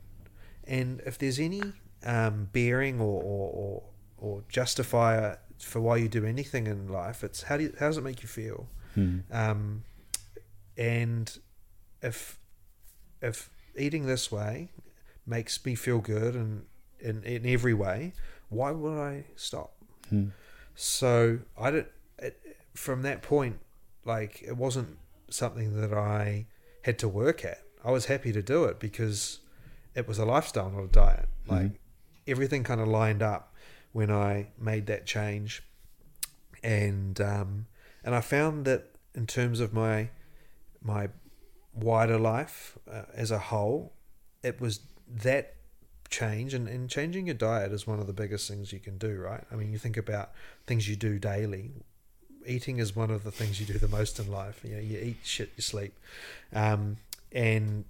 And if there's any um, bearing or, or, or, or justifier for why you do anything in life, it's how do you, how does it make you feel? Mm. Um, and if if eating this way makes me feel good and in, in every way, why would I stop? Mm. So I did it, from that point, like it wasn't something that I had to work at. I was happy to do it because it was a lifestyle, not a diet. Like Mhm. everything kind of lined up when I made that change, and um, and I found that in terms of my my wider life uh, as a whole, it was that change and, and changing your diet is one of the biggest things you can do right? I mean you think about things you do daily. Eating is one of the things you do the most in life. You know you eat shit you sleep. Um, and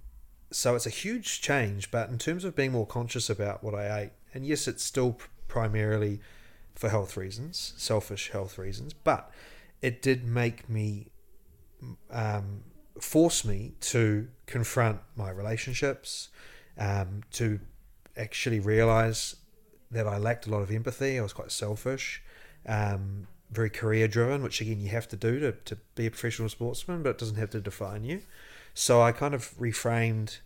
so it's a huge change but in terms of being more conscious about what i ate and yes it's still primarily for health reasons selfish health reasons but it did make me um, force me to confront my relationships um, to actually realize that I lacked a lot of empathy. I was quite selfish, um, very career driven, which again you have to do to, to be a professional sportsman, but it doesn't have to define you. So I kind of reframed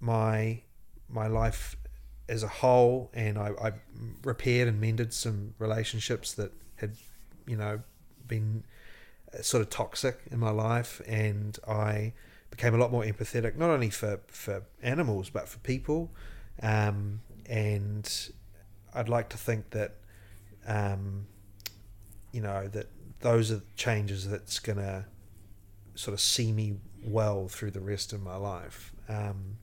my my life as a whole, and I, I repaired and mended some relationships that had, you know, been uh, sort of toxic in my life, and I became a lot more empathetic, not only for for animals but for people. Um, and I'd like to think that, um, you know, that those are changes that's to sort of see me well through the rest of my life. Um,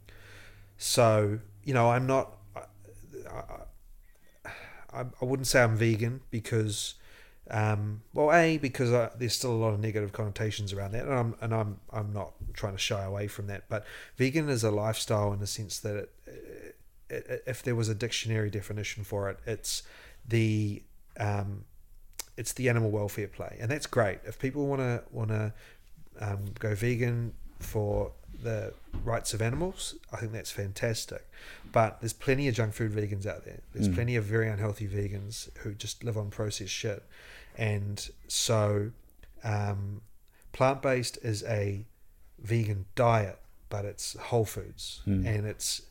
so, you know, I'm not, I, I, I wouldn't say I'm vegan because, um, well, a because I, there's still a lot of negative connotations around that, and I'm and I'm I'm not trying to shy away from that. But vegan is a lifestyle in the sense that it, it, if there was a dictionary definition for it, it's the um, it's the animal welfare play, and that's great. If people want to want to um, go vegan for the rights of animals, I think that's fantastic. But there's plenty of junk food vegans out there. There's Mm. plenty of very unhealthy vegans who just live on processed shit, and so um, plant based is a vegan diet, but it's whole foods, Mm. and it's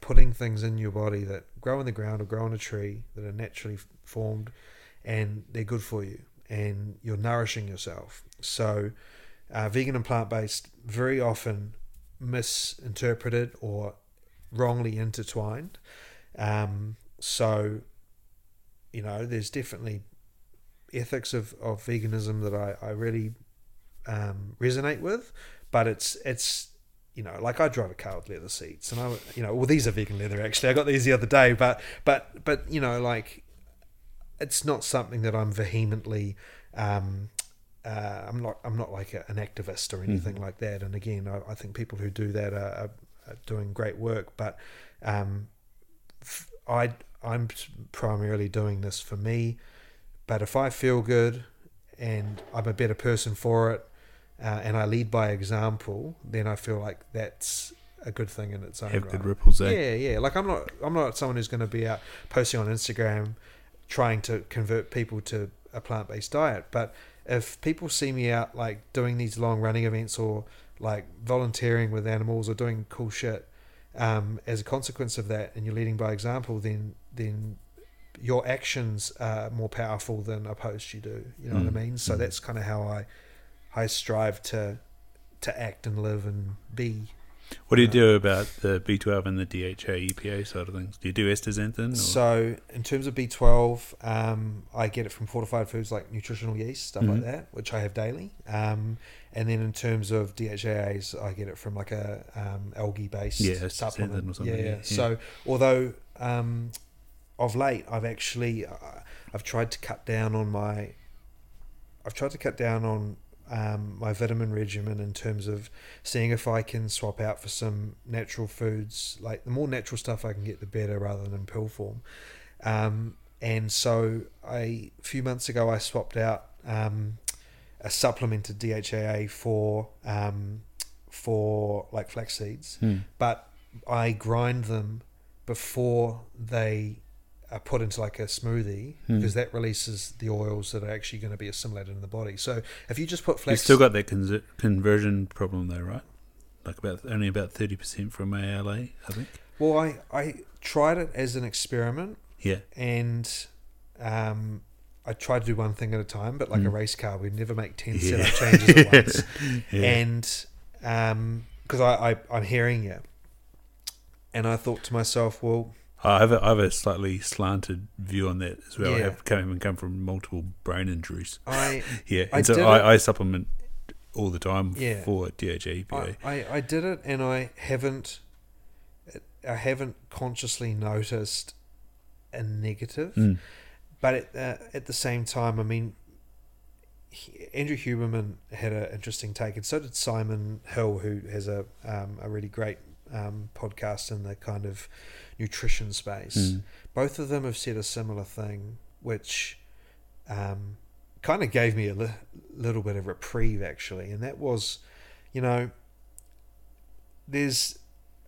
putting things in your body that grow in the ground or grow on a tree that are naturally formed and they're good for you and you're nourishing yourself. So, uh, vegan and plant based very often misinterpreted or wrongly intertwined. Um, so, you know, there's definitely ethics of, of veganism that I, I really um, resonate with, but it's it's you know like I drive a car with leather seats, and I you know well these are vegan leather actually. I got these the other day, but but but you know like it's not something that I'm vehemently. Um, uh, I'm not. I'm not like a, an activist or anything like that. And again, I, I think people who do that are doing great work, but um, I I'm primarily doing this for me. But if I feel good and I'm a better person for it, uh, and I lead by example, then I feel like that's a good thing in its own Have right. good ripples, eh? Yeah, yeah. Like I'm not I'm not someone who's going to be out posting on Instagram trying to convert people to a plant based diet. But if people see me out like doing these long running events or like volunteering with animals or doing cool shit, um, as a consequence of that, and you're leading by example, then then your actions are more powerful than a post you do. You know what Mm, I mean? So mm. that's kind of how I I strive to to act and live and be. What do you Uh, do about the B12 and the DHA EPA side of things? Do you do astaxanthin? Or? So, in terms of B12, um, I get it from fortified foods like nutritional yeast, stuff Mhm. like that, which I have daily. Um, and then in terms of DHAAs, I get it from like a um, algae based Yeah, supplement. or something, yeah, yeah, yeah. So, although um, of late I've actually uh, I've tried to cut down on my I've tried to cut down on um, my vitamin regimen in terms of seeing if I can swap out for some natural foods. Like the more natural stuff I can get, the better, rather than pill form. Um, and so, I, a few months ago, I swapped out um, a supplemented DHAA for um, for like flax seeds, Hmm. but I grind them before they are put into like a smoothie Hmm. because that releases the oils that are actually going to be assimilated in the body. So if you just put flax, You've still got that con- conversion problem though, right? Like about only about thirty percent from ALA, I think. well, I I tried it as an experiment Yeah, and um, I try to do one thing at a time, but like a Mm. race car, we'd never make ten Yeah. setup changes at once. yeah. and um because I, I I'm hearing you, and I thought to myself, well, I have a, I have a slightly slanted view on that as well. I have come and come from multiple brain injuries. I Yeah, I and so I, I supplement all the time Yeah. for DHA EPA. I, I I did it, and I haven't I haven't consciously noticed a negative, Mm. But at, uh, at the same time, I mean. he- Andrew Huberman had an interesting take, and so did Simon Hill, who has a um, a really great um, podcast in the kind of nutrition space. Mm. both of them have said a similar thing, which um, kind of gave me a li- little bit of reprieve, actually. And that was, you know, there's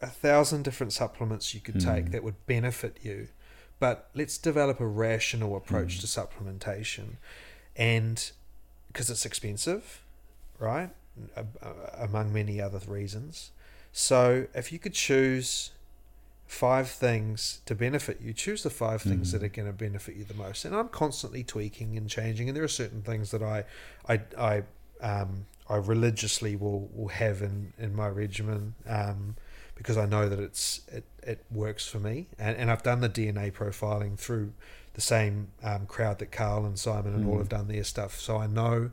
a thousand different supplements you could take Mm. that would benefit you, but let's develop a rational approach Mm. to supplementation. And because it's expensive, right? Among many other reasons. So if you could choose five things to benefit you, choose the five things Mm. that are going to benefit you the most. And I'm constantly tweaking and changing, and there are certain things that I, I, I, um, I religiously will will have in in my regimen. Um, because I know that it's it, it works for me, and, and I've done the DNA profiling through the same um, crowd that Carl and Simon and all Mm. have done their stuff, so I know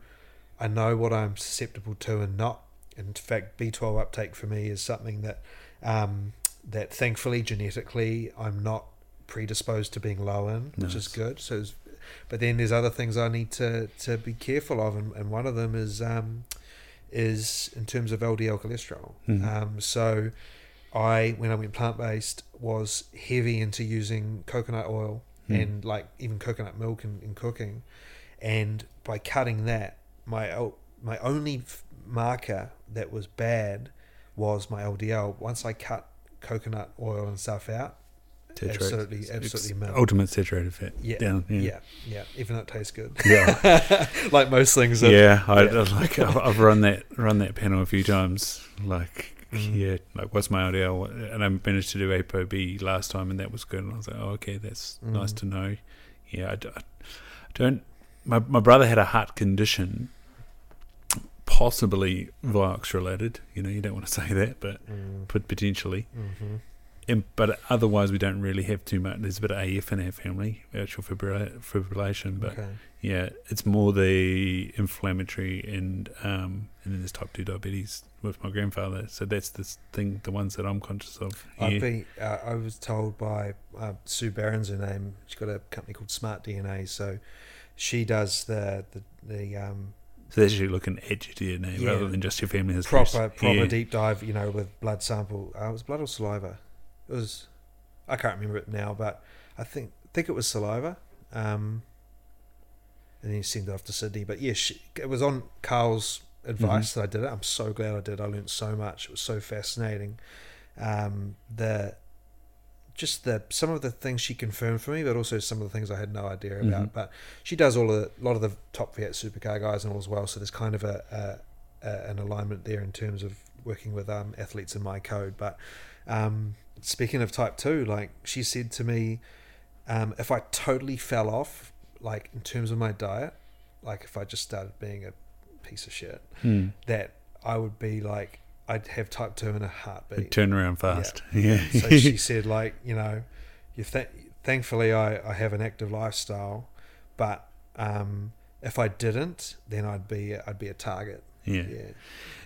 I know what I'm susceptible to and not. In fact, B12 uptake for me is something that um, that thankfully genetically I'm not predisposed to being low in, which is good. So, it's- but then there's other things I need to, to be careful of, and, and one of them is um, is in terms of LDL cholesterol. Mhm. Um, so, I when I went plant based was heavy into using coconut oil Mm. and like even coconut milk in, in cooking, and by cutting that, my my only f- marker that was bad was my LDL. Once I cut coconut oil and stuff out, Saturated- absolutely, absolutely melt. ultimate saturated fat. Yeah, down. yeah, Yeah, yeah, Even though it tastes good, yeah. like most things. That, yeah, I, yeah. like I've, I've run that run that panel a few times. Like, Mm. yeah, like what's my LDL? And I managed to do ApoB last time, and that was good. And I was like, oh, okay, that's nice Mm. to know. Yeah, I don't. My my brother had a heart condition, possibly Vioxx related. You know, you don't want to say that, but Mm, potentially. mhm. And, but otherwise, we don't really have too much. There's a bit of AF in our family, atrial fibrillation, but okay. Yeah, it's more the inflammatory and um, and then there's type two diabetes with my grandfather. So that's the thing, the ones that I'm conscious of. Yeah. been, uh, I was told by uh, Sue Barron's her name. She's got a company called Smart DNA. So she does the the, the um, So they're actually looking at your DNA Yeah. rather than just your family history. proper proper Yeah. deep dive, you know, with blood sample. Uh, it was blood or saliva? It was. I can't remember it now, but I think think it was saliva. Um, and then he sent it off to Sydney. But yeah, she, it was on Carl's advice Mm-hmm. that I did it. I'm so glad I did. I learned so much. It was so fascinating. Um, the just the some of the things she confirmed for me, but also some of the things I had no idea about. Mhm. But she does all of the, a lot of the top V8 supercar guys and all as well. So there's kind of a, a, a an alignment there in terms of working with um, athletes in my code. But um, speaking of type two, like she said to me, um, if I totally fell off, like in terms of my diet, like if I just started being a piece of shit, Hmm. that I would be like I'd have type two in a It'd heartbeat. turn around fast. Yeah. So she said, like, you know, you th- thankfully I, I have an active lifestyle, but um, if I didn't, then I'd be I'd be a target. yeah. Yeah.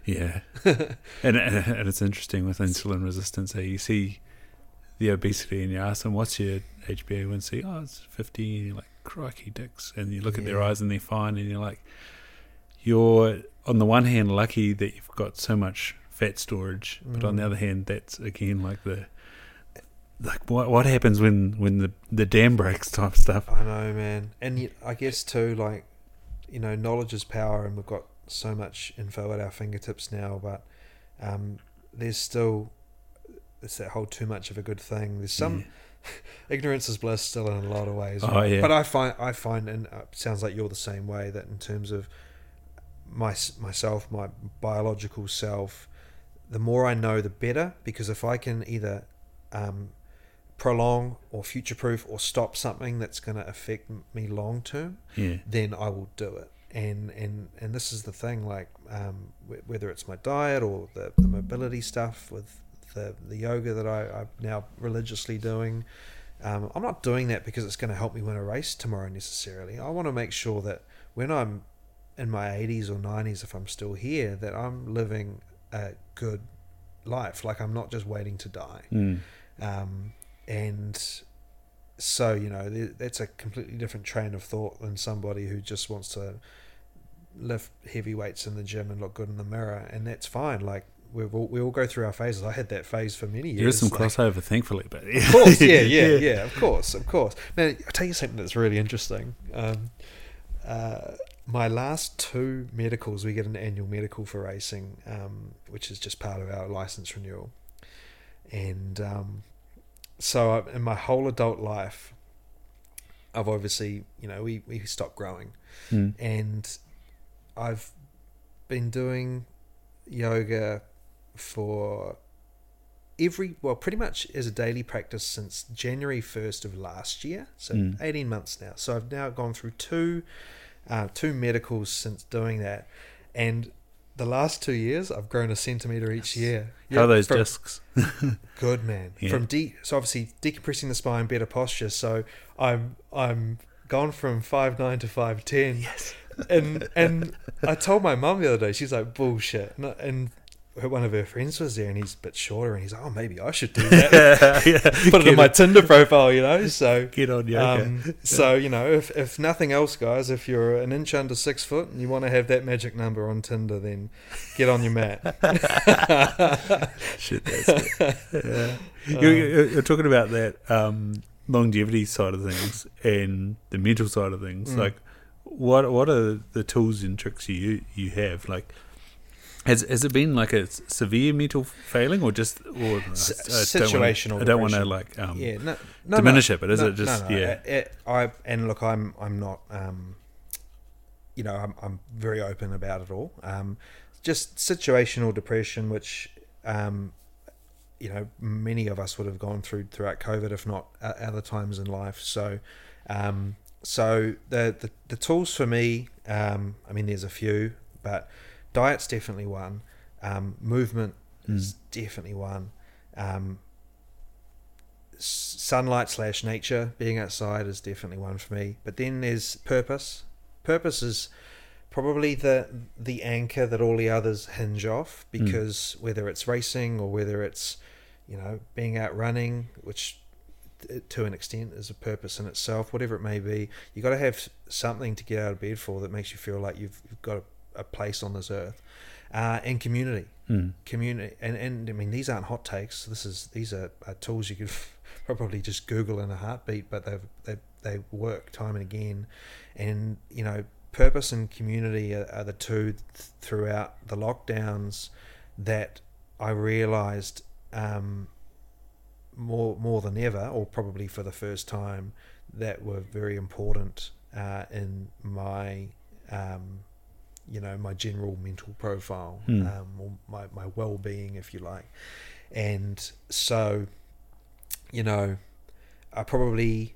Yeah. and, and it's interesting with insulin resistance. eh, you see the obesity and you ask them, what's your HbA1c? Oh, it's 50. You're like, crikey dicks. And you look at their eyes and they're fine. And you're like, you're, on the one hand, lucky that you've got so much fat storage. But on the Mm. other hand, that's, again, like the. Like what what happens when, when the, the dam breaks type stuff? I know, man. And I guess too, like, you know, knowledge is power, and we've got so much info at our fingertips now. But um, there's still it's that whole too much of a good thing. There's some ignorance is bliss still in a lot of ways. Oh, yeah. But I find I find, and uh, it sounds like you're the same way. That in terms of my myself, my biological self, the more I know, the better. Because if I can either um, prolong or future proof or stop something that's going to affect me long term, Yeah. then I will do it. And and and this is the thing, like um, wh- whether it's my diet or the, the mobility stuff with the the yoga that I, I'm now religiously doing. Um, I'm not doing that because it's going to help me win a race tomorrow necessarily. I want to make sure that when I'm in my 80s or 90s, if I'm still here, that I'm living a good life. Like I'm not just waiting to die. Mm. Um, and so, you know, that's a completely different train of thought than somebody who just wants to lift heavy weights in the gym and look good in the mirror. And that's fine. Like, we've all, we all go through our phases. I had that phase for many years. There is some like- crossover, thankfully, but of course, yeah, yeah, yeah, of course, of course. Man, I'll tell you something that's really interesting. Um, uh, my last two medicals, we get an annual medical for racing, um, which is just part of our license renewal. And um, so, I, in my whole adult life, I've obviously, you know, we, we stopped growing Mm. and I've been doing yoga for every well pretty much as a daily practice since January 1st of last year so Mm. 18 months now so I've now gone through two uh, two medicals since doing that and the last two years I've grown a centimeter each year How are those from- discs? good man Yeah. from de- so obviously decompressing the spine better posture so i'm i'm gone from five nine to 5'10 Yes. and and i told my mum the other day she's like bullshit and, and one of her friends was there and he's a bit shorter and he's like oh maybe i should do that yeah, yeah. put it on my tinder profile you know so Get on yoga. um, so you know, if, if nothing else, guys, if you're an inch under six foot and you want to have that magic number on Tinder, then get on your mat. Shit, that's good. Yeah. you're, you're, you're talking about that um, longevity side of things and the mental side of things. Mm. Like, what what are the tools and tricks you you have? Like, has has it been like a severe mental failing, or just or S- I don't wanna- situational I don't want to like um, yeah, no, no, diminish no, it, but is no, it just no, no. yeah? It- I and look, I'm I'm not, um, you know, I'm I'm very open about it all. Um, just situational depression, which um, you know, many of us would have gone through throughout COVID, if not o- other times in life. So, um, so the, the the tools for me, um, I mean, there's a few, but diet's definitely one. Um, movement is definitely one. Um, sunlight slash nature, being outside is definitely one for me. But then there's purpose. Purpose is probably the the anchor that all the others hinge off because whether it's racing or whether it's you know being out running, which to an extent is a purpose in itself, whatever it may be, you got to have something to get out of bed for that makes you feel like you've, you've got a, a place on this earth, uh, and community, Mm. community, and, and I mean these aren't hot takes. This is these are, are tools you could probably just Google in a heartbeat, but they've they they work time and again, and you know purpose and community are, are the two th- throughout the lockdowns that I realised um, more more than ever, or probably for the first time, that were very important uh, in my um, you know my general mental profile Hmm. um, or my, my well-being if you like and so you know I probably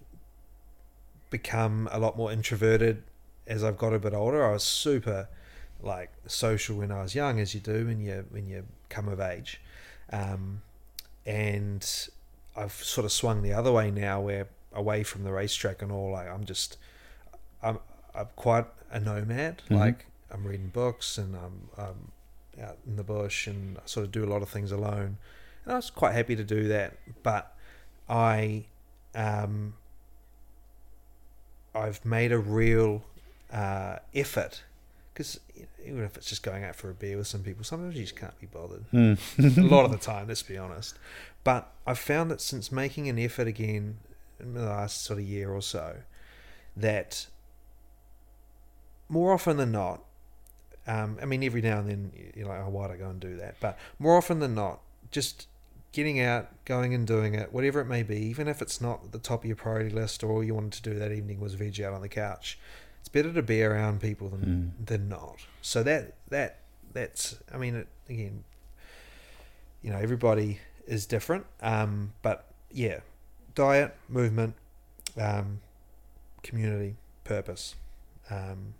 become a lot more introverted as I've got a bit older I was super like social when I was young as you do when you when you come of age um, and I've sort of swung the other way now where away from the racetrack and all like I'm just I'm I'm quite a nomad Mhm. like I'm reading books and I'm, I'm out in the bush and I sort of do a lot of things alone and I was quite happy to do that but I um I've made a real uh, effort because even if it's just going out for a beer with some people sometimes you just can't be bothered Mm. a lot of the time, let's be honest. But I've found that since making an effort again in the last sort of year or so, that more often than not, um, I mean, every now and then you're like, oh, why'd I go and do that? But more often than not, just getting out, going and doing it, whatever it may be, even if it's not at the top of your priority list or all you wanted to do that evening was veg out on the couch, it's better to be around people than Mm. than not. So that that that's I mean it, again, you know everybody is different, um, but yeah, diet, movement, um, community, purpose. Um,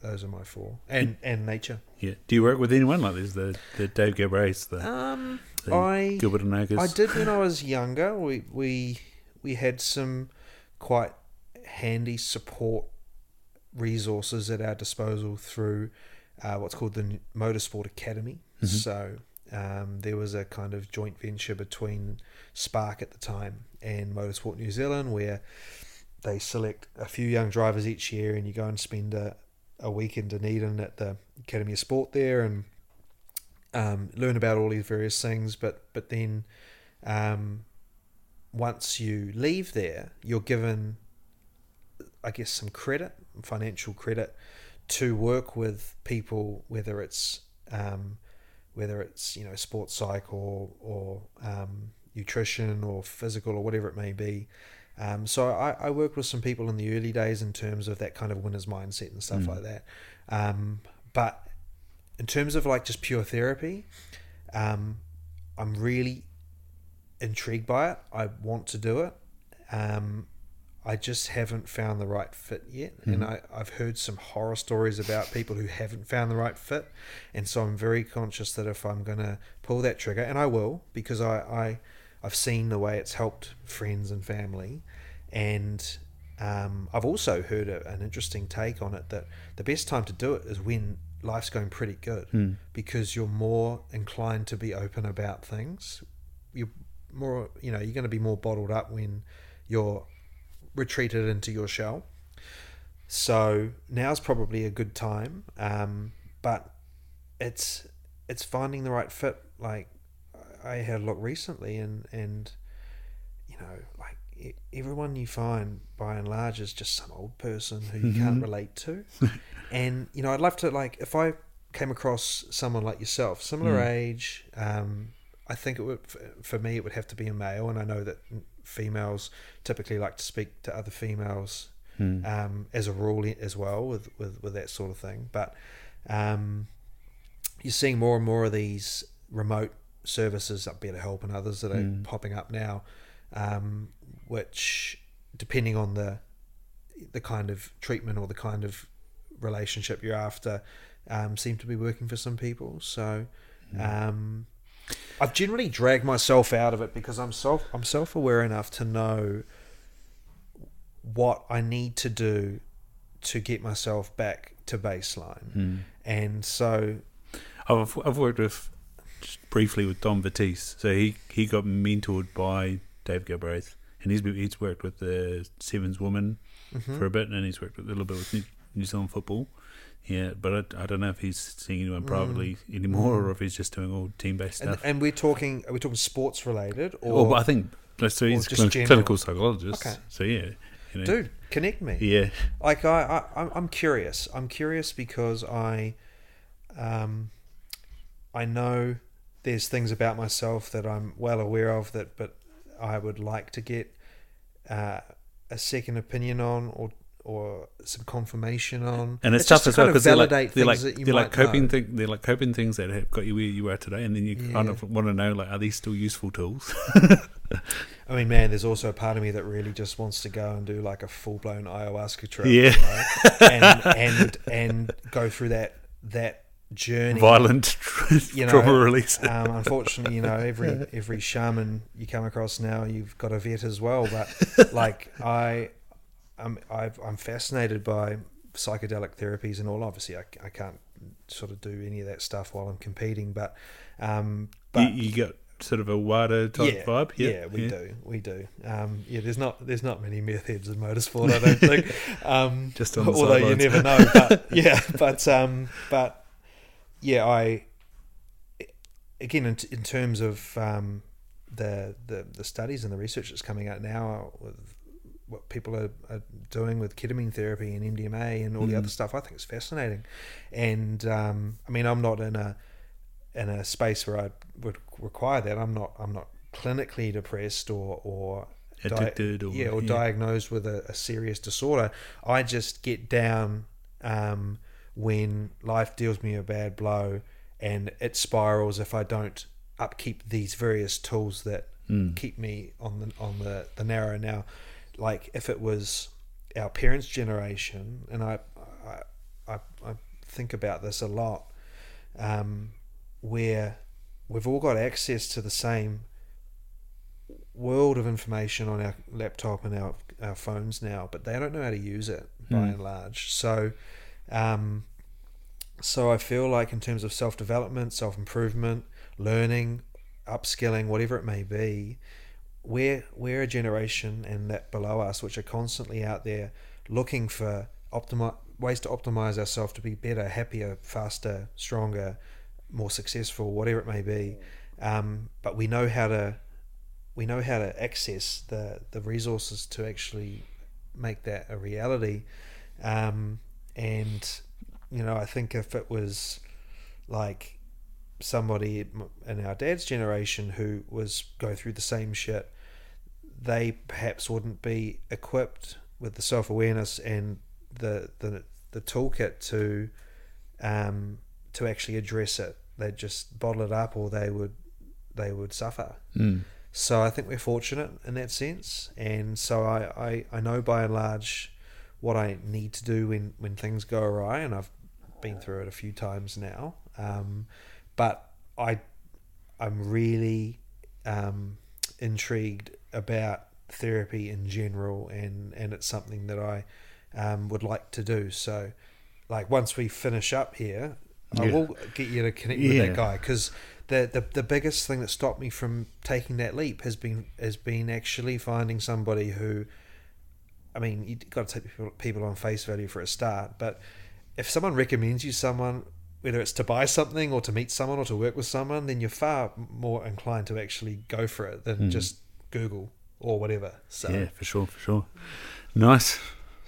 those are my four, and and nature. Yeah. Do you work with anyone like this? The the Dave Galbraith, the, Um, the I Gilbert and Agus? I did when I was younger. We we we had some quite handy support resources at our disposal through uh, what's called the Motorsport Academy. Mhm. So um, there was a kind of joint venture between Spark at the time and Motorsport New Zealand where they select a few young drivers each year and you go and spend a, a week in Dunedin at the Academy of Sport there and um, learn about all these various things. But but then um, once you leave there, you're given, I guess, some credit, financial credit, to work with people, whether it's um, whether it's you know sports psych or or um, nutrition or physical or whatever it may be. Um, so I, I worked with some people in the early days in terms of that kind of winner's mindset and stuff Mm. like that. Um, but in terms of like just pure therapy, um, I'm really intrigued by it. I want to do it. Um, I just haven't found the right fit yet, and Mhm. I, I've heard some horror stories about people who haven't found the right fit, and so I'm very conscious that if I'm going to pull that trigger, and I will, because I, I I've seen the way it's helped friends and family, and um, I've also heard a, an interesting take on it that the best time to do it is when life's going pretty good Mm. because you're more inclined to be open about things. You're more, you know, you're going to be more bottled up when you're retreated into your shell. So now's probably a good time, um, but it's it's finding the right fit. Like I had a look recently, and and you know, like everyone you find by and large is just some old person who you can't Mhm. relate to. and you know, I'd love to like if I came across someone like yourself, similar Mm. age. Um, I think it would for me it would have to be a male, and I know that females typically like to speak to other females Mm. um, as a rule as well with, with, with that sort of thing. But um, you're seeing more and more of these remote services, like BetterHelp and others that are Mm. popping up now, um, which depending on the the kind of treatment or the kind of relationship you're after, um, seem to be working for some people. So. Mm. Um, I've generally dragged myself out of it because I'm self I'm self aware enough to know what I need to do to get myself back to baseline. Mm. And so I've I've worked with briefly with Dom Batiste. So he, he got mentored by Dave Galbraith, and he's he's worked with the Sevens woman mhm. for a bit, and he's worked with, a little bit with New, New Zealand football. Yeah, but I, I don't know if he's seeing anyone privately anymore, or if he's just doing all team based Mm. And, stuff. and we're talking, are we talking sports related Or, or, I think so. He's just clin- clinical psychologist. Okay. So yeah, you know, dude? Connect me. Yeah, like I, I I'm- I'm curious i'm curious because i um i know there's things about myself that i'm well aware of that but i would like to get uh, a second opinion on or or some confirmation on and it's, just tough to as well because they're like they're like they're like coping thing they're like coping things that have got you where you are today, and then you kind of want to know like are these still useful tools? I mean, man, there's also a part of me that really just wants to go and do like a full blown ayahuasca trip, Yeah. you know, and and and go through that that journey. Violent You know, trauma release. Um, unfortunately, you know, every every shaman you come across now, you've got a vet as well. But like I, I'm I've, I'm fascinated by psychedelic therapies and all. Obviously, I, I can't sort of do any of that stuff while I'm competing, but um, but you, you got sort of a wider type yeah, vibe. Yeah, yeah we do, we do. Um, yeah, there's not there's not many meth heads in motorsport, I don't think. Um, Just on the although you never know. But yeah, but um, but yeah, I again in, in terms of um, the, the the studies and the research that's coming out now with what people are, are doing with ketamine therapy and MDMA and all the Mm. other stuff, I think it's fascinating. And um, I mean, I'm not in a in a space where I would require that. I'm not. I'm not clinically depressed or or di- Addicted or- yeah, or yeah. diagnosed with a, a serious disorder. I just get down um, when life deals me a bad blow, and it spirals if I don't upkeep these various tools that Mm. keep me on the on the, the narrow. Now, like if it was our parents' generation, and I I, I, I think about this a lot, um, where we've all got access to the same world of information on our laptop and our, our phones now, but they don't know how to use it by Hmm. and large. So, um, so I feel like in terms of self development, self improvement, learning, upskilling, whatever it may be, we're we're a generation and that below us which are constantly out there looking for optimi- ways to optimize ourselves to be better, happier, faster, stronger, more successful, whatever it may be. Um, but we know how to we know how to access the the resources to actually make that a reality. Um, and you know, I think if it was like somebody in our dad's generation who was going through the same shit, they perhaps wouldn't be equipped with the self awareness and the the the toolkit to um, to actually address it. They'd just bottle it up, or they would they would suffer. Mm. So I think we're fortunate in that sense, and so I, I, I know by and large what I need to do when, when things go awry, and I've been through it a few times now. Um, but I I'm really um, intrigued about therapy in general, and, and it's something that I um, would like to do. So, like once we finish up here, I will get you to connect with that guy because the, the the biggest thing that stopped me from taking that leap has been has been actually finding somebody who, I mean, you've got to take people, people on face value for a start, but if someone recommends you someone, whether it's to buy something or to meet someone or to work with someone, then you're far more inclined to actually go for it than Mm. just Google or whatever. So Yeah, for sure, for sure. Nice.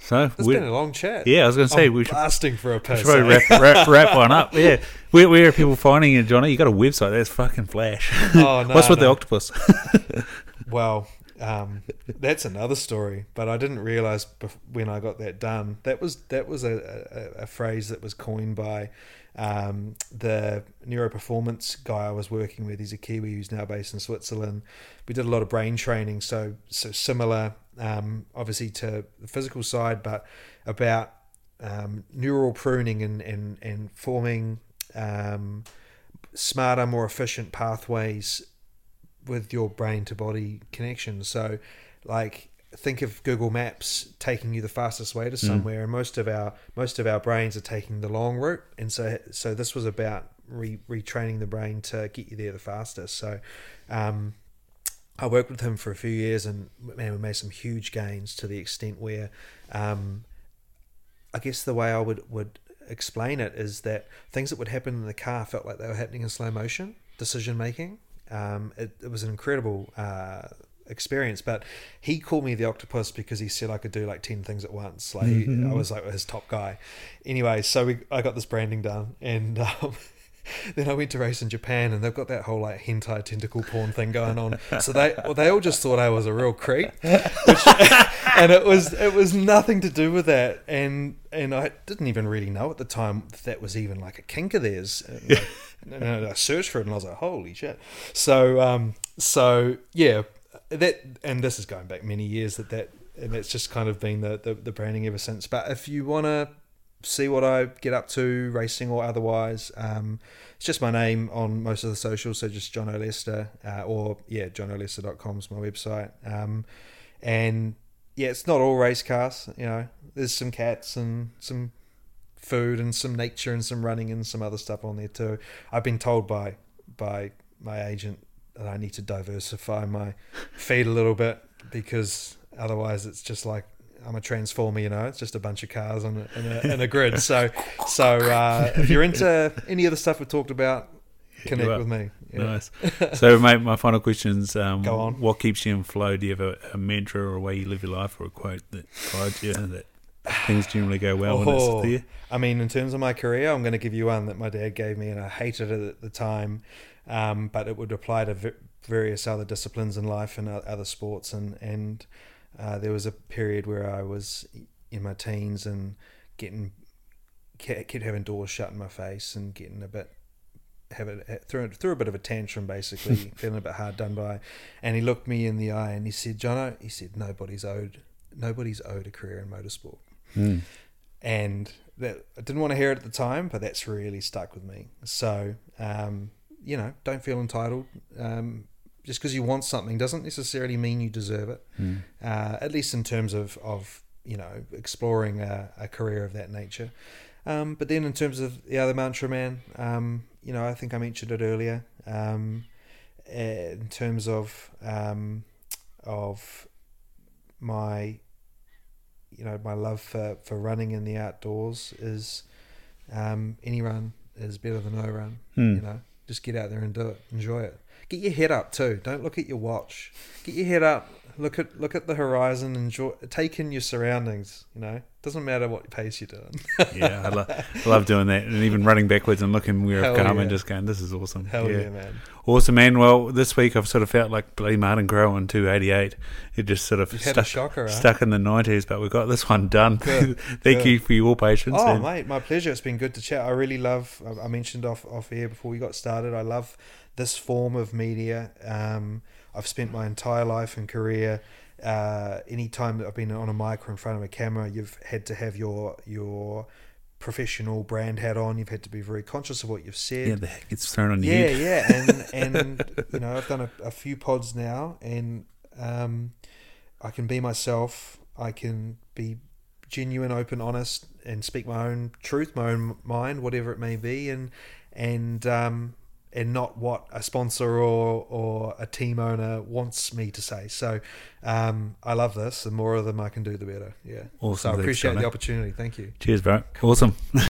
So it's been a long chat. yeah, I was going to say I'm we should blasting for a should probably eh? wrap, wrap, wrap one up. Yeah, where, where are people finding you, Johnny? You got a website? That's fucking flash. Oh, no, What's with the octopus? Well, um, that's another story. But I didn't realize when I got that done that was that was a, a, a phrase that was coined by um, the neuroperformance guy I was working with. He's a Kiwi who's now based in Switzerland. We did a lot of brain training, so so similar, um, obviously to the physical side, but about um, neural pruning and and and forming um, smarter, more efficient pathways with your brain to body connection. So, like, think of Google Maps taking you the fastest way to somewhere, and most of our most of our brains are taking the long route. And so, so this was about re, retraining the brain to get you there the fastest. So, um, I worked with him for a few years, and man, we made some huge gains to the extent where, um, I guess the way I would would explain it is that things that would happen in the car felt like they were happening in slow motion, decision making. Um, it, it was an incredible uh, experience. But he called me the octopus because he said I could do like ten things at once. Like he, I was like his top guy. Anyway, so we, I got this branding done, and um, then I went to race in Japan, and they've got that whole like hentai tentacle porn thing going on. So they well, they all just thought I was a real creep, which, and it was it was nothing to do with that. And and I didn't even really know at the time that, that was even like a kink of theirs. And, and I searched for it, and I was like, holy shit. So um so yeah, that and this is going back many years that that and that's just kind of been the the, the branding ever since. But if you want to see what I get up to, racing or otherwise. Um, it's just my name on most of the socials, so just Jono Lester, uh, or yeah, jonolester.com is my website. Um, and yeah, it's not all race cars, you know, there's some cats and some food and some nature and some running and some other stuff on there too. I've been told by by my agent that I need to diversify my feed a little bit because otherwise it's just like I'm a transformer, you know. It's just a bunch of cars on a, in, a, in a grid. So, so uh, if you're into any of the stuff we talked about, connect with me. Yeah. Nice. So, mate, my final question is: um, Go on. What keeps you in flow? Do you have a, a mantra or a way you live your life, or a quote that guides you that things generally go well when Oh. it's there? I mean, in terms of my career, I'm going to give you one that my dad gave me, and I hated it at the time, um, but it would apply to v- various other disciplines in life and other sports. And and uh, there was a period where I was in my teens and getting kept kept having doors shut in my face and getting a bit having through through a bit of a tantrum, basically feeling a bit hard done by. And he looked me in the eye and he said, "Jono," he said, "Nobody's owed nobody's owed a career in motorsport." Mm. and that I didn't want to hear it at the time, but that's really stuck with me. So, um, you know, don't feel entitled. Um, just because you want something doesn't necessarily mean you deserve it. Mm. Uh, at least in terms of of you know exploring a, a career of that nature. Um, but then in terms of the other mantra, man, um, you know, I think I mentioned it earlier. Um, in terms of um, of my you know my love for, for running in the outdoors is um, any run is better than no run. Hmm. You know, just get out there and do it. Enjoy it. Get your head up too. Don't look at your watch. Get your head up. Look at look at the horizon. Enjoy. Take in your surroundings. You know, doesn't matter what pace you're doing. Yeah, I, lo- I love doing that, and even running backwards and looking where I've Hell come yeah. and just going, "This is awesome." Hell yeah, man. awesome, man. Well, this week I've sort of felt like bloody Martin Crowe in 288. It just sort of You had a stuck, shocker, eh? stuck in the 90s, but we got this one done. Good, Thank good. you for your patience. Oh, and- mate, my pleasure. It's been good to chat. I really love. I- I mentioned off off air before we got started. I love this form of media. Um, I've spent my entire life and career. Uh, any time that I've been on a mic or in front of a camera, you've had to have your your professional brand hat on. You've had to be very conscious of what you've said. yeah, the heck gets thrown on you. Yeah, yeah, and and you know I've done a, a few pods now, and um, I can be myself. I can be genuine, open, honest, and speak my own truth, my own mind, whatever it may be, and and um, and not what a sponsor or or a team owner wants me to say. So um, I love this. The more of them I can do, the better. Yeah. Awesome. So I appreciate the opportunity. Thank you. Cheers, bro. Awesome.